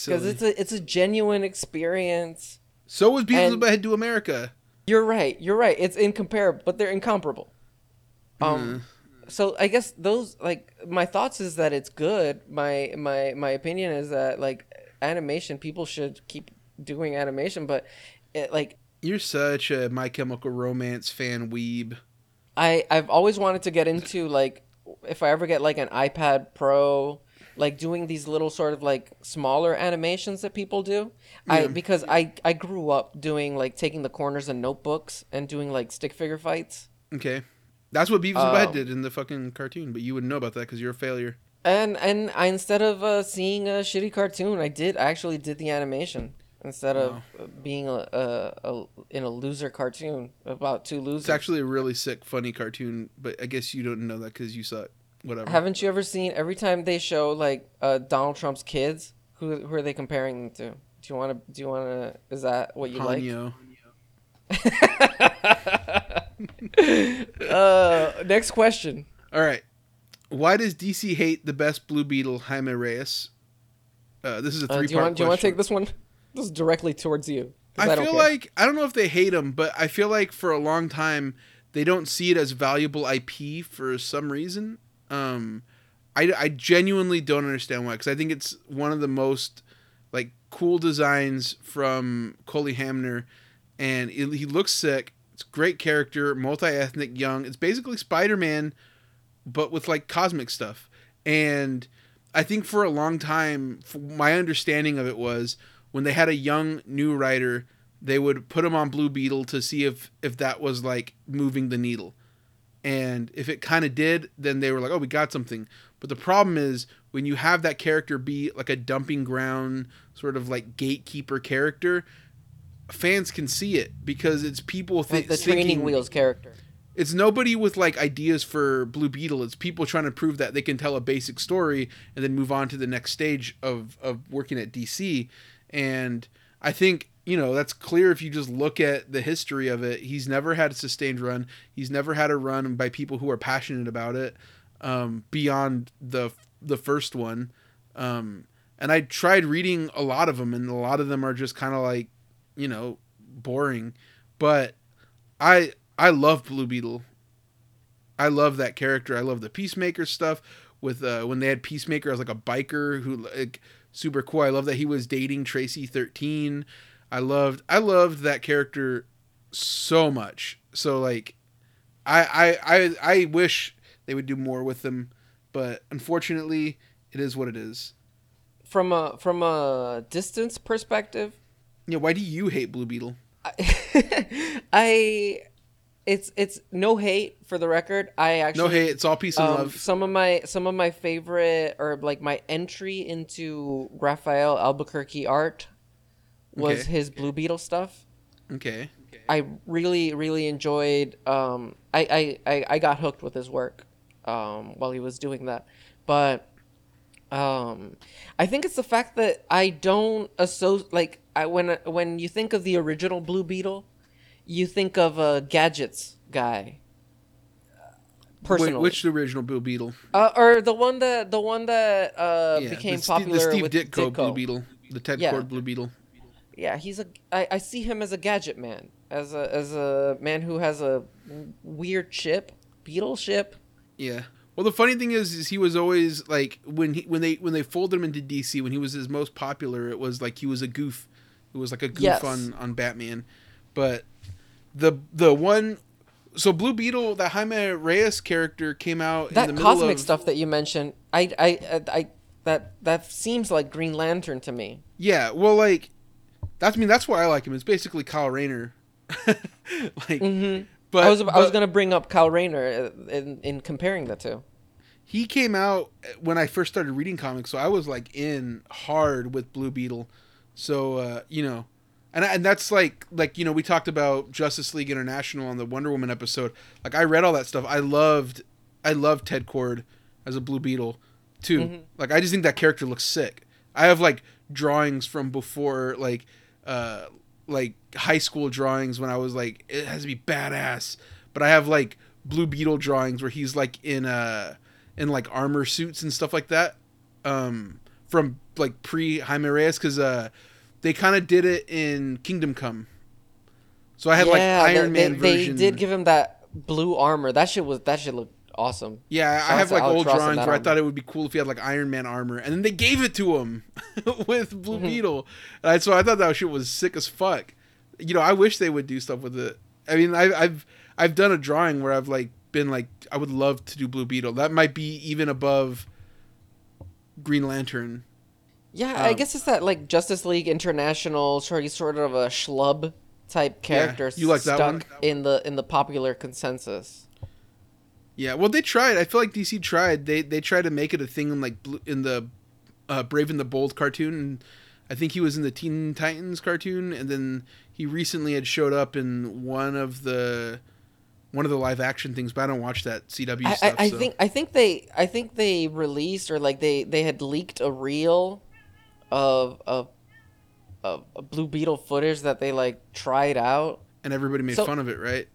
because it's a it's a genuine experience. so was Beavis and and- Butthead Do America. You're right. You're right. It's incomparable, but they're incomparable. Um, so I guess those like my thoughts is that it's good. My my my opinion is that like animation, people should keep doing animation, but it, like You're such a My Chemical Romance fan weeb. I I've always wanted to get into like if I ever get like an iPad Pro, like doing these little sort of like smaller animations that people do. I because I I grew up doing like taking the corners of notebooks and doing like stick figure fights. Okay. That's what Beavis and Oh. Butthead did in the fucking cartoon, but you wouldn't know about that because you're a failure. And and I instead of uh, seeing a shitty cartoon, I did I actually did the animation instead of uh, being a, a, a in a loser cartoon about two losers. It's actually a really sick, funny cartoon, but I guess you don't know that because you suck. Whatever. Haven't you ever seen every time they show like uh, Donald Trump's kids? Who who are they comparing them to? Do you want to? Do you want to? Is that what you Ponyo. like? uh, next question. All right. Why does DC hate the best Blue Beetle, Jaime Reyes? Uh, this is a Uh, three do you want? Do you want to take this one? This is directly towards you. I, don't feel care. like I don't know if they hate him, but I feel like for a long time they don't see it as valuable IP for some reason. Um, I, I genuinely don't understand why because I think it's one of the most like cool designs from Cully Hamner, and it, he looks sick. It's great character, multi ethnic, young. It's basically Spider Man, but with like cosmic stuff. And I think for a long time, my understanding of it was when they had a young new writer, they would put him on Blue Beetle to see if if that was like moving the needle. And if it kind of did, then they were like, "Oh, we got something." But the problem is when you have that character be like a dumping ground sort of like gatekeeper character, fans can see it because it's people th- like the training wheels character. it's nobody with like ideas for Blue Beetle. It's people trying to prove that they can tell a basic story and then move on to the next stage of of working at DC. And I think you know that's clear if you just look at the history of it. He's never had a sustained run. He's never had a run by people who are passionate about it um, beyond the the first one. Um, and I tried reading a lot of them, and a lot of them are just kind of like you know boring. But I I love Blue Beetle. I love that character. I love the Peacemaker stuff with uh, when they had Peacemaker as like a biker who like super cool. I love that he was dating Traci thirteen. I loved I loved that character so much. So like, I I I I wish they would do more with them, but unfortunately, it is what it is. From a from a distance perspective, Yeah, why do you hate Blue Beetle? I, I it's it's no hate for the record. I actually No hate, it's all peace and um, love. some of my some of my favorite or like my entry into Rafael Albuquerque art was Okay. his Blue Beetle stuff. Okay. I really really enjoyed. Um, I, I I I got hooked with his work, um, while he was doing that, but um, I think it's the fact that I don't associate like I when when you think of the original Blue Beetle, you think of a gadgets guy. Personally, Wait, which the original Blue Beetle? uh, or the one that the one that uh, Yeah, became the, popular the Steve with Ditko, Blue Beetle, the Ted Yeah. Kord Blue Beetle. Yeah, he's a. I, I see him as a gadget man, as a as a man who has a weird ship, beetle ship. Yeah. Well, the funny thing is, is he was always like when he when they when they folded him into DC when he was his most popular, it was like he was a goof. It was like a goof Yes. on on Batman, but the the one. So Blue Beetle, that Jaime Reyes character came out in the That middle cosmic of, stuff that you mentioned, I, I, I, I, that that seems like Green Lantern to me. Yeah, well, like that's I mean that's why I like him. It's basically Kyle Rayner. like, Mm-hmm. but I was I was gonna bring up Kyle Rayner uh, in in comparing the two. he came out when I first started reading comics, so I was like in hard with Blue Beetle. So uh, you know, and and that's like like you know we talked about Justice League International on the Wonder Woman episode. Like I read all that stuff. I loved I loved Ted Kord as a Blue Beetle too. Mhm. Like I just think that character looks sick. I have like drawings from before like uh like high school drawings when I was like it has to be badass. But I have like Blue Beetle drawings where he's like in uh in like armor suits and stuff like that. Um from like pre Jaime Reyes cuz uh they kind of did it in Kingdom Come. So I had like Iron they, Man they, version. They did give him that blue armor. That shit was that shit looked awesome. Yeah, Shout I have like old Ross drawings where I thought it would be cool if he had like Iron Man armor, and then they gave it to him with Blue Mm-hmm. Beetle. And I, so I thought that shit was sick as fuck. You know, I wish they would do stuff with it. I mean, I, I've I've done a drawing where I've like been like, I would love to do Blue Beetle. That might be even above Green Lantern. Yeah, I Um, guess it's that like Justice League International sort of sort of a schlub type character you like that stuck one? in the in the popular consensus. Yeah, well, they tried. I feel like DC tried. They they tried to make it a thing in like in the uh, Brave and the Bold cartoon. And I think he was in the Teen Titans cartoon, and then he recently had showed up in one of the one of the live action things. But I don't watch that CW I, stuff. I, I so. think I think they I think they released or like they they had leaked a reel of of of of Blue Beetle footage that they like tried out. and everybody made so- fun of it, right?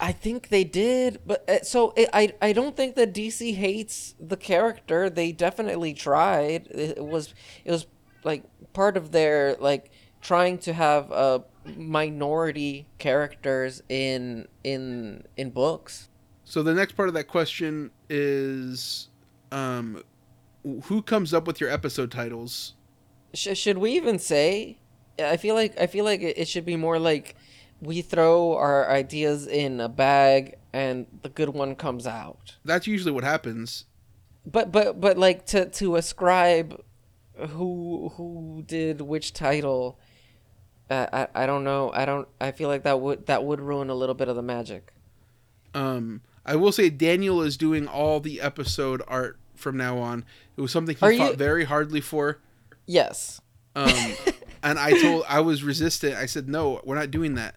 I think they did, but uh, so it, I I don't think that DC hates the character. They definitely tried. It, it was it was like part of their like trying to have uh minority characters in in in books. So the next part of that question is, um, who comes up with your episode titles? Sh- should we even say? I feel like I feel like it, it should be more like we throw our ideas in a bag and the good one comes out. That's usually what happens. But but but like to to ascribe who who did which title. Uh, I I don't know. I don't. I feel like that would that would ruin a little bit of the magic. Um, I will say Daniel is doing all the episode art from now on. It was something he Are fought you- very hardly for. Yes. Um, and I told I was resistant. I said no, we're not doing that.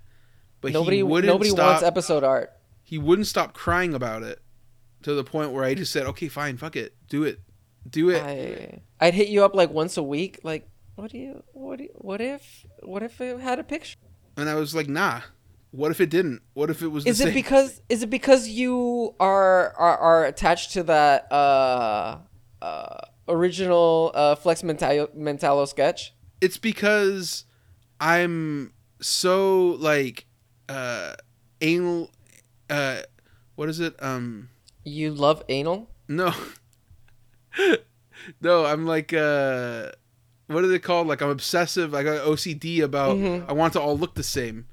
But nobody he wouldn't nobody stop. wants episode art. he wouldn't stop crying about it to the point where I just said, "Okay, fine, fuck it, do it, do it." I I'd hit you up like once a week. Like, what do you what do you, what if what if it had a picture? and I was like, "Nah, what if it didn't? What if it was?" The Is it same? because is it because you are are, are attached to that uh uh original uh Flex Mentallo, Mentallo sketch? it's because I'm so like uh anal uh what is it um You love anal? no no I'm like uh what are they called like I'm obsessive I got OCD about Mhm. I want to all look the same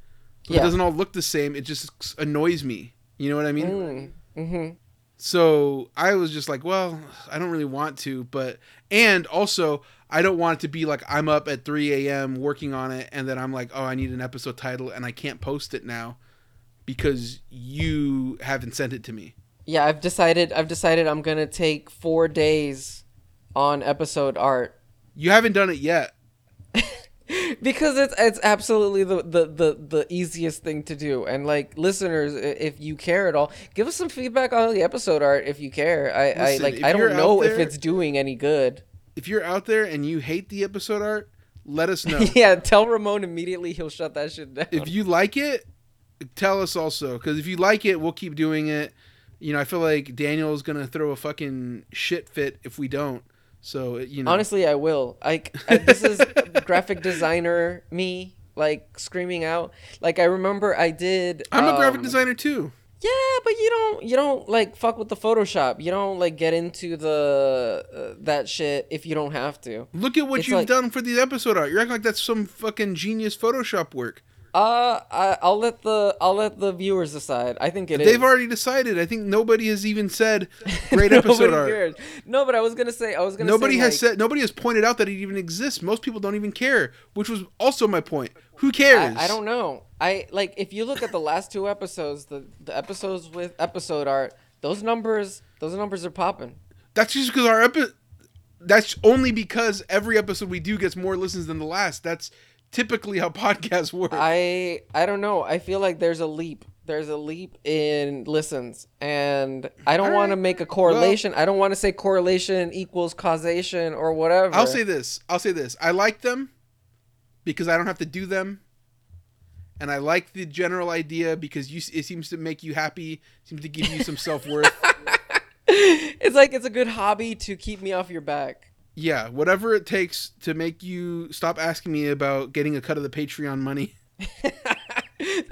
Yeah. it doesn't all look the same it just annoys me you know what I mean Mm. Mm-hmm. so I was just like, well, I don't really want to, but and also I don't want it to be like I'm up at 3 a.m. working on it, and then I'm like, oh, I need an episode title, and I can't post it now because you haven't sent it to me. Yeah, I've decided. I've decided I'm gonna take four days on episode art You haven't done it yet. because it's it's absolutely the, the the the easiest thing to do. And like listeners, if you care at all, give us some feedback on the episode art if you care. I I like I don't know if it's doing any good. If you're out there and you hate the episode art, let us know. yeah, tell Ramon immediately. He'll shut that shit down. if you like it, tell us also because if you like it, we'll keep doing it. You know, I feel like Daniel's gonna throw a fucking shit fit if we don't. So you know, Honestly, I will. Like this is graphic designer me like screaming out. Like I remember I did. I'm a graphic um, designer too. Yeah, but you don't you don't like fuck with the Photoshop. You don't like get into the uh, that shit if you don't have to. Look at what It's you've like- done for the episode art. You're acting like that's some fucking genius Photoshop work. Uh, I, I'll let the I'll let the viewers decide. I think it is. They've already decided. I think nobody has even said great episode art. cares. No, but I was gonna say I was gonna. Nobody say, has like, said. Nobody has pointed out that it even exists. Most people don't even care, which was also my point. Who cares? I, I don't know. I like if you look at the last two episodes, the the episodes with episode art, those numbers those numbers are popping. That's just because our epi- That's only because every episode we do gets more listens than the last. That's typically how podcasts work. I I don't know. I feel like there's a leap. there's a leap in listens, and I don't want to make a correlation. I don't want to say correlation equals causation or whatever. I'll say this. I'll say this. I like them because I don't have to do them. And I like the general idea because you it seems to make you happy, seems to give you some self-worth. it's like it's a good hobby to keep me off your back. yeah, whatever it takes to make you stop asking me about getting a cut of the Patreon money.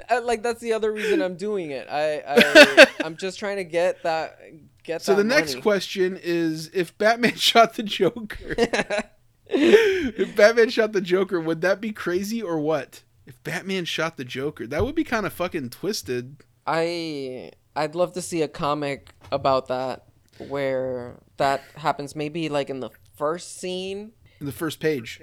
Uh, like that's the other reason I'm doing it. I, I I'm just trying to get that get So that the next money. question is if Batman shot the Joker. if Batman shot the Joker, would that be crazy or what? If Batman shot the Joker, that would be kind of fucking twisted. I I'd love to see a comic about that where that happens maybe like in the first scene, In the first page.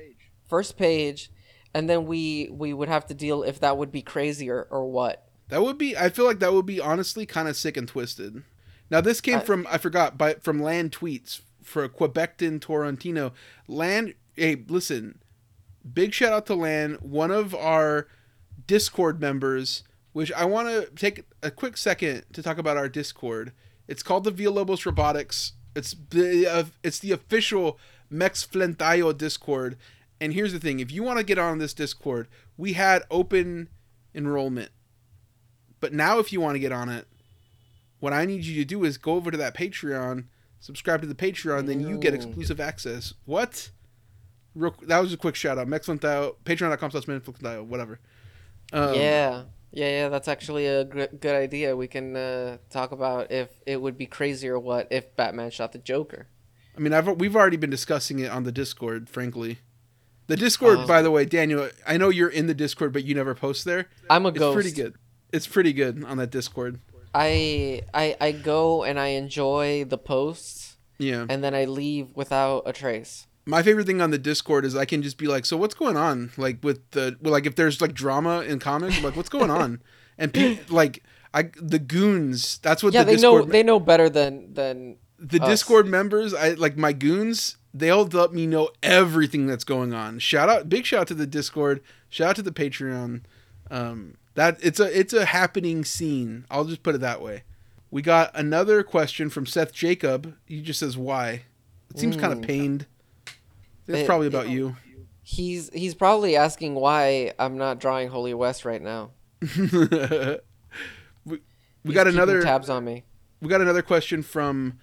first page, and then we we would have to deal if that would be crazy or, or what. That would be. I feel like that would be honestly kind of sick and twisted. Now this came I- from I forgot, but from Land tweets for Quebecton Torrentino. Land, hey, listen, big shout out to Lan, one of our Discord members. Which I want to take a quick second to talk about our Discord. It's called the Villalobos Robotics. It's the uh, it's the official Mex Flentayo Discord. And here's the thing: if you want to get on this Discord, we had open enrollment. But now, if you want to get on it, what I need you to do is go over to that Patreon, subscribe to the Patreon, then you get exclusive access. What? Real, that was a quick shout out. Mexflintao, patreon.com slash Mexflintao, whatever. Um, yeah. Yeah, yeah, that's actually a gr- good idea. We can uh, talk about if it would be crazy or what if Batman shot the Joker. I mean, I've we've already been discussing it on the Discord, frankly. The Discord, Oh. by the way, Daniel, I know you're in the Discord, but you never post there. I'm a It's ghost. pretty good. It's pretty good on that Discord. I I I go and I enjoy the posts Yeah. and then I leave without a trace. My favorite thing on the discord is i can just be like so what's going on? Like with the well, like if there's like drama in comics I'm like what's going on? And pe- like i the goons that's what yeah, the they know discord they know better than than the us. discord members i like my goons they'll let me know everything that's going on. Shout out big shout out to the discord. Shout out to the patreon. Um that it's a it's a happening scene. I'll just put it that way. We got another question from seth jacob. He just says why? It seems kind of Mm. pained it's It- probably about you he's he's probably asking why I'm not drawing Holy West right now. we, we got another tabs on me. we got another question from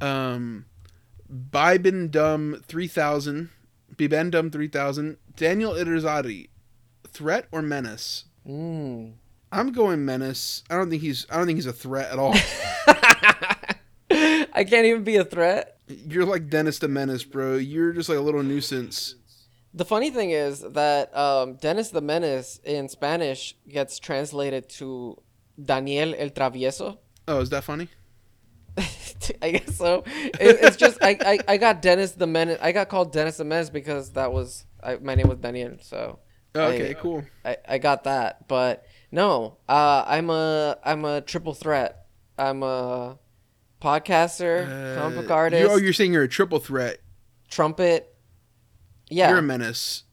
um Bibendum 3000 Bibendum 3000 Daniel Irizarry threat or menace Mm. I'm going menace I don't think he's I don't think he's a threat at all I can't even be a threat. You're like Dennis the Menace bro you're just like a little nuisance The funny thing is that um, Dennis the Menace in Spanish gets translated to Daniel el Travieso. oh is that funny I guess so. It, it's just I, I, I got Dennis the Menace. I got called Dennis the Menace because that was I, my name was Daniel. So oh, okay I- cool I, I got that. But no, uh, I'm a I'm a triple threat. I'm a podcaster, comic book Uh, artist, you, oh you're saying you're a triple threat trumpet. Yeah. you're a menace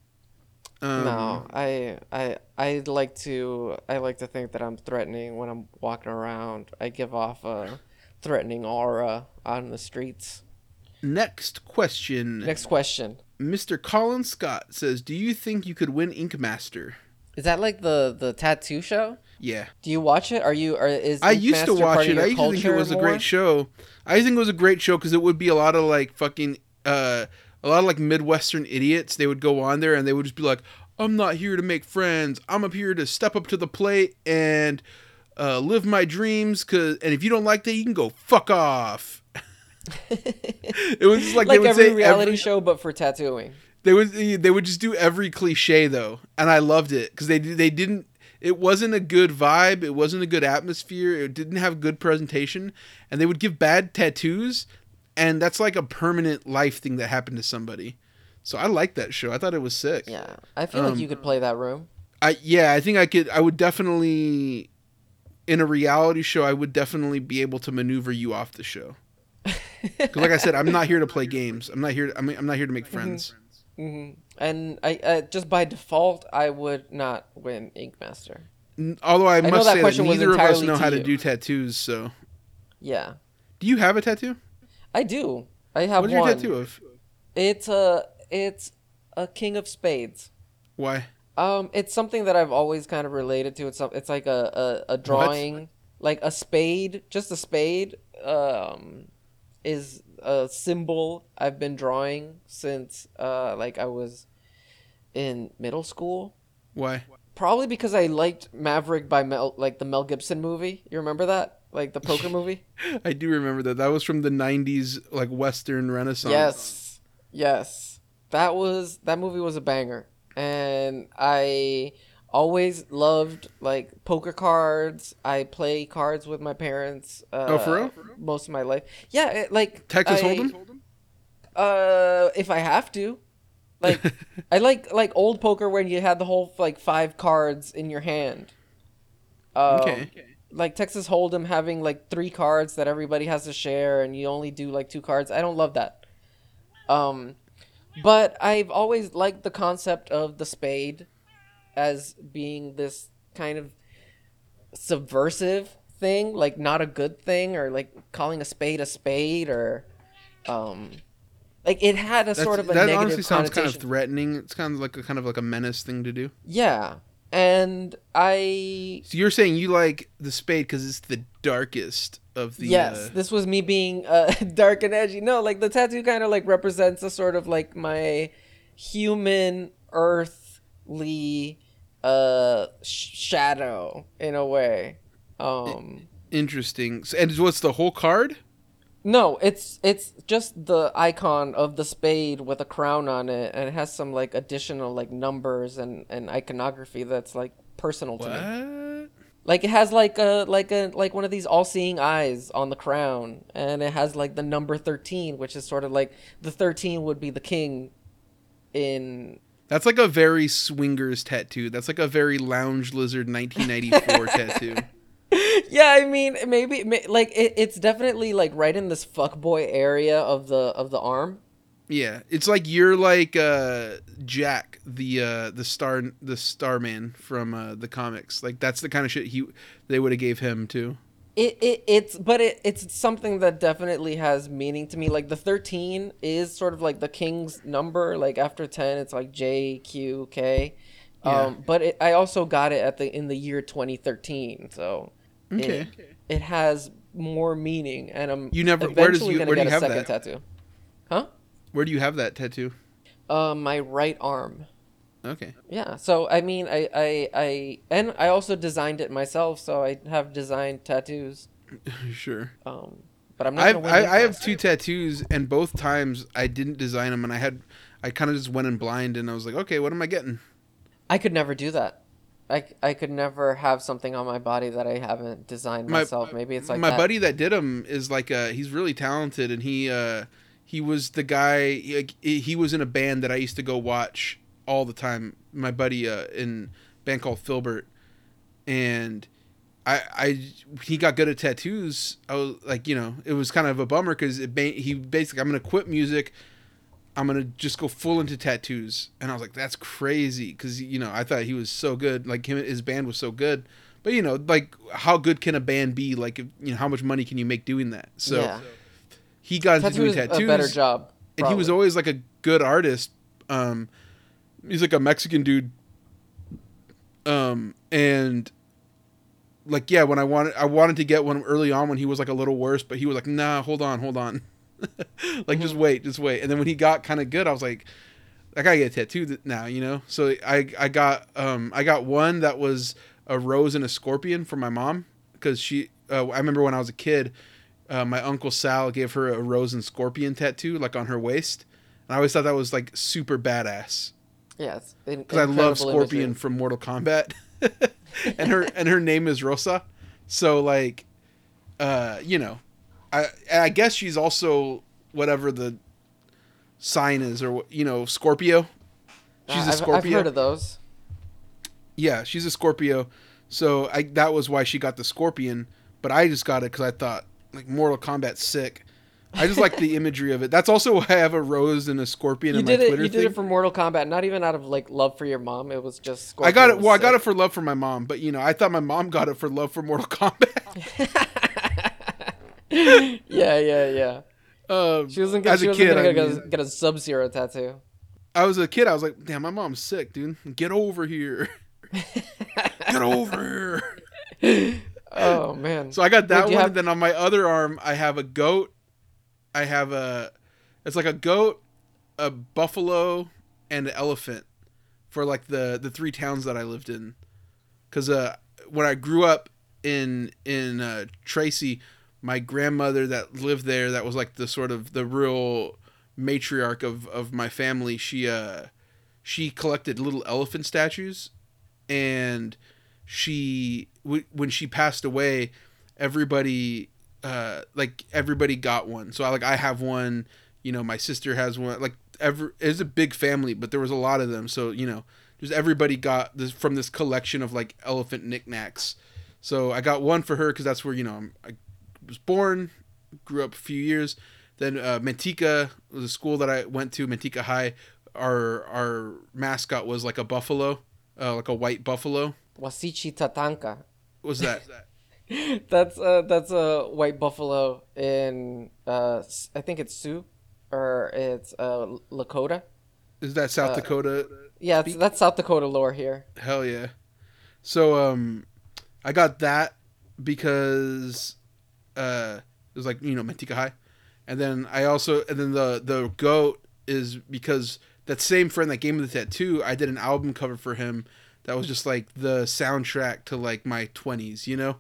um, no, I I I like to I like to think that I'm threatening when I'm walking around. I give off a threatening aura on the streets. next question Next question. Mr. Colin Scott says, "Do you think you could win Ink Master?" Is that like the the tattoo show? Yeah, Do you watch it? Are you are is I used to watch it. I used to think it was a great show. I think it was a great show because it would be a lot of like fucking uh, a lot of like midwestern idiots. They would go on there and they would just be like, "I'm not here to make friends. I'm up here to step up to the plate and uh, live my dreams. Cause and if you don't like that, you can go fuck off." it was just like, like, they would every reality every, show, but for tattooing. They would they would just do every cliche though, and I loved it because they they didn't. It wasn't a good vibe. It wasn't a good atmosphere. It didn't have good presentation, and they would give bad tattoos, and that's like a permanent life thing that happened to somebody. So I liked that show. I thought it was sick. Yeah, I feel Um, like you could play that room. I yeah, I think I could. I would definitely, in a reality show, I would definitely be able to maneuver you off the show. Because like I said, I'm not here to play games. I'm not here. I mean, I'm not here to make friends. Hmm And I uh, just by default, I would not win Ink Master. Although I know must that say that question neither of us know to how to you. do tattoos. So, Yeah, do you have a tattoo? I do. I have What is your tattoo of? It's a it's a king of spades. Why? Um, it's something that I've always kind of related to. It's some- it's like a, a, a drawing, like a spade, just a spade. Um, is a symbol I've been drawing since uh like I was in middle school. Why? Probably because I liked Maverick by Mel, like the Mel Gibson movie. You remember that, like the poker movie? I do remember that. That was from the '90s, like Western Renaissance. Yes, yes. That was that movie was a banger, and I always loved like poker cards. I play cards with my parents. Uh, Oh, for real? Most of my life. Yeah, it, like Texas I- Hold'em. Uh, if I have to. Like I like like old poker when you had the whole like five cards in your hand. Um, Okay. Like Texas Hold'em having like three cards that everybody has to share, and you only do like two cards. I don't love that. Um, but I've always liked the concept of the spade as being this kind of subversive thing, like not a good thing, or like calling a spade a spade, or um, like it had a That's, sort of a that negative honestly sounds kind of threatening. It's kind of like a kind of like a menace thing to do. yeah, and I So you're saying you like the spade because it's the darkest of the. yes, uh, this was me being uh, dark and edgy. No, like the tattoo kind of like represents a sort of like my human earthly uh sh- shadow in a way. Um interesting. So, and what's the whole card? no, it's it's just the icon of the spade with a crown on it and it has some like additional like numbers and and iconography that's like personal to me. Like it has like a like a like one of these all-seeing eyes on the crown, and it has like the number thirteen, which is sort of like the thirteen would be the king. In That's like a very swingers tattoo. That's like a very lounge lizard 1994 tattoo. yeah, I mean maybe like it, it's definitely like right in this fuckboy area of the of the arm. Yeah, it's like you're like uh, Jack, the uh, the star the Starman from uh, the comics. Like that's the kind of shit he they would have gave him too. It, it it's but it it's something that definitely has meaning to me. Like the thirteen is sort of like the king's number. Like after ten, it's like J Q K. Yeah. Um, but it, I also got it at the in the year 2013, so Okay. it, it has more meaning, and I'm You never- where does you- where do get you a have second that? tattoo. Huh? Where do you have that tattoo? Uh, my right arm. Okay. Yeah. So I mean, I I I and I also designed it myself, so I have designed tattoos. sure. Um, but I'm not. I gonna win I, I have two tattoos, and both times I didn't design them, and I had I kind of just went in blind, and I was like, okay, what am I getting? I could never do that. I, I could never have something on my body that I haven't designed My- myself. Maybe it's like my that. buddy that did them is like uh he's really talented, and he uh he was the guy he, he was in a band that I used to go watch all the time. My buddy uh in a band called Filbert, and I I he got good at tattoos. I was like you know it was kind of a bummer because it ba- he basically I'm gonna quit music. I'm gonna just go full into tattoos, and I was like, "That's crazy," because you know I thought he was so good, like him, his band was so good, but you know, like how good can a band be? Like, if, you know, how much money can you make doing that? So yeah. he got into Tattoo doing tattoos, a better job. and he was always like a good artist. Um, he's like a Mexican dude. Um, and like yeah, when I wanted, I wanted to get one early on when he was like a little worse, but he was like, "Nah, hold on, hold on." like just wait, just wait. And then when he got kind of good, I was like, I gotta get a tattoo now, you know. So I I got um I got one that was a rose and a scorpion for my mom because she uh, I remember when I was a kid, uh, my uncle Sal gave her a rose and scorpion tattoo like on her waist, and I always thought that was like super badass Yes, because I love Scorpion from Mortal Kombat, and her and her name is Rosa, so like, uh, you know, I I guess she's also whatever the sign is or you know Scorpio. She's a I've, Scorpio. I've heard of those. Yeah, she's a Scorpio, so I that was why she got the Scorpion. But I just got it because I thought like Mortal Kombat's sick. I just like the imagery of it. That's also why I have a rose and a scorpion You in my it. Twitter You did thing. it for Mortal Kombat, not even out of like love for your mom. It was just. I got it. Scorpion Well, I got it for love for my mom, but you know, I thought my mom got it for love for Mortal Kombat. yeah, yeah, yeah. Um, She wasn't. Gonna, as she a wasn't kid, gonna I, get, mean, a, get a Sub Zero tattoo. I was a kid. I was like, "Damn, my mom's sick, dude. Get over here. Get over here." Oh man. So I got that Wait, one. have- then on my other arm, I have a goat. I have a. It's like a goat, a buffalo, and an elephant, for like the the three towns that I lived in. Cause uh, when I grew up in in uh, Tracy, my grandmother that lived there, that was like the sort of the real matriarch of of my family. She uh, she collected little elephant statues, and she when she passed away everybody uh like everybody got one. So I like I have one you know my sister has one like every it's a big family but there was a lot of them. So you know just everybody got this from this collection of like elephant knickknacks. So I got one for her because that's where you know I'm, I was born grew up a few years. Then uh, Manteca was a school that I went to Manteca High. Our our mascot was like a buffalo uh, like a white buffalo. Wasichi Tatanka. what was that That's uh that's a white buffalo in uh I think it's Sioux or it's uh Lakota. Is that South Uh, Dakota? Yeah, it's, that's South Dakota lore here. Hell yeah. So um I got that because uh it was like, you know, Manteca High. And then I also and then the the goat is because that same friend that gave me the tattoo, I did an album cover for him that was just like the soundtrack to like my 20s, you know?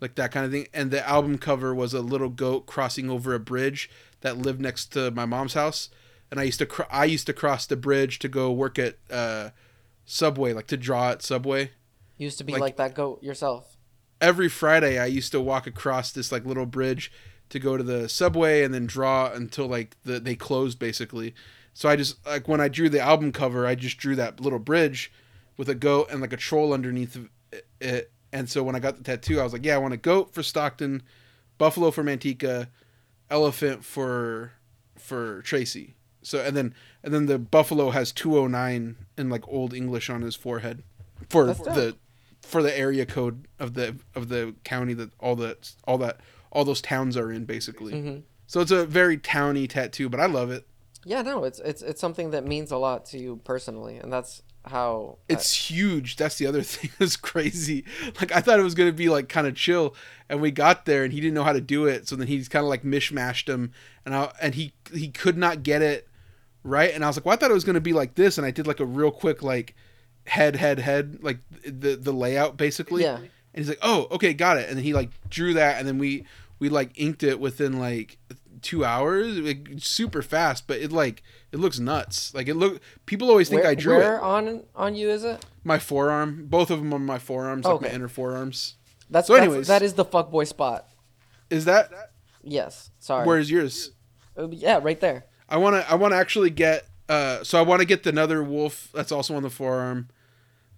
Like that kind of thing. And the album cover was a little goat crossing over a bridge that lived next to my mom's house. And I used to cr- I used to cross the bridge to go work at uh Subway, like to draw at Subway. Used to be Like- like, that goat yourself. Every Friday, I used to walk across this like little bridge to go to the Subway and then draw until like the they closed basically. So I just like when I drew the album cover, I just drew that little bridge with a goat and like a troll underneath it. And so when I got the tattoo, I was like, yeah, I want a goat for Stockton, buffalo for Manteca, elephant for for Tracy. So and then and then the buffalo has 209 in like old English on his forehead for That's dope. the for the area code of the of the county that all the all that all those towns are in basically. Mhm. So it's a very towny tattoo, but I love it. Yeah, no, it's it's it's something that means a lot to you personally, and that's how I- It's huge. That's the other thing. It's crazy. Like I thought it was gonna be like kind of chill, and we got there and he didn't know how to do it. So then he's kind of like mishmashed him, and I and he he could not get it right. And I was like, well, I thought it was gonna be like this, and I did like a real quick like head head head like the the layout basically. Yeah. And he's like, oh, okay, got it. And then he like drew that, and then we we like inked it within like two hours, like, super fast. But it like it looks nuts. Like it look. People always think where, I drew where it. on on you is it? My forearm, both of them on my forearms, like my inner forearms. That's, So anyways. that is the fuckboy spot. Is that Yes. Sorry. where's yours? Uh, yeah, right there. I want to. I want to actually get. Uh, so I want to get the another wolf that's also on the forearm.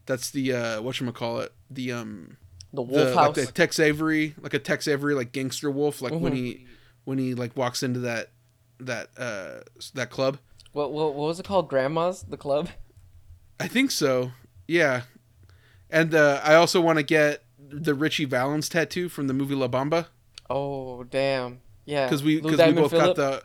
That's the uh, what call it? The um, The the wolf like house. the Tex Avery, like a Tex Avery, like gangster wolf, like when Mhm. he when he like walks into that that uh that club. What, what what was it called? Grandma's the club. I think so. Yeah. And uh, I also want to get the Ritchie Valens tattoo from the movie La Bamba Oh damn. Yeah. because we because we both Phillip. got the.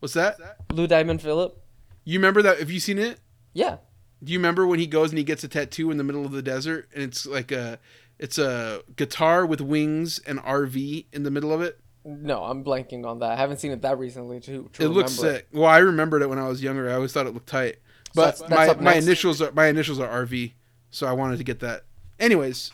What's that? Blue Diamond Philip. You remember that? Have you seen it? Yeah. Do you remember when he goes and he gets a tattoo in the middle of the desert and it's like a it's a guitar with wings and RV in the middle of it? No, I'm blanking on that. I haven't seen it that recently to, to It looks sick. Well, I remembered it when I was younger. I always thought it looked tight. But that's my, my next. initials are my initials are RV, so I wanted to get that. Anyways,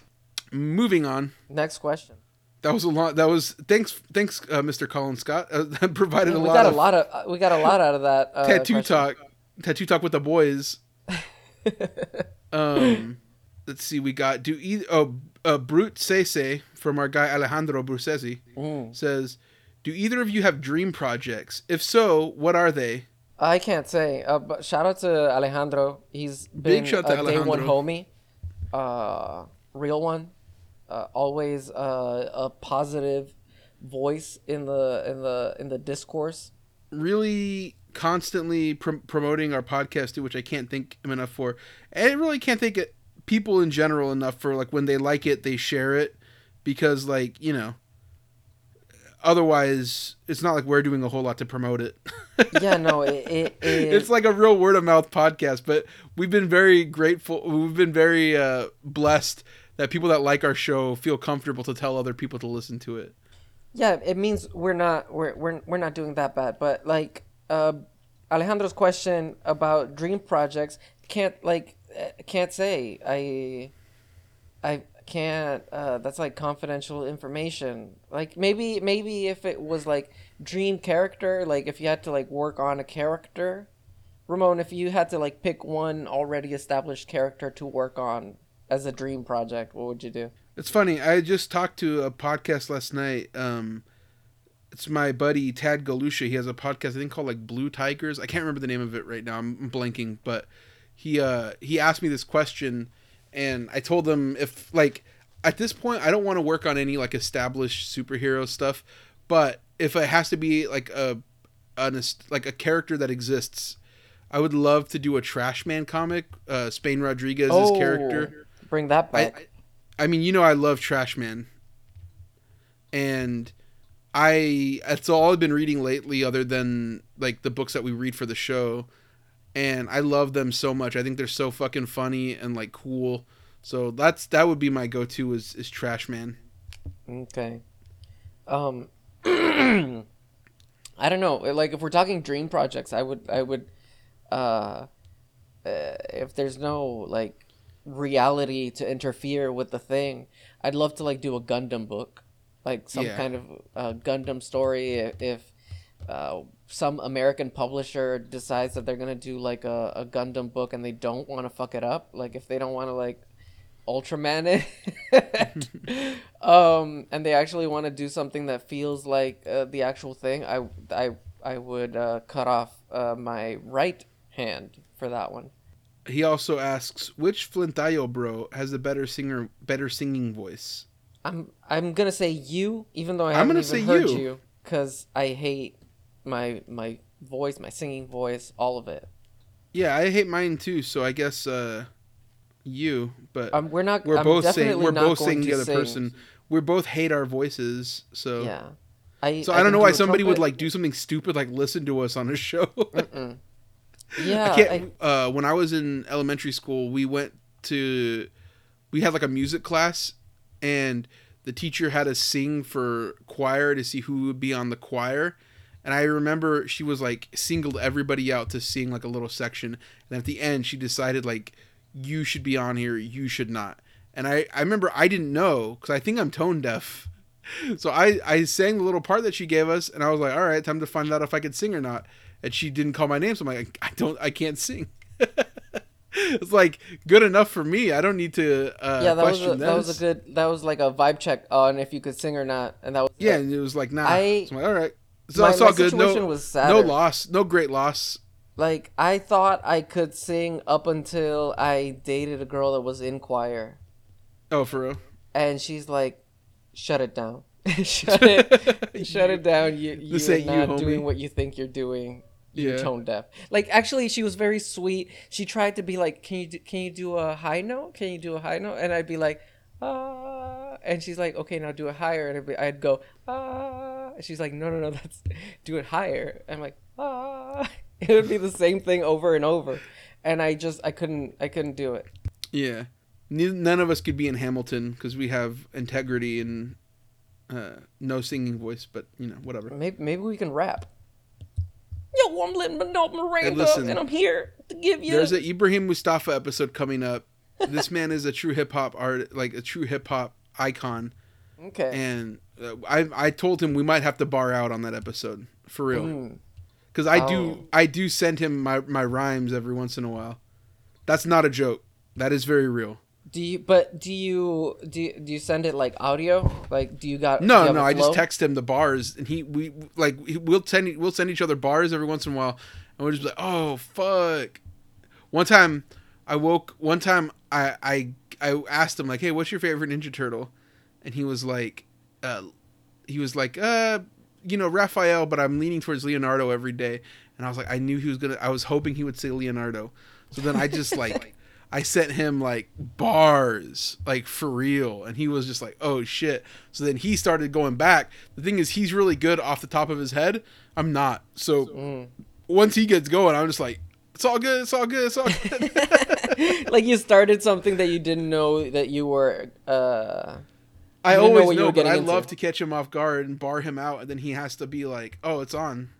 moving on. Next question. That was a lot. That was thanks thanks uh, Mr. Colin Scott. Uh, that provided a we lot got of a lot of uh, we got a lot out of that uh, tattoo question. talk. Tattoo talk with the boys. Um, let's see. We got do either. Oh, uh, Brute Sese from our guy Alejandro Brucesi Mm. says, "Do either of you have dream projects? If so, what are they?" I can't say, uh, but shout out to Alejandro. He's been Big shout to a day one homie, uh, real one. Uh, always uh, a positive voice in the in the in the discourse. really constantly pr- promoting our podcast too, which I can't thank him enough for. And I really can't thank it, people in general enough for like when they like it, they share it because like you know. Otherwise, it's not like we're doing a whole lot to promote it. Yeah, no, it, it, it it's like a real word of mouth podcast, but we've been very grateful. We've been very uh, blessed that people that like our show feel comfortable to tell other people to listen to it. yeah, it means we're not we're we're we're not doing that bad. But like uh, Alejandro's question about dream projects can't like can't say I I can't uh, that's like confidential information. Like maybe maybe if it was like dream character, like if you had to like work on a character, Ramon, if you had to like pick one already established character to work on as a dream project, what would you do? It's funny. I just talked to a podcast last night. Um, it's my buddy Tad Galusha. He has a podcast I think called like Blue Tigers. I can't remember the name of it right now. I'm blanking, but he uh he asked me this question, and I told him if like at this point I don't want to work on any like established superhero stuff, but if it has to be like a an like a character that exists. I would love to do a Trash Man comic. Uh, Spain Rodriguez's Oh, character. Bring that back. I I mean, you know, I love Trash Man, and I that's all I've been reading lately, other than like the books that we read for the show, and I love them so much. I think they're so fucking funny and like cool. So that's that would be my go-to is is Trash Man. Okay. Um I don't know. Like if we're talking dream projects, I would I would uh, uh if there's no like reality to interfere with the thing, I'd love to like do a Gundam book. Like some Yeah. kind of uh, Gundam story if, if uh, some American publisher decides that they're gonna do like a, a Gundam book and they don't want to fuck it up, like if they don't want to like Ultraman it, um, and they actually want to do something that feels like uh, the actual thing, I I I would uh, cut off uh, my right hand for that one. He also asks which Flentallo bro has a better singer, better singing voice. I'm I'm gonna say you, even though I haven't even say heard you. you, because I hate my my voice, my singing voice, all of it. Yeah, I hate mine too. So I guess uh, you, but Um, we're not. we're I'm both saying we're both saying the other sing. person. We both hate our voices. So Yeah. I, So I, can don't know do why somebody would like do something stupid like listen to us on a show. Yeah. I can't. uh, when I was in elementary school, we went to we had like a music class, and the teacher had us sing for choir to see who would be on the choir. And I remember she was like singled everybody out to sing like a little section, and at the end she decided like you should be on here, you should not. And I I remember I didn't know because I think I'm tone deaf. So I, I sang the little part that she gave us, and I was like, all right, time to find out if I could sing or not. And she didn't call my name, so I'm like, I don't, I can't sing. it's like good enough for me. I don't need to uh, yeah, that was a, that was a good. That was like a vibe check on if you could sing or not, and that was Yeah, and it was like, nah. I- so I'm like, all right. So my, it's all my good. situation No, was sad. no loss. No great loss. Like I thought I could sing up until I dated a girl that was in choir, Oh, for real. and she's like, "Shut it down, shut it, shut it down. You you're you, not homie." doing what you think you're doing. You're Yeah. tone deaf." Like actually, she was very sweet. She tried to be like, "Can you do, can you do a high note? Can you do a high note?" And I'd be like, "Ah," and she's like, "Okay, now do it higher." And I'd, be, I'd go, "Ah," she's like, "No, no, no, that's do it higher." I'm like, "Ah." It would be the same thing over and over, and I just I couldn't I couldn't do it. Yeah. None of us could be in Hamilton because we have integrity and uh, no singing voice, but you know, whatever. Maybe maybe we can rap. Yo, I'm Lin Manuel Miranda, listen, and I'm here to give you. There's an Ibrahim Moustafa episode coming up. This man is a true hip hop art, like a true hip hop icon, okay. and uh, I I told him we might have to bar out on that episode for real, because I Oh. do I do send him my my rhymes every once in a while. That's not a joke. That is very real. Do you? But do you? Do you, do you send it like audio? Like, do you got? No, you no, I just text him the bars, and he we like we'll send we'll send each other bars every once in a while, and we'll just be like, oh fuck. One time, I woke. One time, I I I asked him like, hey, what's your favorite Ninja Turtle? And he was like, uh, he was like, uh, you know, Raphael, but I'm leaning towards Leonardo every day. And I was like, I knew he was gonna. I was hoping he would say Leonardo. So then I just like, I sent him like bars, like for real, and he was just like, oh shit. So then he started going back. The thing is, he's really good off the top of his head. I'm not. So Mm. once he gets going, I'm just like, it's all good. It's all good. It's all good. like you started something that you didn't know that you were. uh I You didn't know always know, but I into. love to catch him off guard and bar him out, and then he has to be like, "Oh, it's on."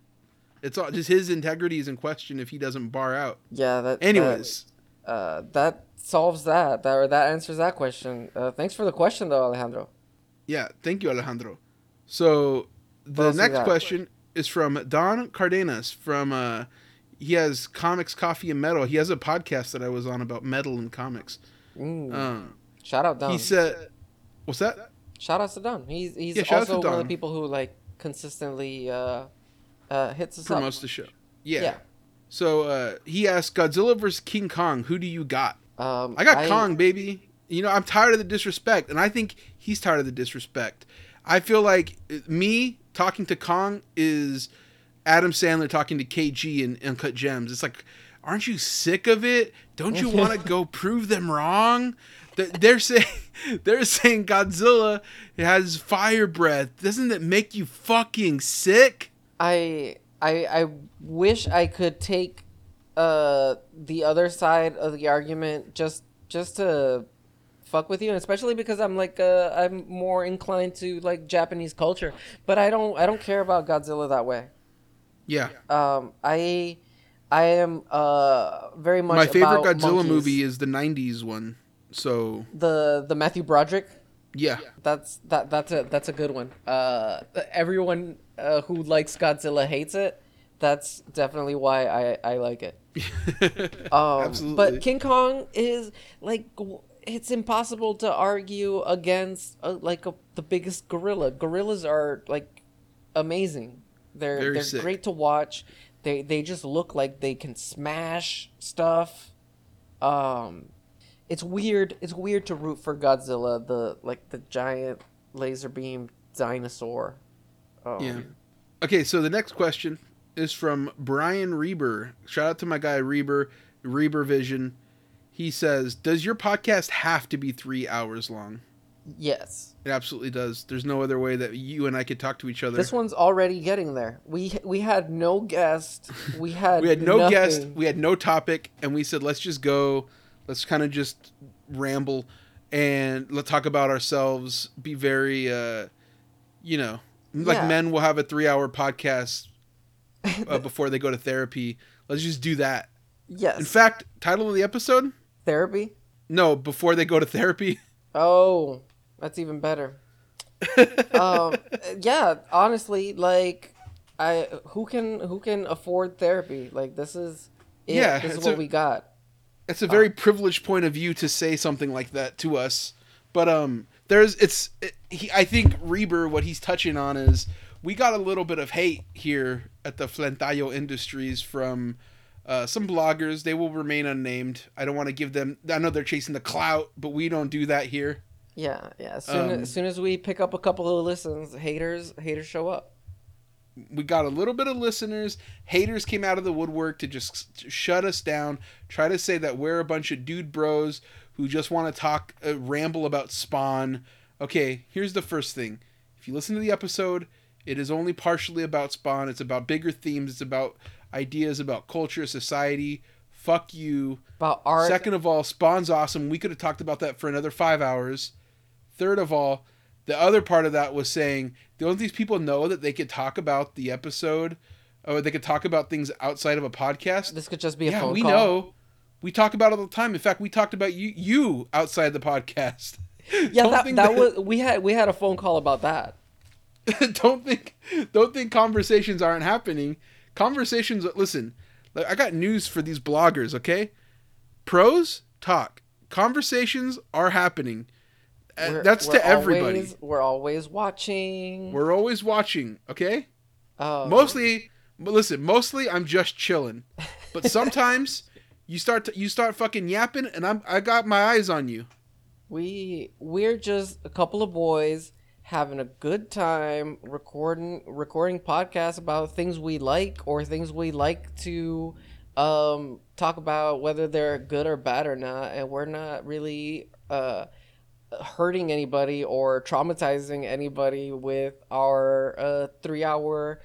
It's all just his integrity is in question if he doesn't bar out. Yeah. That. Anyways, That, uh, that solves that. That or that answers that question. Uh, thanks for the question, though, Alejandro. yeah, thank you, Alejandro. So the else we next question is from Don Cardenas. From uh, he has comics, coffee, and metal. He has a podcast that I was on about metal and comics. Mm. Um, Shout out Don. he said, "What's that?" Shout out to Don. He's he's Yeah, shout out to also one of the people who like consistently uh, uh, hits us up. Promotes the show. Yeah. Yeah. So uh, he asked Godzilla versus King Kong. Who do you got? Um, I got Kong, baby. You know, I'm tired of the disrespect, and I think he's tired of the disrespect. I feel like uh, me talking to Kong is Adam Sandler talking to KG in Uncut Gems. It's like, aren't you sick of it? Don't you want to go prove them wrong? Th- They're saying they're saying Godzilla has fire breath. Doesn't that make you fucking sick? I I I wish I could take uh the other side of the argument just just to fuck with you and especially because I'm like uh I'm more inclined to like Japanese culture but I don't I don't care about Godzilla that way Yeah. um I I am uh very much My favorite Godzilla monkeys. movie is the '90s one. So the the Matthew Broderick yeah. That's that that's a that's a good one. Uh, everyone uh, who likes Godzilla hates it. That's definitely why I I like it. Um, Absolutely. But King Kong is like it's impossible to argue against uh, like a, the biggest gorilla. Gorillas are like amazing. They're Very they're sick. great to watch. They they just look like they can smash stuff. Um, it's weird. It's weird to root for Godzilla, the like the giant laser beam dinosaur. Um, Yeah. Okay, so the next question is from Brian Reber. Shout out to my guy Reber, Reber Vision. He says, "Does your podcast have to be three hours long?" Yes. It absolutely does. There's no other way that you and I could talk to each other. This one's already getting there. We we had no guest. We had we had no nothing. guest, we had no topic, and we said, "Let's just go. Let's kind of just ramble and let's talk about ourselves. Be very, uh, you know, like Yeah. men will have a three-hour podcast uh, before they go to therapy. Let's just do that." Yes. In fact, title of the episode? therapy. No, before they go to therapy. Oh, that's even better. um, yeah. Honestly, like, I who can who can afford therapy? Like, this is it. Yeah, This is what a- we got. It's a very privileged point of view to say something like that to us. But um there's it's it, he, I think Reber what he's touching on is we got a little bit of hate here at the Flentallo Industries from uh, some bloggers. They will remain unnamed. I don't want to give them. I know they're chasing the clout, but we don't do that here. Yeah, yeah. As soon, Um, as soon as we pick up a couple of listens, haters haters show up. We got a little bit of listeners. Haters came out of the woodwork to just shut us down, try to say that we're a bunch of dude bros who just want to talk, uh, ramble about Spawn. Okay, here's the first thing. If you listen to the episode, it is only partially about Spawn. It's about bigger themes. It's about ideas about culture, society. Fuck you. About art. Second of all, Spawn's awesome. We could have talked about that for another five hours. Third of all, the other part of that was saying, don't these people know that they could talk about the episode, or they could talk about things outside of a podcast? This could just be a yeah, phone we call. know. We talk about it all the time. In fact, we talked about you you outside the podcast. Yeah, Don't that, that was we had we had a phone call about that. don't think don't think conversations aren't happening. Conversations listen, I got news for these bloggers, okay? Pros talk. Conversations are happening. We're- That's we're to everybody. always- we're always watching. We're always watching, okay? Um, Mostly but listen, mostly I'm just chilling. But sometimes you start to, you start fucking yapping and I'm I got my eyes on you. we we're just a couple of boys having a good time recording recording podcasts about things we like or things we like to um, talk about whether they're good or bad or not, and we're not really uh, hurting anybody or traumatizing anybody with our uh, three-hour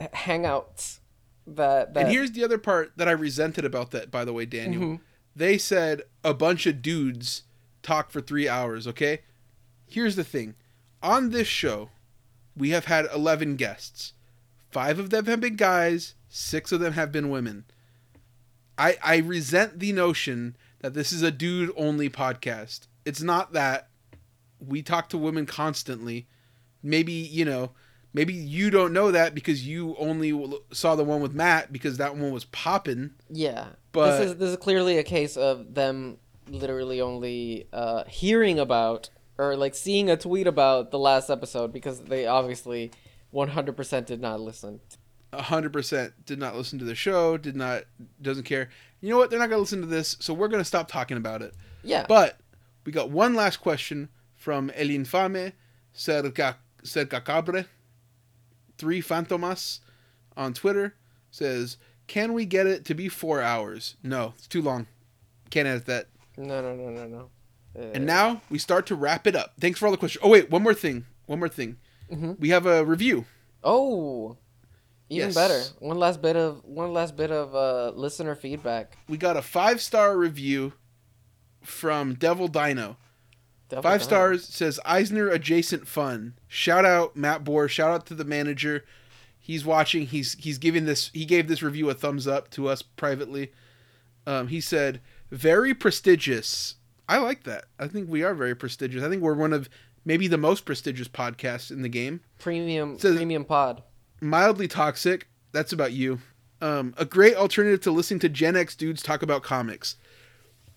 h- hangouts. That, that And here's the other part that I resented about that, by the way, Daniel. Mhm. They said a bunch of dudes talk for three hours, okay? Here's the thing. On this show, we have had 11 guests. Five of them have been guys, six of them have been women. I, I resent the notion that this is a dude only podcast. It's not that. We talk to women constantly. Maybe, you know, maybe you don't know that because you only saw the one with Matt because that one was popping. Yeah, But- this is this is clearly a case of them literally only uh, hearing about or like seeing a tweet about the last episode because they obviously 100% did not listen. hundred percent did not listen to the show, did not doesn't care. You know what? They're not gonna listen to this, so we're gonna stop talking about it. Yeah, But we got one last question from El Infame Cerca Cercacabre, three Fantomas on Twitter says, "Can we get it to be four hours? No, it's too long. Can't edit that." no, no, no, no, no. Uh, And now we start to wrap it up. Thanks for all the questions. Oh wait, one more thing. One more thing. Mhm. We have a review. oh, even Yes. better. One last bit of one last bit of uh, listener feedback. We got a five star review from Devil Dino. five down. stars says Eisner adjacent fun. Shout out Matt Bors. Shout out to the manager. He's watching. He's he's giving this. He gave this review a thumbs up to us privately. Um, he said very prestigious. I like that. I think we are very prestigious. I think we're one of maybe the most prestigious podcasts in the game. Premium Says- premium pod. Mildly toxic. That's about you. Um, a great alternative to listening to Gen X dudes talk about comics.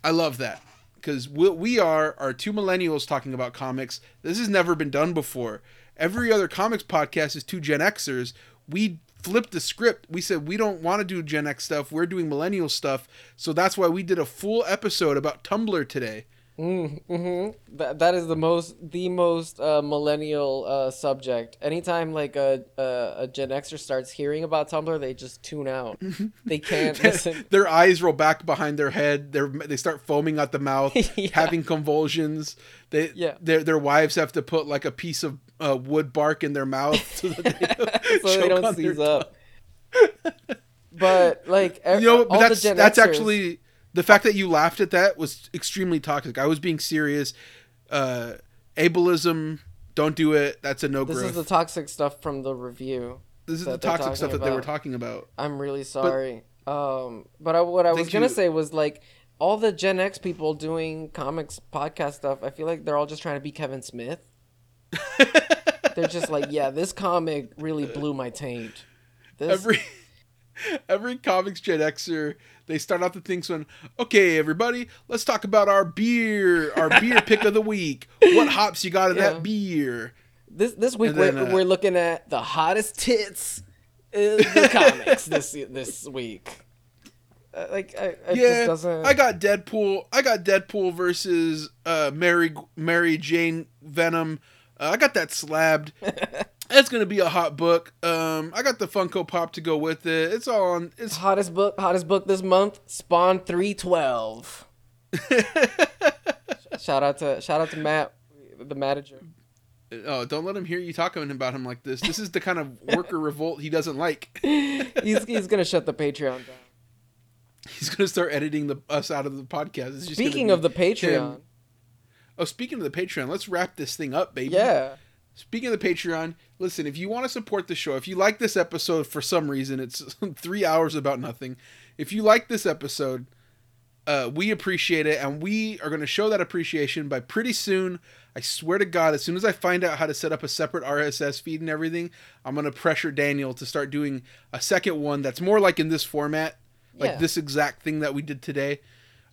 I love that because we are are two millennials talking about comics. This has never been done before. Every other comics podcast is two Gen Xers. We flipped the script. We said we don't want to do Gen X stuff. We're doing millennial stuff. So that's why we did a full episode about Tumblr today. Mm, hmm That that is the most the most uh, millennial uh, subject. Anytime like a, a a Gen Xer starts hearing about Tumblr, they just tune out. they can't listen. their eyes roll back behind their head. They they start foaming at the mouth, Yeah. having convulsions. They Yeah. their their wives have to put like a piece of uh, wood bark in their mouth so that they don't, so they don't seize up. but like You know, but that's that's Xers- actually the fact that you laughed at that was extremely toxic. I was being serious. Uh, ableism, don't do it. That's a no this growth. is the toxic stuff from the review. this is the toxic stuff talking that they were talking about. I'm really sorry. um, but I, what I was gonna you. say was like all the Gen X people doing comics podcast stuff. I feel like they're all just trying to be Kevin Smith. They're just like, yeah, this comic really blew my taint. This, every every comics Gen Xer, they start off the things when, okay, everybody, let's talk about our beer, our beer pick of the week. What hops you got in Yeah. that beer? this this week then, we're, uh, we're looking at the hottest tits in the comics this this week. Uh, like, I, it yeah, just doesn't. I got Deadpool. I got Deadpool versus uh, Mary Mary Jane Venom. Uh, I got that slabbed. It's gonna be a hot book. Um, I got the Funko Pop to go with it. It's all on. It's hottest book hottest book this month spawn 312 shout out to shout out to matt the manager oh, don't let him hear you talking about him like this. This is the kind of worker revolt he doesn't like. he's, he's gonna shut the patreon down He's gonna start editing the us out of the podcast. Speaking of the patreon him. Oh, speaking of the Patreon, let's wrap this thing up, baby. yeah Speaking of the Patreon, listen, if you want to support the show, if you like this episode for some reason, it's three hours about nothing. If you like this episode, uh, we appreciate it, and we are going to show that appreciation by pretty soon. I swear to God, as soon as I find out how to set up a separate RSS feed and everything, I'm going to pressure Daniel to start doing a second one that's more like in this format, like Yeah. this exact thing that we did today.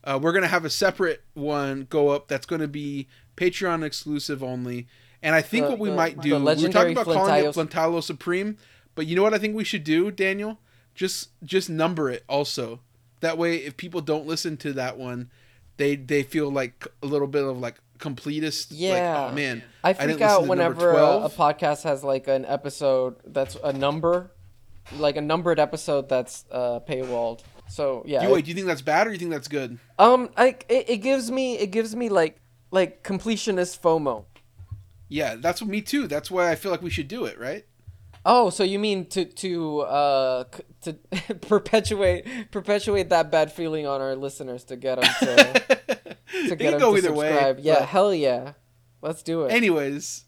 Uh, we're gonna have a separate one go up that's gonna be Patreon exclusive only. And I think The- what we the- might do, we were legendary talking about calling it Flentallo Supreme, but you know what I think we should do, Daniel? Just just number it also. That way, if people don't listen to that one, they they feel like a little bit of like completist. Yeah. Like, oh man, I freak listen out whenever a, a podcast has like an episode that's a number, like a numbered episode that's uh, paywalled. So yeah, Do you, wait, do you think that's bad or do you think that's good? um, I it, it gives me it gives me like like completionist FOMO. Yeah, that's me too. That's why I feel like we should do it, right? Oh, so you mean to to uh to perpetuate perpetuate that bad feeling on our listeners to get them to to get them go to either subscribe? way. yeah, hell yeah, let's do it. Anyways,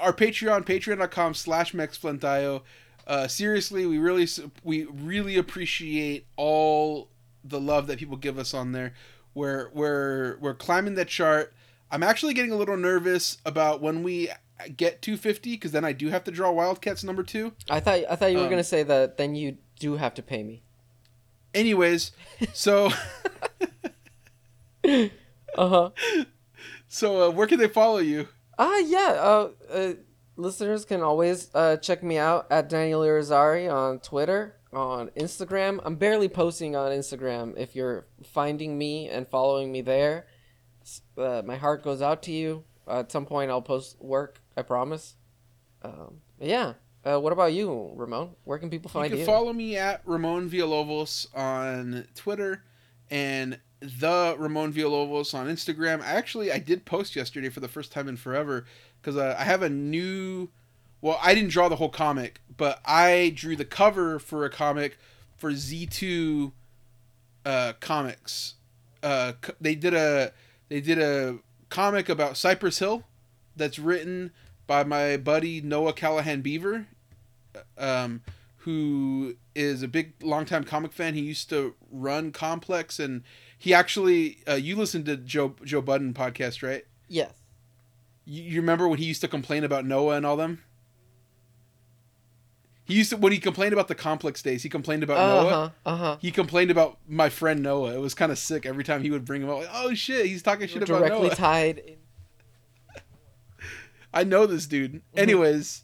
our Patreon, patreon.com slash mexflentallo. Uh, seriously, we really we really appreciate all the love that people give us on there. We're we're we're climbing that chart. I'm actually getting a little nervous about when we get 250 because then I do have to draw Wildcats number two. I thought I thought you were Um, gonna say that then you do have to pay me. Anyways, so Uh huh. so uh, where can they follow you? Ah, yeah. Uh, uh, listeners can always uh, check me out at Daniel Irizarry on Twitter, on Instagram. I'm barely posting on Instagram. If you're finding me and following me there, uh, my heart goes out to you. Uh, at some point, I'll post work. I promise. Um, yeah. Uh, what about you, Ramon? Where can people find You can you? Can follow me at Ramon Villalobos on Twitter and the Ramon Villalobos on Instagram. Actually, I did post yesterday for the first time in forever because uh, I have a new. Well, I didn't draw the whole comic, but I drew the cover for a comic for Z2 uh, Comics. Uh, they did a they did a comic about Cypress Hill that's written by my buddy Noah Callahan Bever um, who is a big longtime comic fan. He used to run Complex, and he actually uh, you listened to Joe Joe Budden podcast, right? yes. You, you remember when he used to complain about Noah and all them? He used to when he complained about the Complex days. He complained about Uh Noah. Uh huh. He complained about my friend Noah. It was kind of sick every time he would bring him up. Like, oh shit, he's talking shit about Directly Noah. tied. In- I know this dude. Mm-hmm. Anyways,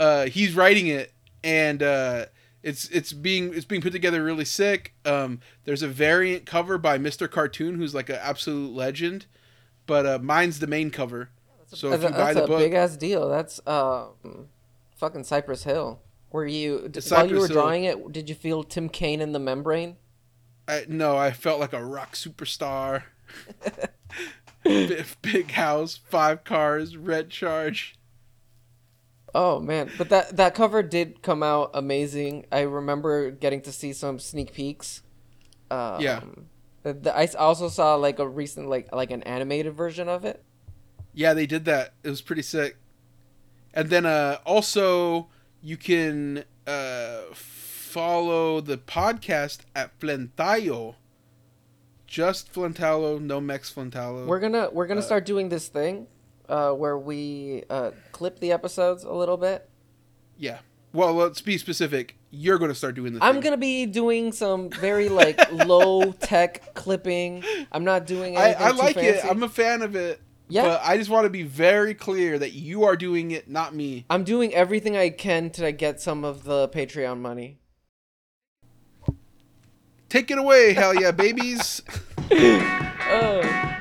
uh, he's writing it, and uh, it's it's being it's being put together really sick. Um, there's a variant cover by Mr. Cartoon, who's like an absolute legend, but uh, mine's the main cover. So if that's you a, buy the a book, big ass deal. That's um, fucking Cypress Hill. Were you while you were drawing it? Did you feel Tim Kaine in the membrane? I, no, I felt like a rock superstar. big, big house, five cars, red charge. Oh man, but that that cover did come out amazing. I remember getting to see some sneak peeks. Um, Yeah. the- I also saw like a recent like like an animated version of it. Yeah, they did that. It was pretty sick. And then uh also you can uh follow the podcast at Flentallo. Just Flentallo, no Mex Flentallo. We're gonna we're gonna Uh, start doing this thing, uh, where we uh clip the episodes a little bit. yeah. Well, let's be specific. You're going to start doing this. I'm thing. gonna be doing some very like low tech clipping. I'm not doing I, anything I too like it. I'm a fan of it. Yeah. But I just want to be very clear that you are doing it, not me. I'm doing everything I can to get some of the Patreon money. Take it away, hell yeah, babies. Oh.